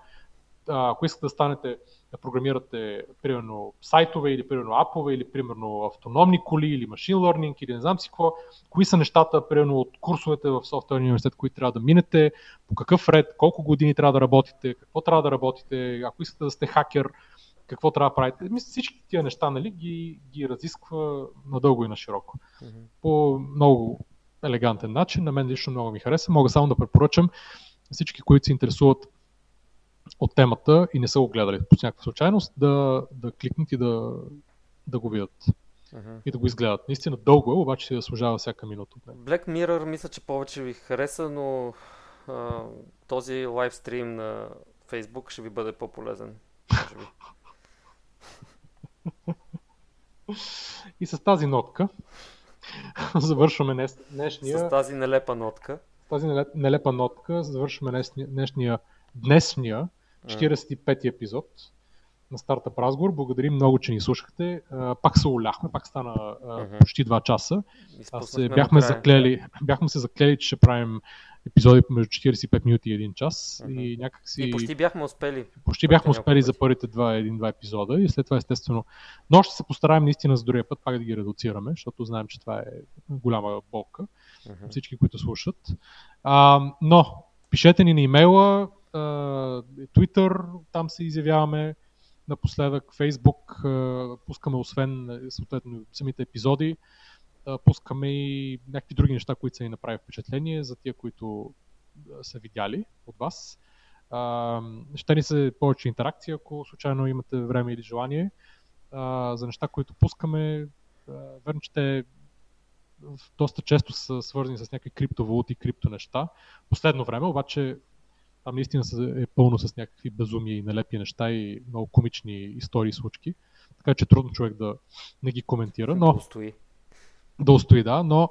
ако искате да станете да програмирате, примерно, сайтове или, примерно, апове, или, примерно, автономни коли, или машин learning, или не знам си какво, кои са нещата, примерно, от курсовете в софтуерния университет, които трябва да минете, по какъв ред, колко години трябва да работите, какво трябва да работите, ако искате да сте хакер, какво трябва да правите. Мисля, всички тия неща, нали, ги, ги разисква надълго и на широко. Mm-hmm. По много елегантен начин. На мен лично много ми хареса. Мога само да препоръчам всички, които се интересуват от темата и не са го гледали по някаква случайност, да, да кликнат и да, да го видят. Uh-huh. И да го изгледат. Наистина дълго е, обаче си заслужава всяка минута от него. Black Mirror мисля, че повече ви хареса, но а, този лайвстрим на Facebook ще ви бъде по-полезен. и с тази нотка завършваме днес, днешния... С тази нелепа нотка. С тази нелепа нотка завършваме днешния, днешния днесния 45-ти епизод на стартъп разговор. Благодарим много, че ни слушахте. Пак се уляхме, пак стана почти 2 часа. Аз се бяхме, заклели, бяхме се заклели, че ще правим епизоди между 45 минути и 1 час. Uh-huh. И някакси... И почти бяхме успели. Почти бяхме успели за първите два, един-два епизода и след това естествено. Но ще се постараем наистина за другия път пак да ги редуцираме, защото знаем, че това е голяма болка. Uh-huh. Всички, които слушат. А, но пишете ни на имейла, Twitter, там се изявяваме напоследък, Facebook, пускаме освен съответно самите епизоди, пускаме и някакви други неща, които са ни направи впечатление за тия, които са видяли от вас. Ще ни се повече интеракция, ако случайно имате време или желание. За неща, които пускаме, верно, че те доста често са свързани с някакви криптовалути, крипто неща. Последно време, обаче там наистина е пълно с някакви безумия и нелепи неща и много комични истории и случки. Така че е трудно човек да не ги коментира. Но, да устои. Да устои, да. Но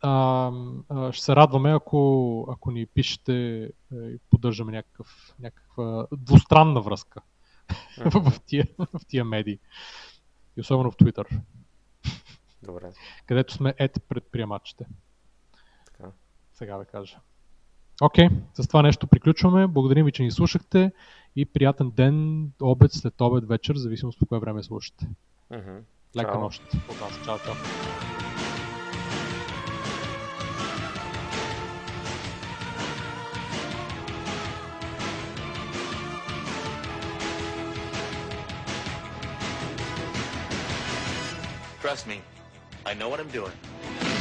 а, а, ще се радваме, ако, ако ни пишете е, и поддържаме някакъв, някаква двустранна връзка в, тия, в тия медии. И особено в Twitter. Добре. Където сме ед предприемачите. Така. Сега да кажа. Окей, okay, с това нещо приключваме. Благодарим ви, че ни слушахте и приятен ден, обед, след обед, вечер, зависимост по кое време слушате. Mm-hmm. Лека чао. нощ от нас. Чао, чао. Trust me, I know what I'm doing.